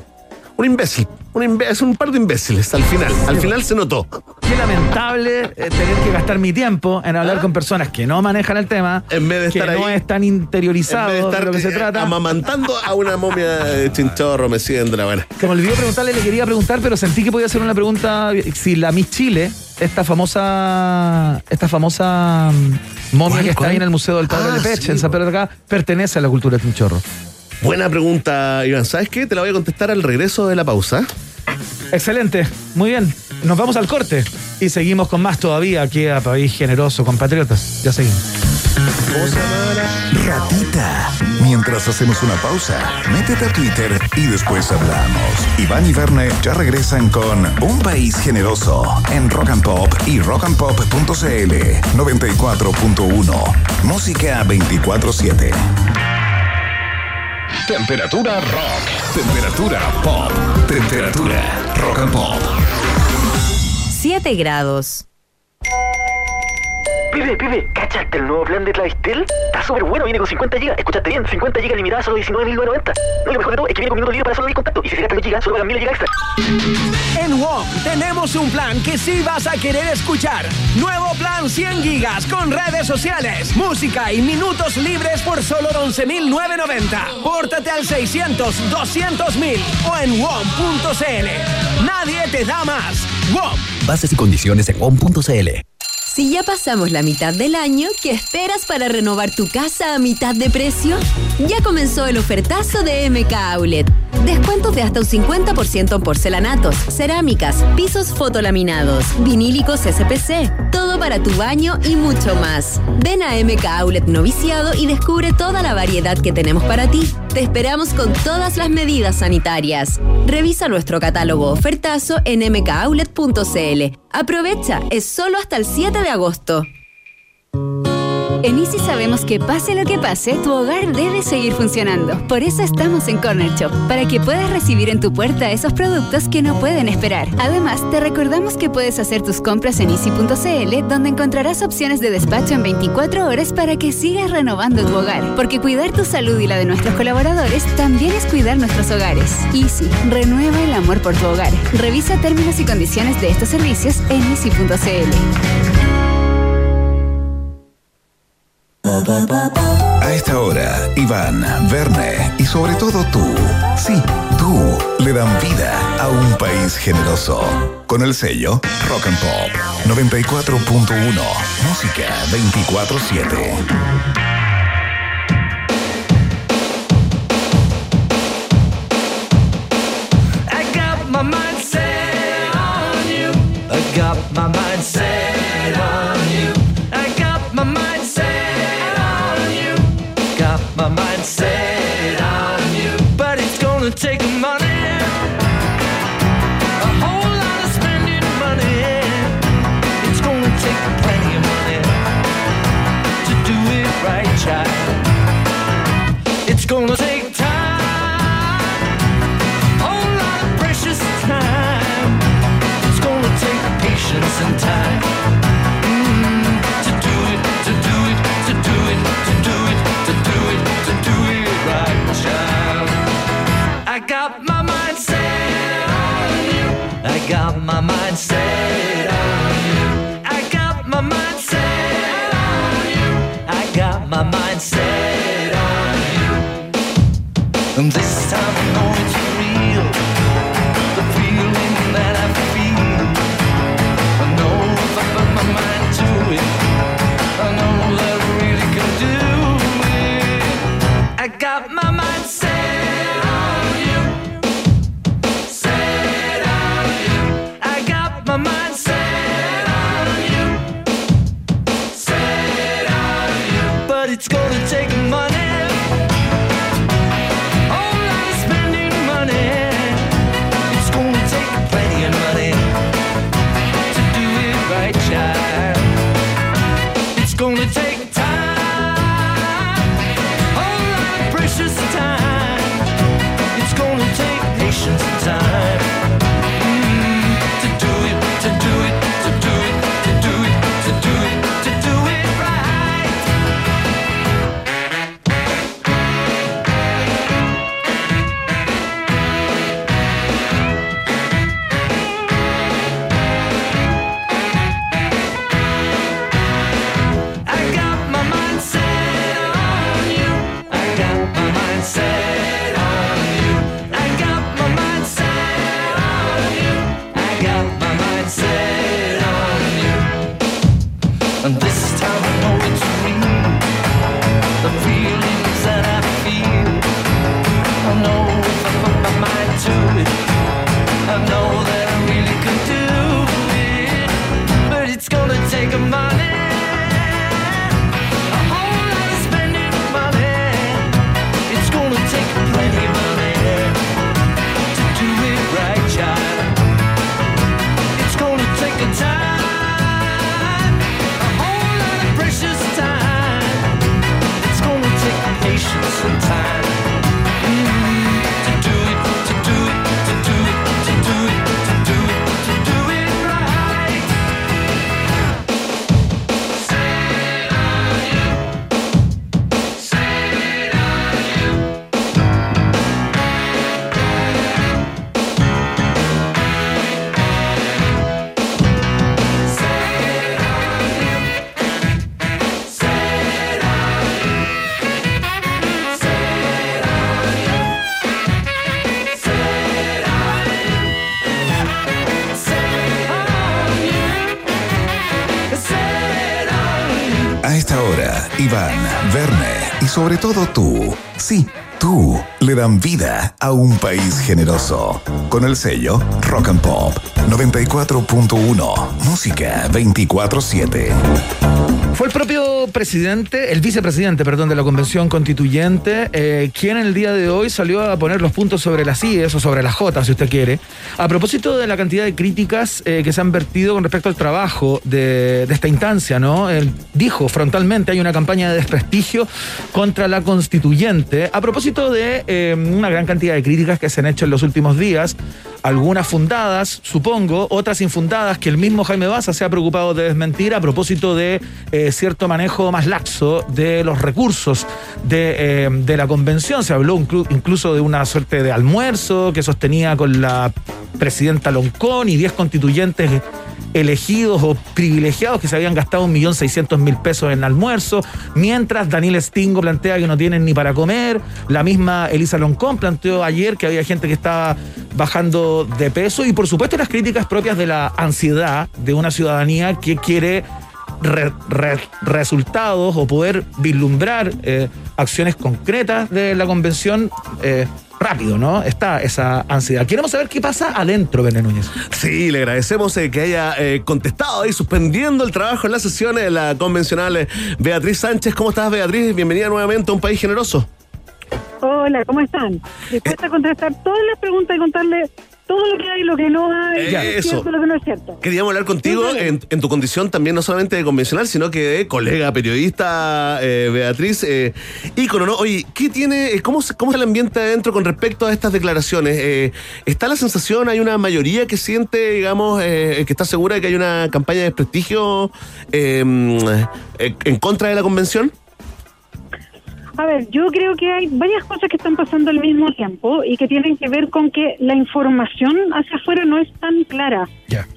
un imbécil, un imbécil, un par de imbéciles al final. Al final se notó. Qué lamentable eh, tener que gastar mi tiempo en hablar con personas que no manejan el tema, En vez de que estar no ahí, están interiorizados de de lo que se eh, trata. amamantando a una momia de chinchorro, meciéndola, bueno. Se me olvidó preguntarle, le quería preguntar, pero sentí que podía hacer una pregunta. Si la Miss Chile, esta famosa, esta famosa mm, momia ¿Cuál, que está ahí en el Museo del Padre Ah, de Peche, sí, en San Pedro de acá, pertenece a la cultura chinchorro. Buena pregunta, Iván. ¿Sabes qué? Te la voy a contestar al regreso de la pausa. Excelente, muy bien. Nos vamos al corte y seguimos con más todavía aquí a País Generoso, compatriotas. Ya seguimos. Ratita. Mientras hacemos una pausa, métete a Twitter y después hablamos. Iván y Verne ya regresan con Un País Generoso en Rock and Pop y rockandpop.cl 94.1. Música 24-7. Temperatura rock. Temperatura pop. Temperatura rock and pop. 7 grados. Pibe, pibe, ¿cachaste el nuevo plan de Clavistel? Está súper bueno, viene con 50 GB. Escuchaste bien, 50 GB limitada solo 19.990. No, y lo mejor de todo es que viene con minutos libres para solo ir contacto. Y si se gastan los GB, solo pagan 1000 GB extra. En WOM tenemos un plan que sí vas a querer escuchar. Nuevo plan 100 gigas con redes sociales, música y minutos libres por solo 11.990. Pórtate al 600 200.000 o en WOM.cl. Nadie te da más. WOM. Bases y condiciones en WOM.cl. Si ya pasamos la mitad del año, ¿qué esperas para renovar tu casa a mitad de precio? Ya comenzó el ofertazo de MK Outlet. Descuentos de hasta un 50% en porcelanatos, cerámicas, pisos fotolaminados, vinílicos SPC, todo para tu baño y mucho más. Ven a MK Outlet Noviciado y descubre toda la variedad que tenemos para ti. Te esperamos con todas las medidas sanitarias. Revisa nuestro catálogo ofertazo en mkoutlet.cl. Aprovecha, es solo hasta el 7 de agosto. En Easy sabemos que pase lo que pase, tu hogar debe seguir funcionando. Por eso estamos en Corner Shop, para que puedas recibir en tu puerta esos productos que no pueden esperar. Además, te recordamos que puedes hacer tus compras en easy.cl, donde encontrarás opciones de despacho en 24 horas para que sigas renovando tu hogar. Porque cuidar tu salud y la de nuestros colaboradores también es cuidar nuestros hogares. Easy, renueva el amor por tu hogar. Revisa términos y condiciones de estos servicios en easy.cl. A esta hora, Iván, Verne y sobre todo tú, sí, tú, le dan vida a un país generoso. Con el sello Rock and Pop 94.1, música 24-7. I got my got my mind set on you. I got my mind set on you. I got my mind set on you. This sobre todo tú, sí, tú, le dan vida a un país generoso. Con el sello Rock and Pop 94.1, música 24-7. Fue el propio presidente, el vicepresidente, perdón, de la Convención Constituyente, eh, quien el día de hoy salió a poner los puntos sobre las IES o sobre las J, si usted quiere, a propósito de la cantidad de críticas eh, que se han vertido con respecto al trabajo de, esta instancia, ¿no? Dijo frontalmente hay una campaña de desprestigio contra la constituyente, a propósito de eh, una gran cantidad de críticas que se han hecho en los últimos días, algunas fundadas, supongo, otras infundadas, que el mismo Jaime Baza se ha preocupado de desmentir a propósito de eh, cierto manejo más laxo de los recursos de, eh, de la convención. Se habló inclu- incluso de una suerte de almuerzo que sostenía con la presidenta Loncón y 10 constituyentes elegidos o privilegiados que se habían gastado 1.600.000 pesos en almuerzo, mientras Daniel Stingo plantea que no tienen ni para comer, la misma Elisa Loncón planteó ayer que había gente que estaba bajando de peso y por supuesto las críticas propias de la ansiedad de una ciudadanía que quiere re- re- resultados o poder vislumbrar eh, acciones concretas de la convención eh, rápido, ¿no? Está esa ansiedad. Queremos saber qué pasa adentro, Bené Núñez. Sí, le agradecemos eh, que haya eh, contestado y suspendiendo el trabajo en las sesiones de la convencional eh, Beatriz Sánchez. ¿Cómo estás, Beatriz? Bienvenida nuevamente a un país generoso. Hola, ¿cómo están? Dispuesta a contestar todas las preguntas y contarle todo lo que hay y lo que no hay, Eh, es eso. cierto lo que no es cierto. Queríamos hablar contigo en, en tu condición también no solamente de convencional, sino que de colega periodista, eh, Beatriz, eh, ícono, ¿no? Oye, ¿qué tiene, eh, cómo, cómo está el ambiente adentro con respecto a estas declaraciones? Eh, ¿Está la sensación, hay una mayoría que siente, digamos, eh, que está segura de que hay una campaña de desprestigio eh, en contra de la convención? A ver, yo creo que hay varias cosas que están pasando al mismo tiempo y que tienen que ver con que la información hacia afuera no es tan clara.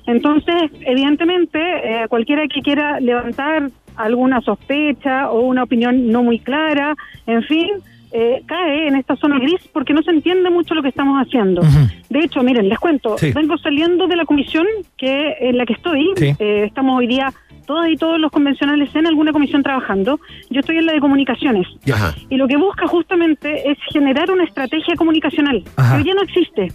Entonces, evidentemente, eh, cualquiera que quiera levantar alguna sospecha o una opinión no muy clara, en fin, eh, cae en esta zona gris porque no se entiende mucho lo que estamos haciendo. De hecho, miren, les cuento, Sí. vengo saliendo de la comisión que en la que estoy. Sí. Eh, estamos hoy día todas y todos los convencionales en alguna comisión trabajando. Yo estoy en la de comunicaciones. Y lo que busca justamente es generar una estrategia comunicacional Ajá. que ya no existe.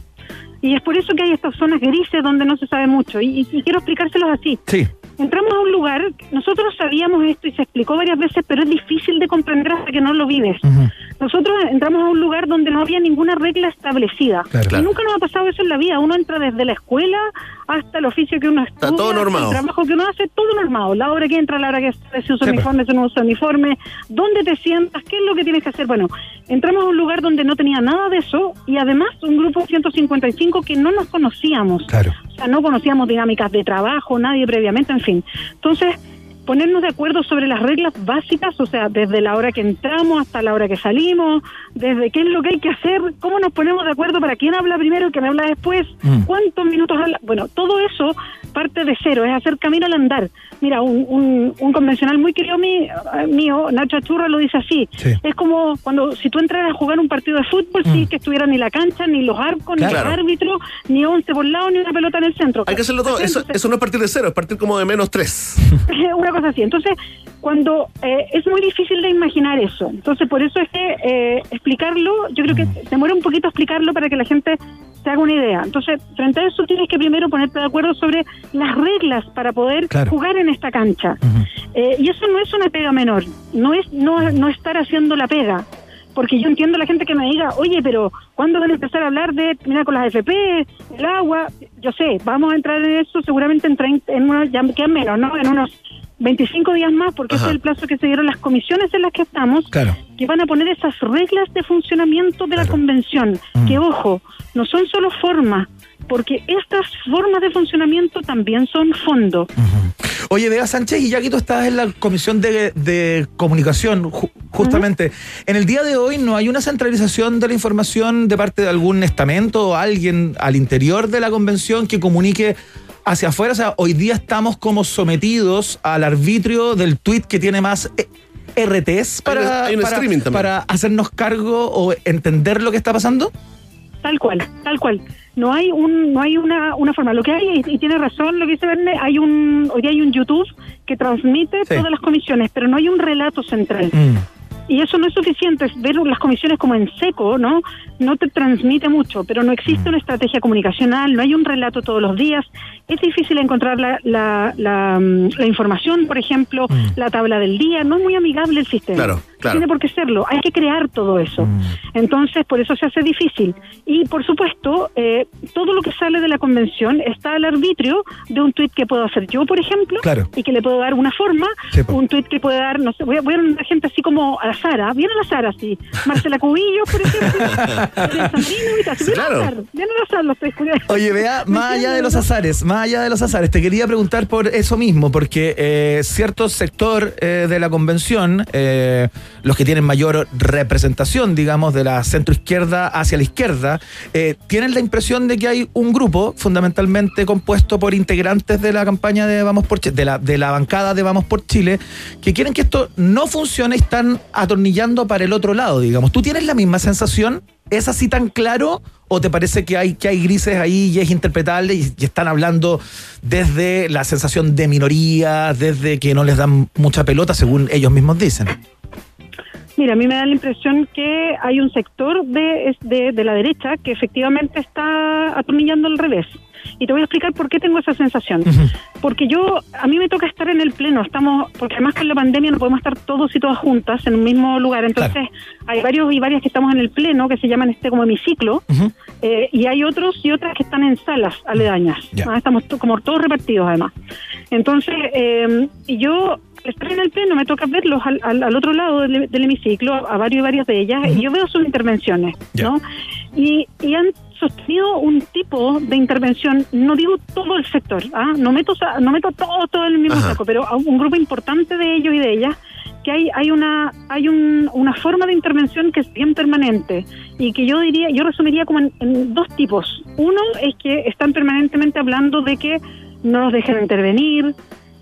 Y es por eso que hay estas zonas grises donde no se sabe mucho. Y, y quiero explicárselos así. Sí. Entramos a un lugar, nosotros sabíamos esto y se explicó varias veces, pero es difícil de comprender hasta que no lo vives. Nosotros entramos a un lugar donde no había ninguna regla establecida. Claro. Y nunca nos ha pasado eso en la vida. Uno entra desde la escuela hasta el oficio que uno estudia, todo hasta normado. el trabajo que uno hace, todo normado. La hora que entra, la hora que sale, si usa Sí, uniforme, si no usa uniforme, dónde te sientas, qué es lo que tienes que hacer. Bueno, entramos a un lugar donde no tenía nada de eso y además un grupo 155 que no nos conocíamos. Claro. O sea, no conocíamos dinámicas de trabajo, nadie previamente, en fin. Entonces, ponernos de acuerdo sobre las reglas básicas, o sea, desde la hora que entramos hasta la hora que salimos, desde qué es lo que hay que hacer, cómo nos ponemos de acuerdo para quién habla primero y quién habla después, Mm. cuántos minutos habla. Bueno, todo eso parte de cero, es hacer camino al andar. Mira, un, un, un convencional muy querido mí- eh, mío, Nacho Achurra, lo dice así. Sí. Es como cuando si tú entras a jugar un partido de fútbol, sí, que estuviera ni la cancha, ni los arcos, ni los árbitros, ni once por lado, ni una pelota en el centro. Hay que hacerlo todo. Eso, eso no es partir de cero, es partir como de menos tres. [laughs] una cosa así. Entonces, cuando eh, es muy difícil de imaginar eso. Entonces, por eso es que eh, explicarlo, yo creo que demora un poquito explicarlo para que la gente se haga una idea. Entonces, frente a eso tienes que primero ponerte de acuerdo sobre las reglas para poder Claro. jugar en esta cancha. Eh, y eso no es una pega menor, no es no, no estar haciendo la pega. Porque yo entiendo a la gente que me diga, oye, pero ¿cuándo van a empezar a hablar de, mira, con las FP, el agua? Yo sé, vamos a entrar en eso seguramente en, 30, en unos, ya quedan menos, ¿no? En unos 25 días más, porque ese es el plazo que se dieron las comisiones en las que estamos, Claro. que van a poner esas reglas de funcionamiento de la convención, que ojo, no son solo formas, porque estas formas de funcionamiento también son fondo. Oye, Bea Sánchez, y ya que tú estás en la Comisión de, de Comunicación, ju- justamente, en el día de hoy no hay una centralización de la información de parte de algún estamento o alguien al interior de la convención que comunique hacia afuera. O sea, hoy día estamos como sometidos al arbitrio del tuit que tiene más eh, RTs Hay un- para, hay un para- hacernos cargo o entender lo que está pasando. Tal cual, tal cual. no hay un no hay una, una forma. Lo que hay, y tiene razón lo que dice Verne, hay un, hoy día hay un YouTube que transmite Sí. todas las comisiones, pero no hay un relato central. Mm. Y eso no es suficiente, es ver las comisiones como en seco, ¿no? No te transmite mucho, pero no existe una estrategia comunicacional, no hay un relato todos los días. Es difícil encontrar la, la, la, mm, la información, por ejemplo, la tabla del día, no es muy amigable el sistema. Claro, claro. Tiene por qué serlo, hay que crear todo eso. Entonces, por eso se hace difícil. Y, por supuesto, eh, todo lo que sale de la convención está al arbitrio de un tuit que puedo hacer yo, por ejemplo, Claro. y que le puedo dar una forma, Sí, un tuit que puede dar, no sé, voy a, voy a nombrar gente así como a la Sara, viene la Sara, sí, Marcela Cubillo, por ejemplo, y tal, Sí, viene claro. al azar, viene los tres curiosos. Oye, vea, ¿Me más allá de los azares, más allá de los azares, te quería preguntar por eso mismo, porque eh, cierto sector eh, de la convención, eh, los que tienen mayor representación, digamos, de la centroizquierda hacia la izquierda, eh, tienen la impresión de que hay un grupo fundamentalmente compuesto por integrantes de la campaña de Vamos por Chile, de la, bancada de Vamos por Chile, que quieren que esto no funcione y están atornillando para el otro lado, digamos. ¿Tú tienes la misma sensación? ¿Es así tan claro? ¿O te parece que hay, que hay grises ahí y es interpretable y están hablando desde la sensación de minoría, desde que no les dan mucha pelota, según ellos mismos dicen? Mira, a mí me da la impresión que hay un sector de, de, de la derecha que efectivamente está atornillando al revés. Y te voy a explicar por qué tengo esa sensación. Porque yo, a mí me toca estar en el pleno, estamos, porque además con la pandemia no podemos estar todos y todas juntas en un mismo lugar. Entonces, hay varios y varias que estamos en el pleno que se llaman este como hemiciclo, eh, y hay otros y otras que están en salas aledañas. Ah, estamos como todos repartidos además. Entonces, eh, yo estoy en el pleno, me toca verlos al, al- al otro lado del, del hemiciclo, a varios y varias de ellas, y yo veo sus intervenciones, ¿no? Y, y han sostenido un tipo de intervención, no digo todo el sector, ¿ah? no meto no meto todo, todo en el mismo Ajá. saco, pero a un grupo importante de ellos y de ellas que hay hay una hay un, una forma de intervención que es bien permanente y que yo diría yo resumiría como en, en dos tipos uno es que están permanentemente hablando de que no nos dejen intervenir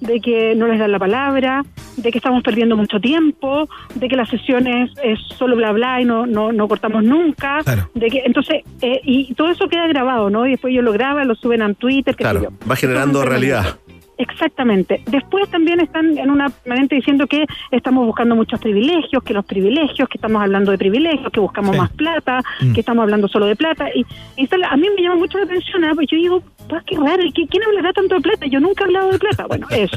de que no les dan la palabra, de que estamos perdiendo mucho tiempo, de que la sesión es, solo bla bla y no, no, no cortamos nunca, de que entonces eh, y todo eso queda grabado, ¿no? Y después ellos lo graban, lo suben a Twitter. Claro, va generando Entonces, realidad. Exactamente. Después también están en una permanente diciendo que estamos buscando muchos privilegios, que los privilegios, que estamos hablando de privilegios, que buscamos Sí. más plata, Mm. que estamos hablando solo de plata. Y, y a mí me llama mucho la atención, ¿ah? porque yo digo, pues qué raro, ¿y qué- ¿quién hablará tanto de plata? Yo nunca he hablado de plata. Bueno, [laughs] eso.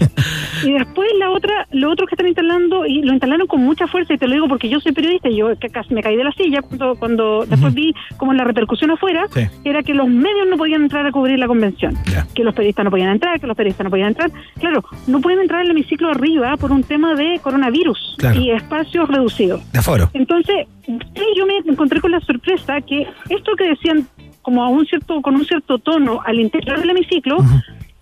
y después la otra, lo otro que están instalando, y lo instalaron con mucha fuerza, y te lo digo porque yo soy periodista, y yo casi me caí de la silla cuando, cuando después vi como la repercusión afuera, Sí. era que los medios no podían entrar a cubrir la convención, que los periodistas no podían entrar, que los periodistas no podían entrar. Claro, no pueden entrar al hemiciclo arriba por un tema de coronavirus Claro. y espacios reducidos. De aforo. Entonces, sí, yo me encontré con la sorpresa que esto que decían como a un cierto, con un cierto tono al interior del hemiciclo,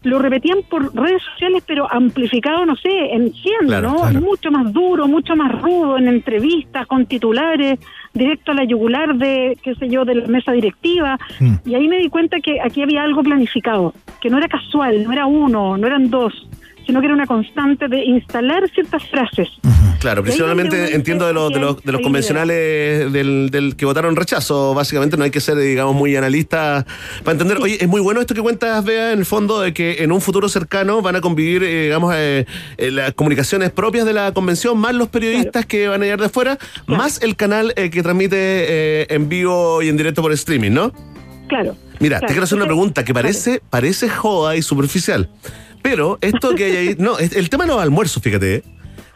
lo repetían por redes sociales, pero amplificado, no sé, en 100, Claro, ¿no? claro. Mucho más duro, mucho más rudo, en entrevistas, con titulares, directo a la yugular de, qué sé yo, de la mesa directiva. Y ahí me di cuenta que aquí había algo planificado, que no era casual, no era uno, no eran dos, sino que era una constante de instalar ciertas frases. Claro, principalmente entiendo de los, de los, de los hay convencionales del, del que votaron rechazo. Básicamente no hay que ser, digamos, muy analista para entender. Oye, es muy bueno esto que cuentas, Bea, en el fondo, de que en un futuro cercano van a convivir, eh, digamos, eh, eh, las comunicaciones propias de la convención, más los periodistas que van a llegar de afuera, más el canal eh, que transmite eh, en vivo y en directo por streaming, ¿no? Claro. Mira, claro. te quiero hacer una pregunta que parece, parece joda y superficial. Pero esto que hay ahí. [laughs] No, el tema de los almuerzos, fíjate. ¿eh?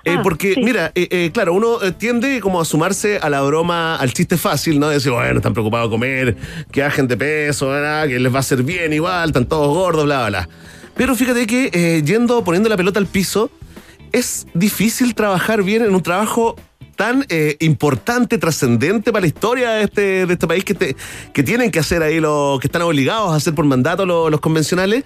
Eh, Ah, porque, sí. mira, eh, eh, claro, uno tiende como a sumarse a la broma, al chiste fácil, ¿no? De decir, bueno, están preocupados de comer, que bajen de peso, ¿verdad? que les va a hacer bien igual, están todos gordos, bla, bla, bla. Pero fíjate que eh, yendo, poniendo la pelota al piso, es difícil trabajar bien en un trabajo tan eh, importante, trascendente para la historia de este, de este país que, te- que tienen que hacer ahí los que están obligados a hacer por mandato los, los convencionales.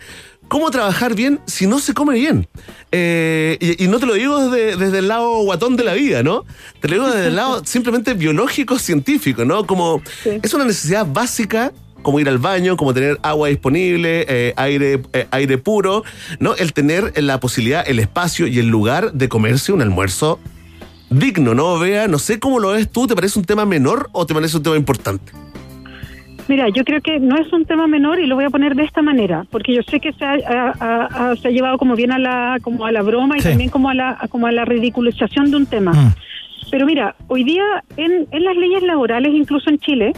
¿Cómo trabajar bien si no se come bien? Eh, y, y no te lo digo desde, desde el lado guatón de la vida, ¿no? Te lo digo desde el lado [laughs] simplemente biológico, científico, ¿no? Como es una necesidad básica como ir al baño, como tener agua disponible, eh, aire, eh, aire puro, ¿no? El tener la posibilidad, el espacio y el lugar de comerse un almuerzo digno, ¿no? Vea, no sé cómo lo ves tú, ¿te parece un tema menor o te parece un tema importante? Mira, yo creo que no es un tema menor y lo voy a poner de esta manera, porque yo sé que se ha, se ha llevado como bien a la como a la broma y Sí. también como a la a- como a la ridiculización de un tema. Mm. Pero mira, hoy día en, en las leyes laborales, incluso en Chile,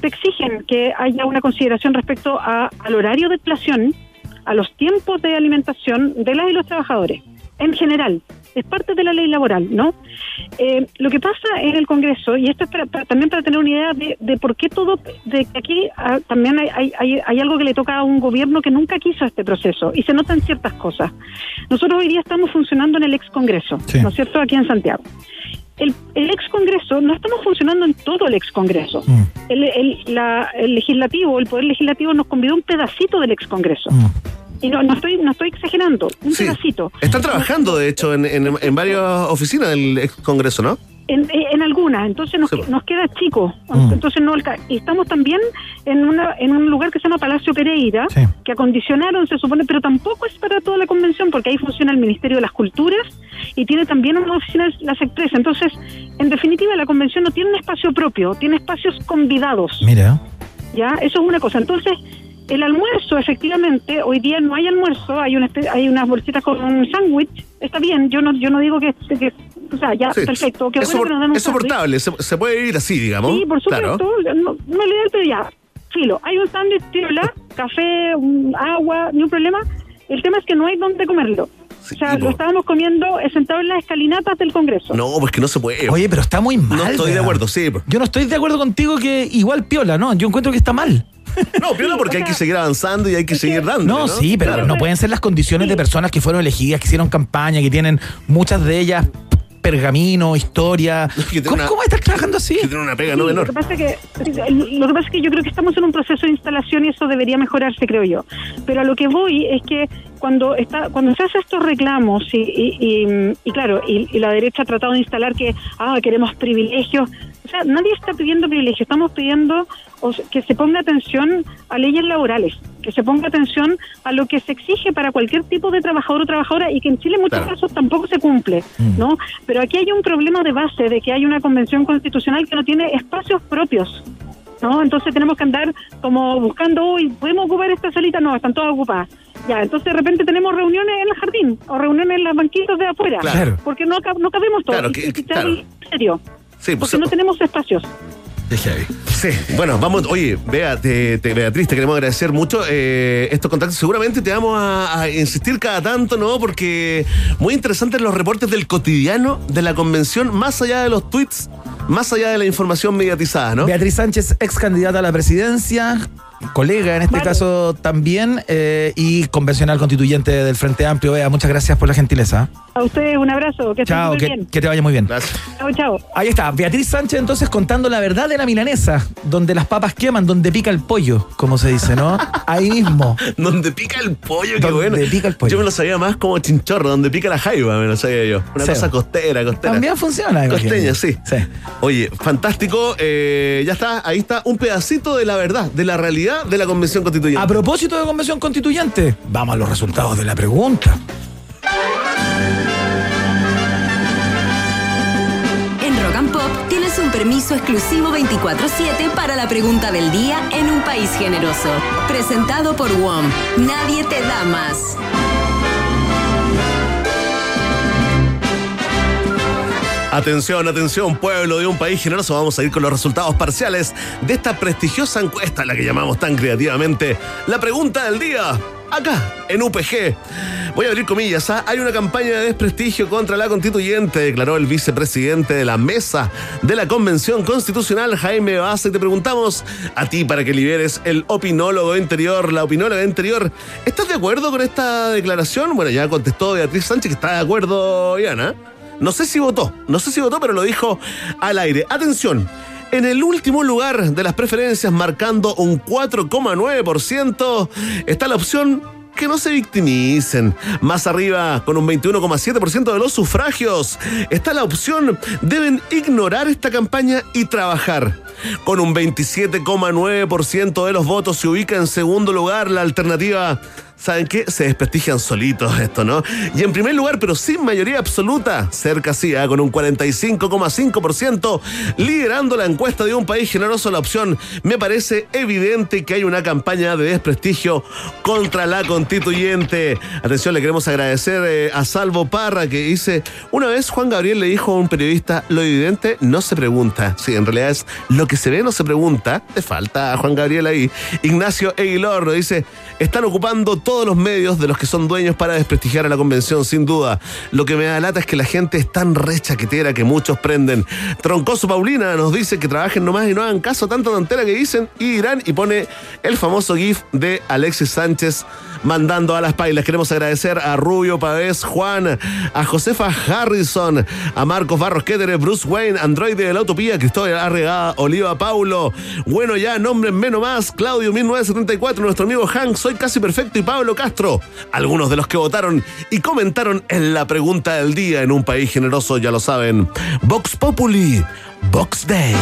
te exigen que haya una consideración respecto a- al horario de plación, a los tiempos de alimentación de las y los trabajadores, en general. Es parte de la ley laboral, ¿no? Eh, lo que pasa en el Congreso, y esto es para- para- también para tener una idea de, de por qué todo, de que aquí ah, también hay, hay, hay, algo que le toca a un gobierno que nunca quiso este proceso, y se notan ciertas cosas. Nosotros hoy día estamos funcionando en el ex Congreso, Sí. ¿no es cierto?, aquí en Santiago. El, el ex Congreso, no estamos funcionando en todo el ex Congreso. El, el- la- el legislativo, el poder legislativo nos convidó un pedacito del ex Congreso. Y no, no estoy no estoy exagerando, un Sí. pedacito. Están trabajando, de hecho, en, en, en varias oficinas del ex Congreso, ¿no? En, en algunas, entonces nos, nos queda chico. Mm. Entonces no alca- y estamos también en una en un lugar que se llama Palacio Pereira, que acondicionaron, se supone, pero tampoco es para toda la convención, porque ahí funciona el Ministerio de las Culturas y tiene también una oficina de la Sectres. Entonces, en definitiva, la convención no tiene un espacio propio, tiene espacios convidados. Mira. ¿ya? Eso es una cosa. Entonces, el almuerzo, efectivamente, hoy día no hay almuerzo, hay espe- hay unas bolsitas con un sándwich, está bien, yo no yo no digo que, que- o sea, ya, Sí. perfecto, que es, bueno que nos un es soportable, se, se puede ir así, digamos. Sí, por supuesto, Claro. no, no le pero ya, filo, hay un sándwich, tírala, café, un agua, ni un problema, el tema es que no hay dónde comerlo. O sea, lo estábamos comiendo sentado en las escalinatas del Congreso. No, pues que no se puede. Oye, pero está muy mal. No estoy de acuerdo, sí. Yo no estoy de acuerdo contigo que igual piola, ¿no? Yo encuentro que está mal. No, piola porque hay que seguir avanzando y hay que seguir dando. No, sí, pero no pueden ser las condiciones de personas que fueron elegidas, que hicieron campaña, que tienen muchas de ellas pergamino, historia. [laughs] ¿Cómo, una- cómo estás trabajando así? Que tiene una pega no menor. Lo que, pasa es que, lo que pasa es que yo creo que estamos en un proceso de instalación y eso debería mejorarse, creo yo. Pero a lo que voy es que cuando está cuando se hacen estos reclamos y, y, y- y claro, y, la derecha ha tratado de instalar que ah queremos privilegios, o sea, nadie está pidiendo privilegios, estamos pidiendo que se ponga atención a leyes laborales, que se ponga atención a lo que se exige para cualquier tipo de trabajador o trabajadora y que en Chile en muchos Claro. casos tampoco se cumple, ¿no? Pero aquí hay un problema de base de que hay una convención constitucional que no tiene espacios propios. ¿No? Entonces tenemos que andar como buscando, hoy ¿podemos ocupar esta salita? No, están todas ocupadas. Ya, entonces de repente tenemos reuniones en el jardín o reuniones en las banquitas de afuera. Claro. Porque no, no cabemos todos. Claro, que- y- y- claro. en serio. Sí, pues, Porque no tenemos espacios. Sí, bueno, vamos, oye, Bea, te- te- Beatriz, te queremos agradecer mucho eh, estos contactos. Seguramente te vamos a, a insistir cada tanto, ¿no? Porque muy interesantes los reportes del cotidiano de la convención, más allá de los tweets, más allá de la información mediatizada, ¿no? Beatriz Sánchez, ex candidata a la presidencia, colega en este Vale. caso también, eh, y convencional constituyente del Frente Amplio. Bea, muchas gracias por la gentileza. A ustedes un abrazo, que estén Chao, que, bien. que te vaya muy bien. Chao, chao. Ahí está, Beatriz Sánchez entonces contando la verdad de la milanesa, donde las papas queman, donde pica el pollo, como se dice, ¿no? Ahí mismo. [laughs] donde pica el pollo, qué Donde bueno. pica el pollo. Yo me lo sabía más como chinchorro, donde pica la jaiba, me lo sabía yo. Una Sí. cosa costera, costera. También funciona. Costeña, sí. Oye, fantástico. eh, ya está, ahí está un pedacito de la verdad, de la realidad de la convención constituyente. A propósito de convención constituyente, vamos a los resultados de la pregunta. En Rock and Pop tienes un permiso exclusivo 24-7 para la pregunta del día en un país generoso. Presentado por WOM. Nadie te da más. Atención, atención, pueblo de un país generoso. Vamos a ir con los resultados parciales de esta prestigiosa encuesta, la que llamamos tan creativamente la pregunta del día. Acá, en UPG. Voy a abrir comillas. ¿ah? Hay una campaña de desprestigio contra la constituyente, declaró el vicepresidente de la mesa de la Convención Constitucional, Jaime Baza. Te preguntamos a ti para que liberes el opinólogo interior, la opinóloga interior. ¿Estás de acuerdo con esta declaración? Bueno, ya contestó Beatriz Sánchez que está de acuerdo, Iana. No sé si votó, no sé si votó, pero lo dijo al aire. Atención, en el último lugar de las preferencias, marcando un 4,9%, está la opción que no se victimicen. Más arriba, con un 21,7% de los sufragios, está la opción deben ignorar esta campaña y trabajar. Con un 27,9% de los votos se ubica en segundo lugar la alternativa ¿saben qué? Se desprestigian solitos esto, ¿no? Y en primer lugar, pero sin mayoría absoluta, cerca sí, ¿ah? con un 45,5%, liderando la encuesta de un país generoso la opción, me parece evidente que hay una campaña de desprestigio contra la constituyente. Atención, le queremos agradecer eh, a Salvo Parra que dice, una vez Juan Gabriel le dijo a un periodista, lo evidente no se pregunta. Sí, en realidad es lo que se ve no se pregunta. Te falta a Juan Gabriel ahí. Ignacio Aguilar dice, están ocupando todos los medios de los que son dueños para desprestigiar a la convención, sin duda. Lo que me da lata es que la gente es tan re chaquetera que muchos prenden. Troncoso Paulina nos dice que trabajen nomás y no hagan caso a tanta tontera que dicen y dirán y pone el famoso GIF de Alexis Sánchez mandando a las pailas. Queremos agradecer a Rubio Pavés, Juan, a Josefa Harrison, a Marcos Barros Ketere, Bruce Wayne, Androide de la Utopía, Cristóbal Arregada, Oliva Paulo. Bueno, ya, nombres menos más, Claudio 1974, nuestro amigo Hank, Soy Casi Perfecto y Pablo Castro. Algunos de los que votaron y comentaron en la pregunta del día en un país generoso, ya lo saben. Vox Populi, Vox Day.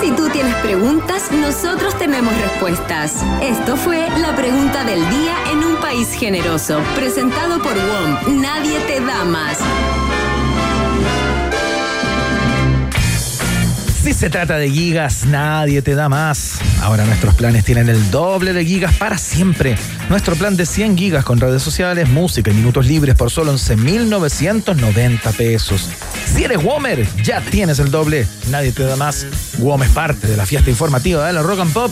Si tú tienes preguntas, nosotros tenemos respuestas. Esto fue la pregunta del día en un país generoso, presentado por WOM. Nadie te da más. Si se trata de gigas, nadie te da más. Ahora nuestros planes tienen el doble de gigas para siempre. Nuestro plan de 100 gigas con redes sociales, música y minutos libres por solo 11.990 pesos. Si eres Womer, ya tienes el doble. Nadie te da más. WOM es parte de la fiesta informativa de la Rock and Pop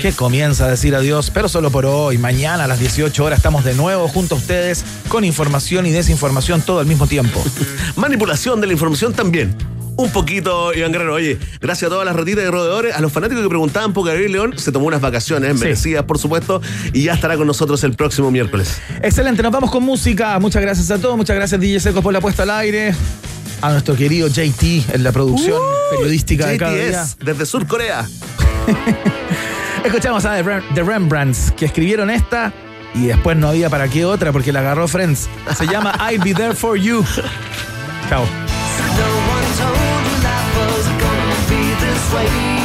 que comienza a decir adiós, pero solo por hoy. Mañana a las 18 horas estamos de nuevo junto a ustedes con información y desinformación todo al mismo tiempo. [laughs] Manipulación de la información también. Un poquito, Iván Guerrero. Oye, gracias a todas las ratitas de rodeadores, a los fanáticos que preguntaban por Gabriel León, se tomó unas vacaciones merecidas, por supuesto, y ya estará con nosotros el próximo miércoles. Excelente, nos vamos con música. Muchas gracias a todos, muchas gracias DJ Seco por la puesta al aire. A nuestro querido JT en la producción periodística de cada día. Desde Sur Corea. [laughs] Escuchamos a The, Rem- The Rembrandts que escribieron esta y después no había para qué otra porque la agarró Friends. Se llama [laughs] I'll Be There For You. Chao. slave.